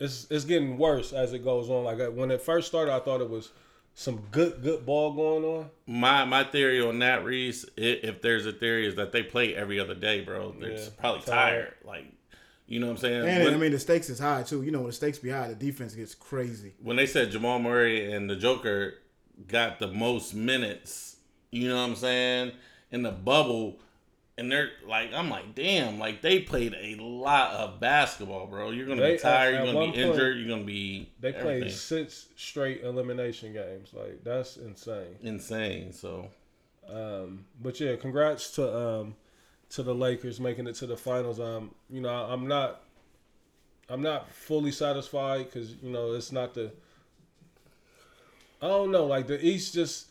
It's it's getting worse as it goes on. Like uh, when it first started, I thought it was some good good ball going on. My my theory on that, Reese, i- if there's a theory, is that they play every other day, bro. They're Yeah, probably tired. tired. Like, you know what I'm saying? And when, I mean, the stakes is high too. You know, when the stakes be high, the defense gets crazy. when they said Jamal Murray and the Joker got the most minutes, you know what I'm saying, in the bubble, and they're like, I'm like, damn, like they played a lot of basketball, bro. You're gonna They- be tired. at- You're gonna be point, injured. You're gonna be They played everything. six straight elimination games. Like that's insane. insane. So Um, but yeah, congrats to um, to the Lakers making it to the finals. Um, you know, I'm not I'm not fully satisfied because you know it's not the. I don't know, like the East just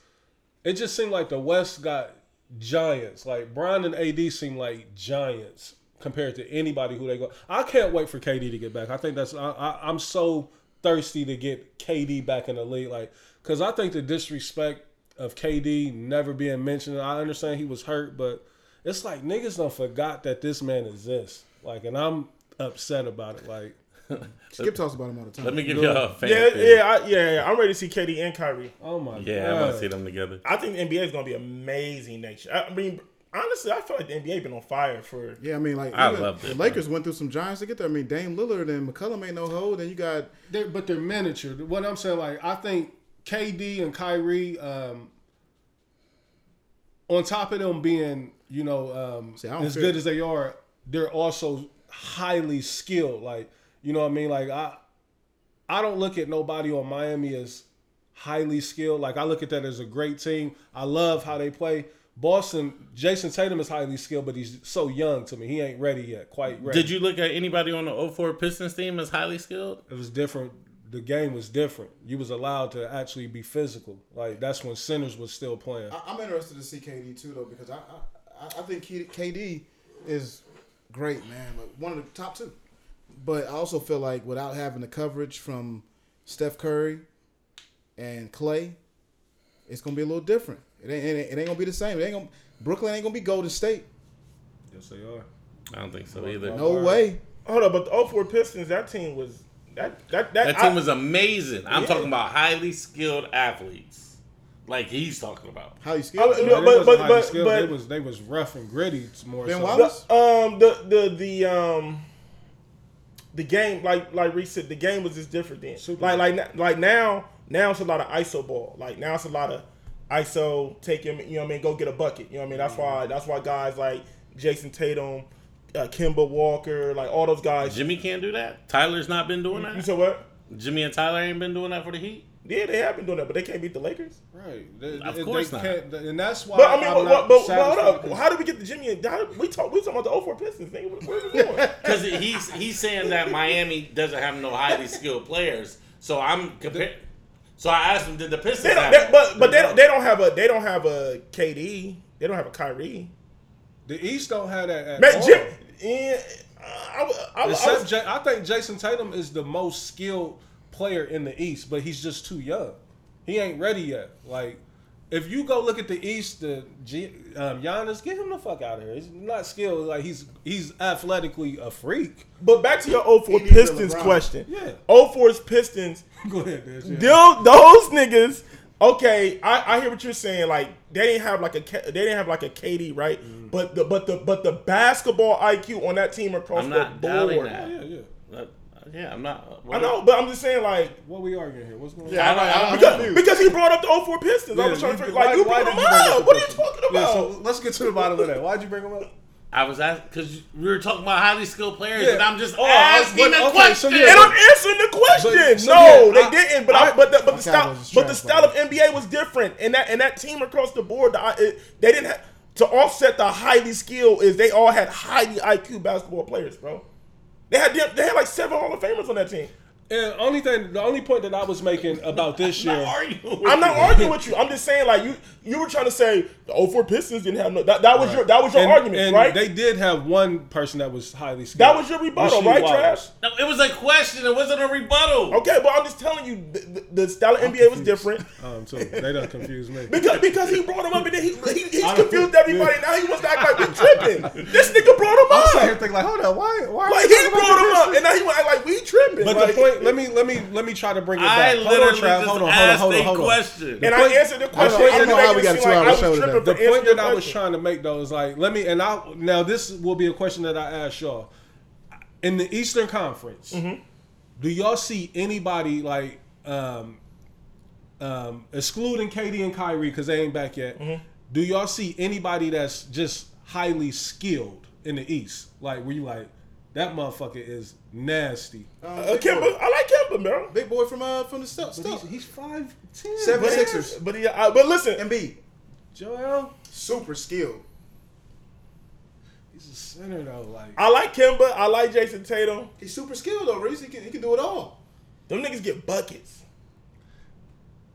it just seemed like the West got giants. Like Bron and AD seem like giants compared to anybody who they go. I can't wait for KD to get back. I think that's I, I, I'm so thirsty to get KD back in the league, like because I think the disrespect of KD never being mentioned. I understand he was hurt, but it's like niggas don't forgot that this man exists. Like, and I'm upset about it. Like, Skip talks about him all the time. let me give y'all a fan Yeah, theory. yeah, I, yeah, yeah. I'm ready to see KD and Kyrie. oh my god. Yeah, I god, want to see them together. I think the NBA is gonna be amazing next year. I mean, honestly, I feel like the NBA been on fire for. Yeah, I mean, like I even loved the it, Lakers went through some giants to get there. I mean, Dame Lillard and McCollum ain't no hold. Then you got They're, but they're miniature. What I'm saying, like, I think KD and Kyrie, um, on top of them being, you know, um, See, as feel- good as they are, they're also highly skilled. Like, you know what I mean? Like, I, I don't look at nobody on Miami as highly skilled. Like, I look at that as a great team. I love how they play. Boston, Jayson Tatum is highly skilled, but he's so young to me. He ain't ready yet, quite ready. Did you look at anybody on the 04 Pistons team as highly skilled? it was different. The game was different. You was allowed to actually be physical. Like that's when centers was still playing. I, I'm interested to see KD too, though, because I I, I- I think KD is great, man. Like one of the top two. But I also feel like without having the coverage from Steph Curry and Klay, it's gonna be a little different. It ain't, it ain't, it ain't gonna be the same. It ain't gonna Brooklyn ain't gonna be Golden State. Yes, they are. I don't think so either. No Alright. way. Hold up, but the 04 Pistons, that team was that that that, That I- team was amazing. I'm Yeah. talking about highly skilled athletes, like he's talking about. How you I- skilled? no, They but- but- highly but- skilled. but- they was they was rough and gritty more. Ben so. Wallace? the, um the the the um the game like like Reese said the game was just different then. Super like like like now now it's a lot of ISO ball. Like now it's a lot of ISO take him you know what I mean go get a bucket. You know what I mean that's why that's why guys like Jayson Tatum, uh, Kemba Walker, like all those guys. Jimmy can't do that. Tyler's not been doing that. You said what? Jimmy and Tyler ain't been doing that for the Heat. Yeah, they have been doing that, but they can't beat the Lakers. Right. They, Of they- course they not. can't- and that's why. But I mean, I'm but, not but, but, hold satisfied up. 'cause- How did we get the Jimmy? and- How did, we talk. We talking about the 04 Pistons. Nigga. Where, where we going? Because he's he's saying that Miami doesn't have no highly skilled players. So I'm compare. So I asked him, did the Pistons they don't, have? they, it? but but they don't. They don't have a. They don't have a KD. They don't have a Kyrie. the East don't have that at Man, all. Jim. Yeah, uh, I, I, I, I, Except was- Ja- I think Jayson Tatum is the most skilled player in the East, but he's just too young. He ain't ready yet. Like, if you go look at the East, the G, um, Giannis, get him the fuck out of here. He's not skilled. Like he's he's athletically a freak. But back to your 04 He needs a Pistons question. Yeah. 04's Pistons. go ahead, Dez, yeah. Those, those niggas. Okay, I, I hear what you're saying. Like they didn't have like a K- they didn't have like a KD, right? Mm. But the but the but the basketball IQ on that team across I'm the not doubting board. that. Yeah, yeah. Yeah, I'm not. I know, but I'm just saying like What we arguing here? What's going on? Yeah, I, I, I'm because, confused. because he brought up the 04 Pistons. I was trying to figure like you brought did him up. the What are you Pistons? talking Yeah, about? so let's get to the bottom of that. Why'd you bring him up? I was asked because we were talking about highly skilled players, Yeah. and I'm just Oh, I was- asking but- the okay, question. so yeah, and I'm answering the question. But- so no, yeah, they I- didn't. But I, I- but the, but the My style Cowboys is but the style of NBA was different, and that and that team across the board, the, it, they didn't have to offset the highly skilled. Is they all had highly IQ basketball players, bro. They had they had like seven Hall of Famers on that team. And only thing, the only point that I was making about this year. I'm not arguing with you. I'm just saying like you you were trying to say the 04 Pistons didn't have no that, that was your that was your and, argument, and right? They did have one person that was highly skilled. that was your rebuttal, Rasheed right, Wallace. Trash? No, it was a question. It wasn't a rebuttal. Okay, but I'm just telling you the, the, the style of NBA was different. Um, too. They don't confuse me. Because, because he brought him up and then he, he he's confused everybody. Now he wants to act like we tripping. This nigga brought him up. I'm sitting here up. thinking like, hold on, why? Why? Like he brought him up, and now he want like we tripping. But like, the point, let me let me let me try to bring it I back. Hold literally on, Trav. just Hold on, hold on, asked hold on, a hold on. question. and point- I answered the question. I I'm know how we got it a seem like two-hour show today. The point your that I was trying to make though is like, let me and I now this will be a question that I ask y'all. In the Eastern Conference, Mm-hmm. do y'all see anybody like um um excluding KD and Kyrie because they ain't back yet? Mm-hmm. Do y'all see anybody that's just highly skilled in the East? Like were you like that motherfucker is nasty. Um, Uh, big, Kemba. I like Kemba, bro. big boy from uh from the stuff. But stuff. he's, he's five ten. Seven But, Sixers. but he, uh, but listen, Embiid, Joel, super skilled. he's a center though. Like I like Kemba. I like Jayson Tatum. He's super skilled though, Reese. He can, he can do it all. Them niggas get buckets.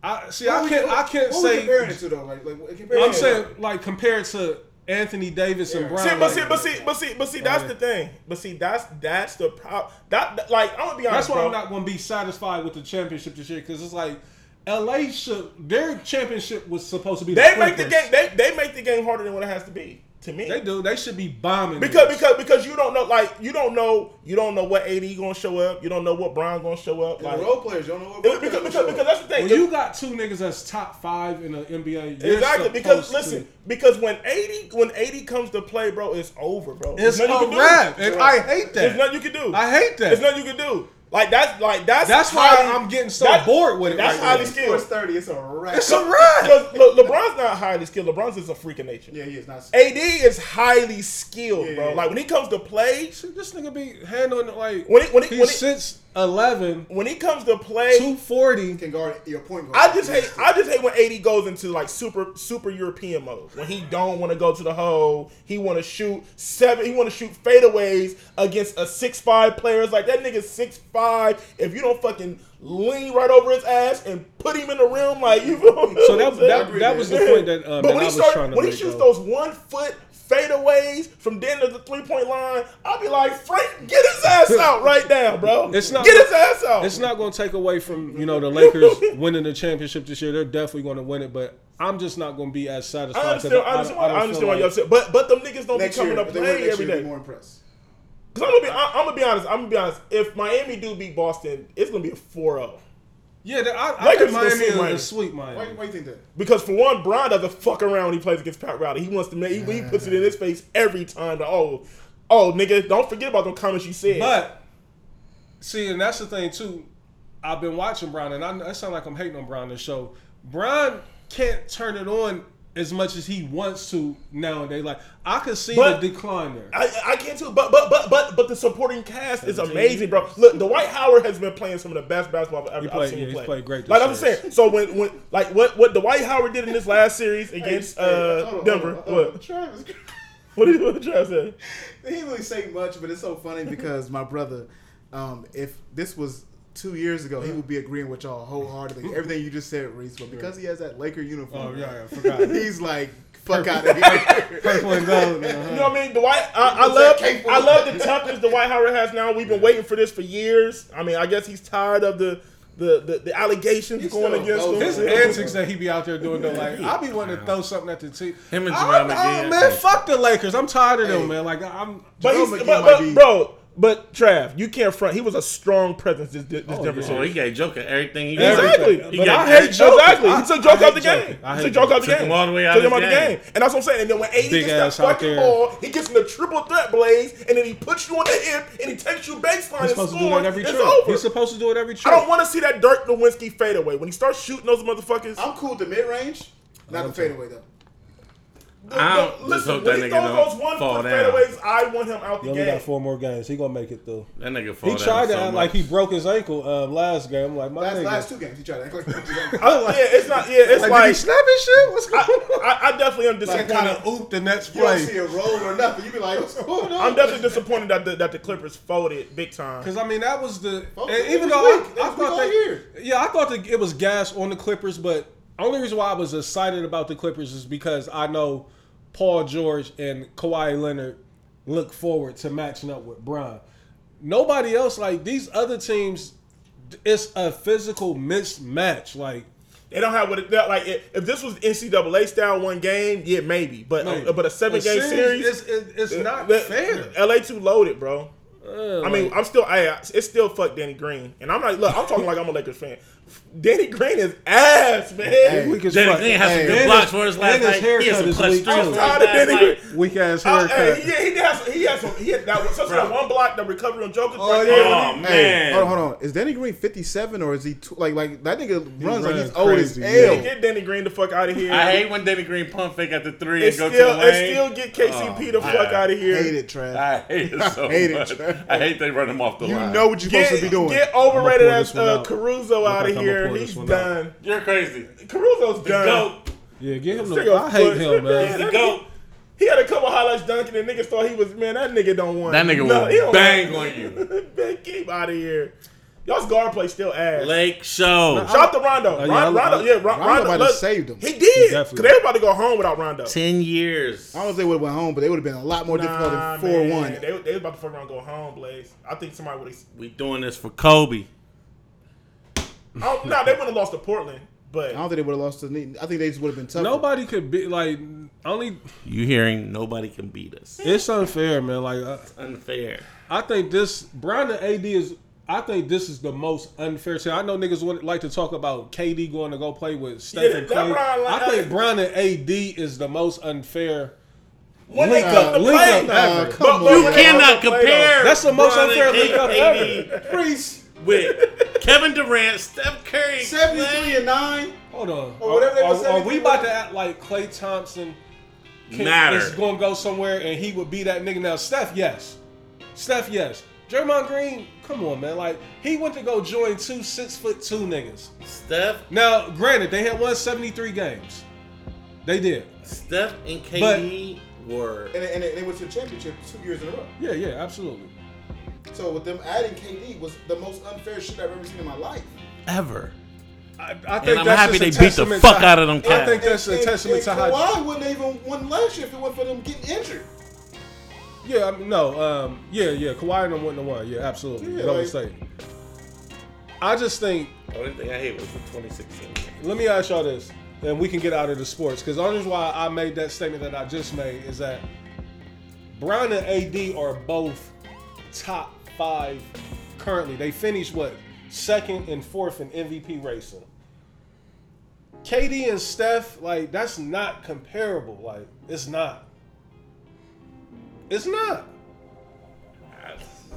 I see. I can't. I can't what we say. comparing it to though. Like, like compared I'm saying like compared to Anthony Davis and Bron. See, but see, but see, but see, but see, that's Right. the thing. But see, that's that's the problem. That, that- like I'm gonna be honest, that's why bro. I'm not going to be satisfied with the championship this year because it's like LA should their championship was supposed to be. The They make the game. They they make the game harder than what it has to be. To me, They do. They should be bombing because this. because because you don't know like you don't know you don't know what AD gonna show up. You don't know what Bron gonna show up. And Like the role players, you don't know what it- role because, because, will because that's the thing. when you got two niggas that's top five in the NBA, exactly because supposed listen to- because when AD when AD comes to play, bro, it's over, bro. it's There's nothing a you wrap, and I hate that. There's nothing you can do. I hate that. There's nothing you can do. Like that's like that's That's why highly- I'm getting so that- bored with it. That's right highly now. skilled. It's thirty. It's a wrap. It's a wrap. Because Le- LeBron's not highly skilled. LeBron's just a freak of nature. Yeah, he is not. AD is highly skilled, Yeah, bro. yeah. Like when he comes to play, See, This nigga be handling it like When he- when he- he when he- sits 11, when he comes to play, 240. can guard your point guard. I just hate I just hate when AD goes into like super super European mode. When he don't want to go to the hole, he want to shoot seven. He want to shoot fadeaways against a six five players like that nigga six five. If you don't fucking lean right over his ass and put him in the rim, like you. Feel So that that, that was the point that, um, but that when he was trying to when he shoots though. those one foot fadeaways from the end of the three point line, I'll be like, Frank, get his ass out right now, bro. It's not- get his ass out. It's not going to take away from you know the Lakers winning the championship this year. They're definitely going to win it, but I'm just not going to be as satisfied. I 'cause understand. I understand, why, don't I understand feel why you're like- upset, but but them niggas don't be coming year, up if they win playing next every year, I'd day. be more impressed. Cause I'm gonna be, I'm gonna be honest. I'm gonna be honest. If Miami do beat Boston, it's gonna be a 4-0. Yeah, the- I, I Lakers think is gonna Miami is Miami. a sweet Miami. Why, why do you think that? Because for one, Bron doesn't fuck around when he plays against Pat Riley. He wants to make. He, he puts it in his face every time. That, oh, oh, nigga, don't forget about those comments you said. But see, and that's the thing too. I've been watching Bron, and I, I sound like I'm hating on Bron this show. Bron can't turn it on as much as he wants to nowadays. Like I could see But- the decline there. I, I can't too, but but but but but the supporting cast is amazing, bro. Look, Dwight Howard has been playing some of the best basketball I've ever He played- I've seen yeah, him he's play. played great this Like I'm saying, so when when like what what Dwight Howard did in this last series against Hey, hey, uh hold on, Denver, hold on, hold on. what Travis, what did what did Travis say? he didn't really say much, but it's so funny because my brother, um, if this was two years ago, he would be agreeing with y'all wholeheartedly. Everything you just said, Reese, but because he has that Laker uniform, Oh, yeah, yeah, I forgot. he's like, fuck out of here. Purple and gold. You know what I mean? Dwight, I, I love, that capable? I love the toughness Dwight Howard has now. We've been waiting for this for years. I mean, I guess he's tired of the the the, the allegations He's going against him. His antics that he be out there doing though, like I be wanting to throw something at the team. Him and I- Jamal I- McGee, I man, fuck the Lakers. I'm tired of them, man. Like I'm. But he's, Joe but, but bro, but Trav, you can't front. He was a strong presence this, this Oh, Denver yeah. So series. Oh, he gave Joker everything he Exactly, got. He but got I hate Joker. exactly. I- He took I Joke hate out the Joker. game. I He hate took Joke out the Took game. him all the way out Took of him the out the game. game. And that's what I'm saying. And then when AD Big gets that fucking ball, he gets in the triple threat blaze, and then he puts you on the hip, and he takes you baseline He's and supposed to do scores. that every It's trip. over. He's supposed to do it every trip. I don't want to see that Dirk Nowitzki fadeaway when he starts shooting those motherfuckers. I'm cool with the mid range, not the fadeaway though. The- I don't- just listen, hope when that he nigga throws don't those one fall foot down. fadeaways, I want him out He the only game. got four more games. He gonna make it though. That nigga fall He down tried to so act like he broke his ankle um, last game. I'm like my Last, nigga. last two games, he tried to act like I- yeah, it's not. Yeah, it's Like, like, did he shit? What's going I, on? I, I definitely am Like, disappointed. kind of ooped the next you don't see a roll or nothing. You be like, what's going on? I'm definitely disappointed that the, that the Clippers folded big time. Because I mean that was the and even though weak. I, I thought that year. yeah I thought that it was gas on the Clippers, but only reason why I was excited about the Clippers is because I know Paul George and Kawhi Leonard look forward to matching up with Bron. Nobody else like these other teams. It's a physical mismatch. Like They don't have what it that, like. If this was NCAA style one game, yeah, maybe. But Maybe. uh, but a seven game series, it's, it's, it's not uh, fair. LA too loaded, bro. Uh, I mean, like- I'm still, I, it's still fuck Danny Green, and I'm like, look, I'm talking like I'm a Lakers fan. Danny Green is ass, man. Hey. weak as Danny fuck. Green has some good and blocks for his last and his night. He has haircut some is clutch weak, streaks too. his I'm tired of Danny. Green. Weak ass Uh, haircut. hey, yeah, he has, he has some, he had that was such Bro. one block that recovery on Jokic. Oh, right yeah. there. Oh, Hey, man. hold on, hold on. Is Danny Green 57 or is he tw- like like that nigga runs like runs he's old as crazy, hell? yeah. Get Danny Green the fuck out of here. I hate when Danny Green pump fake at the three it and go still, to the it lane. still get KCP the Oh, fuck out of here. Hate it, Trav. I hate it so hate much. Trav. I hate they run him off the You line. know what you're supposed to be doing. get overrated as this one uh, out. Caruso out of here. Pour this He's one done. You're crazy. Caruso's The done. goat. Yeah, get him Stick the. a I hate foot. him, man. The goat. He had a couple highlights dunking and niggas thought he was man. That nigga don't want. That nigga no, will he bang want- on you. man, keep out of here. Y'all's guard play still ass. Lake Show. Shout out to Rondo. Uh, yeah, Ron- I- Rondo, I- yeah, Rondo Rondo might have saved him. He did definitely because they were about to go home without Rondo. Ten years. I don't know if they would have went home, but they would have been a lot more difficult Nah, than four man. one. They, they was about to fuck around and go home, Blaze. I think somebody would have. We doing this for Kobe. Oh, no, they wouldn't have lost to Portland, but I don't think they would have lost to. the- I think they just would have been tough. Nobody could be like only. You hearing nobody can beat us. It's unfair, man. Like I, Unfair. I think this Bron and AD is. I think this is the most unfair. Team. I know niggas would like to talk about KD going to go play with Stephen Yeah, and Klay. Bron, like, I think I- Bron and AD is the most unfair. when Link they come up, to link play, up Nah, ever. come But- on. You cannot come to play, compare. That's the most Bron unfair and link up AD ever. Reese, with Kevin Durant, Steph Curry, seventy three Klay. and nine. Hold on. Or whatever they are, are, are we about to act like Klay Thompson can, Matter. is going to go somewhere and he would be that nigga? Now, Steph, yes. Steph, yes. Draymond Green, come on, man. Like, he went to go join two six foot two niggas. Steph, Now, granted, they had won 73 games. They did. Steph and KD were And, and they went to the championship two years in a row. Yeah, yeah, absolutely. So with them adding KD was the most unfair shit I've ever seen in my life. ever. I, I think I'm that's happy they beat the fuck to- out of them I think that's a and, testament and to how. Kawhi wouldn't even won last year if it wasn't for them getting injured. Yeah, I mean, no, um, yeah, yeah. Kawhi and them wouldn't have won. Yeah, absolutely. Yeah, Golden like- State. I just think The only thing I hate was the 2016. Let me ask y'all this, and we can get out of the sports. Because the only reason why I made that statement that I just made is that Bron and AD are both top five currently. They finished what second and fourth in MVP racing. KD and Steph, like that's not comparable. Like it's not. It's not.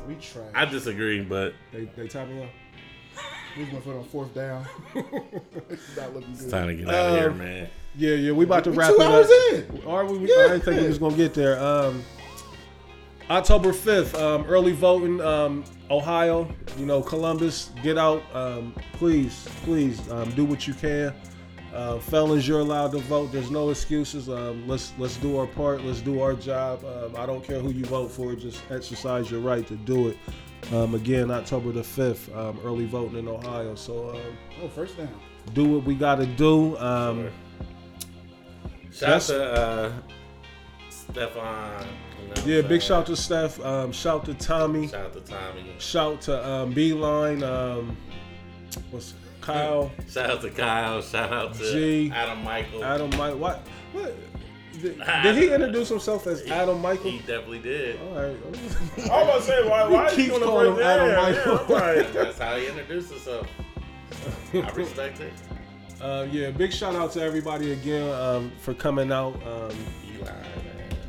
We tried. I disagree, but They they top me up. Who's gonna put on fourth down? it's not looking It's good. time to get out of here, Um, man. Yeah, yeah, we about to We wrap two it hours up. in. Are we? Yeah. I didn't think we was gonna get there. Um, October fifth, um, early voting, um, Ohio. You know, Columbus, get out. Um, please, please, um, do what you can. Uh, felons, you're allowed to vote. There's no excuses. Um, let's let's do our part. Let's do our job. Um, I don't care who you vote for. Just exercise your right to do it. Um, again, October the fifth, um, early voting in Ohio. So um, Oh, first down. do what we got to do. Um, Shout out that's- to uh, Stefan. you know Yeah, big saying? shout to Steph. Um, shout to Tommy. Shout out to Tommy. Shout to um, Beeline. Um, what's Kyle? Shout out to Kyle. Shout out to G. Adam Michael. Adam Mike. What? What? Did, did he introduce himself as Adam Michael? He definitely did. All right. I was about to say, why, why He is he keeps calling him Adam yeah, Michael. yeah, I'm That's how he introduced himself. I respect it. Uh, yeah, big shout out to everybody again um, for coming out. Um, Eli, man.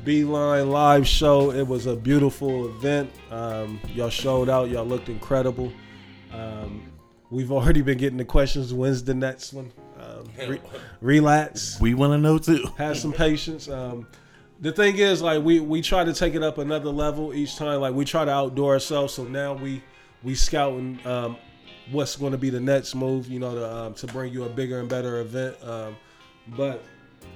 Beeline live show. It was a beautiful event. Um, y'all showed out. Y'all looked incredible. Um, we've already been getting the questions. When's the next one? Um, re- relax. We want to know too. Have some patience. Um, the thing is, like we we try to take it up another level each time. Like we try to outdo ourselves. So now we we scouting um, what's going to be the next move. You know, to um, to bring you a bigger and better event. Um, but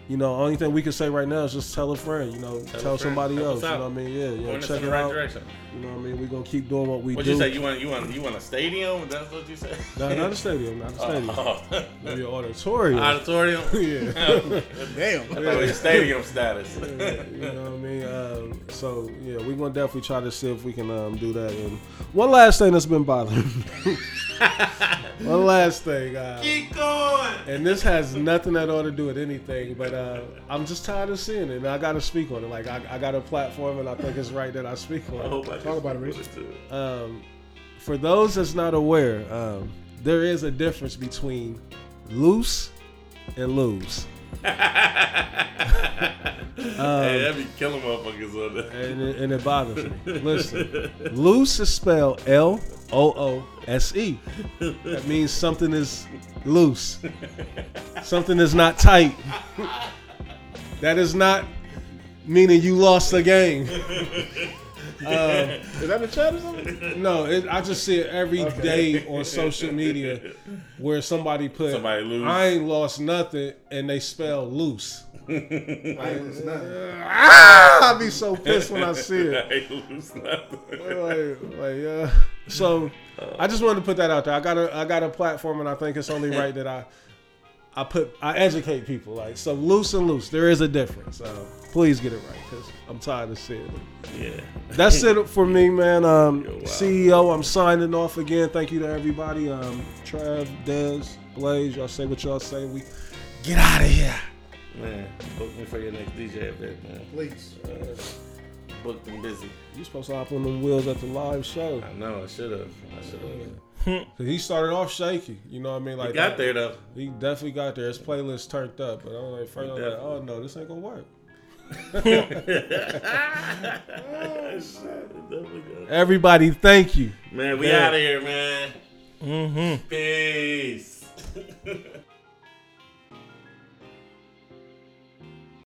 you know, only thing we can say right now is just tell a friend. You know, tell, a friend. somebody Help else. You know what I mean? Yeah, yeah. Point check it right out. direction. You know what I mean? We're gonna keep doing what we What do. you say? You want you want you want a stadium? That's what you said. no, not a stadium. Not a stadium. Oh. Maybe an auditorium. Auditorium. yeah. Damn. I thought it was stadium status. you know what I mean? Um, so yeah, we're gonna definitely try to see if we can um, do that. And one last thing that's been bothering me. one last thing. Uh, Keep going. and this has nothing at all to do with anything, but uh, I'm just tired of seeing it, and I got to speak on it. Like I, I got a platform, and I think it's right that I speak on I it. I Talk about it, Rich. Rich. Um, for those that's not aware, um, there is a difference between loose and lose. hey, that be killing motherfuckers on that. and it, and it bothers me. Listen, loose is spelled L O O S E. That means something is loose. Something is not tight. That is not meaning you lost the game. Um, is that the chat or something? No, it, I just see it every day on social media where somebody put Somebody lose. I ain't lost nothing and they spell loose. I ain't listen nothing. Ah, be so pissed when I see it. I ain't lose nothing. like, like, yeah. So I just wanted to put that out there. I got a I got a platform, and I think it's only right that I I put I educate people. Like so, loose and loose, there is a difference. Uh, please get it right, because I'm tired of seeing it. Yeah. That's it for me, man. Um, CEO, I'm signing off again. Thank you to everybody. Um, Trav, Dez, Blaze, y'all say what y'all say. We get out of here. Man, book me for your next DJ event, man. Please. Booked and busy. You supposed to hop on them wheels at the live show. I know. I should have. I should have. Cause he started off shaky. You know what I mean? Like He got that- there though. He definitely got there. His playlist turned up, but I was like, first I was like, oh no, this ain't gonna work. Definitely good. Everybody, thank you. Man, we out of here, man. mm-hmm. Peace.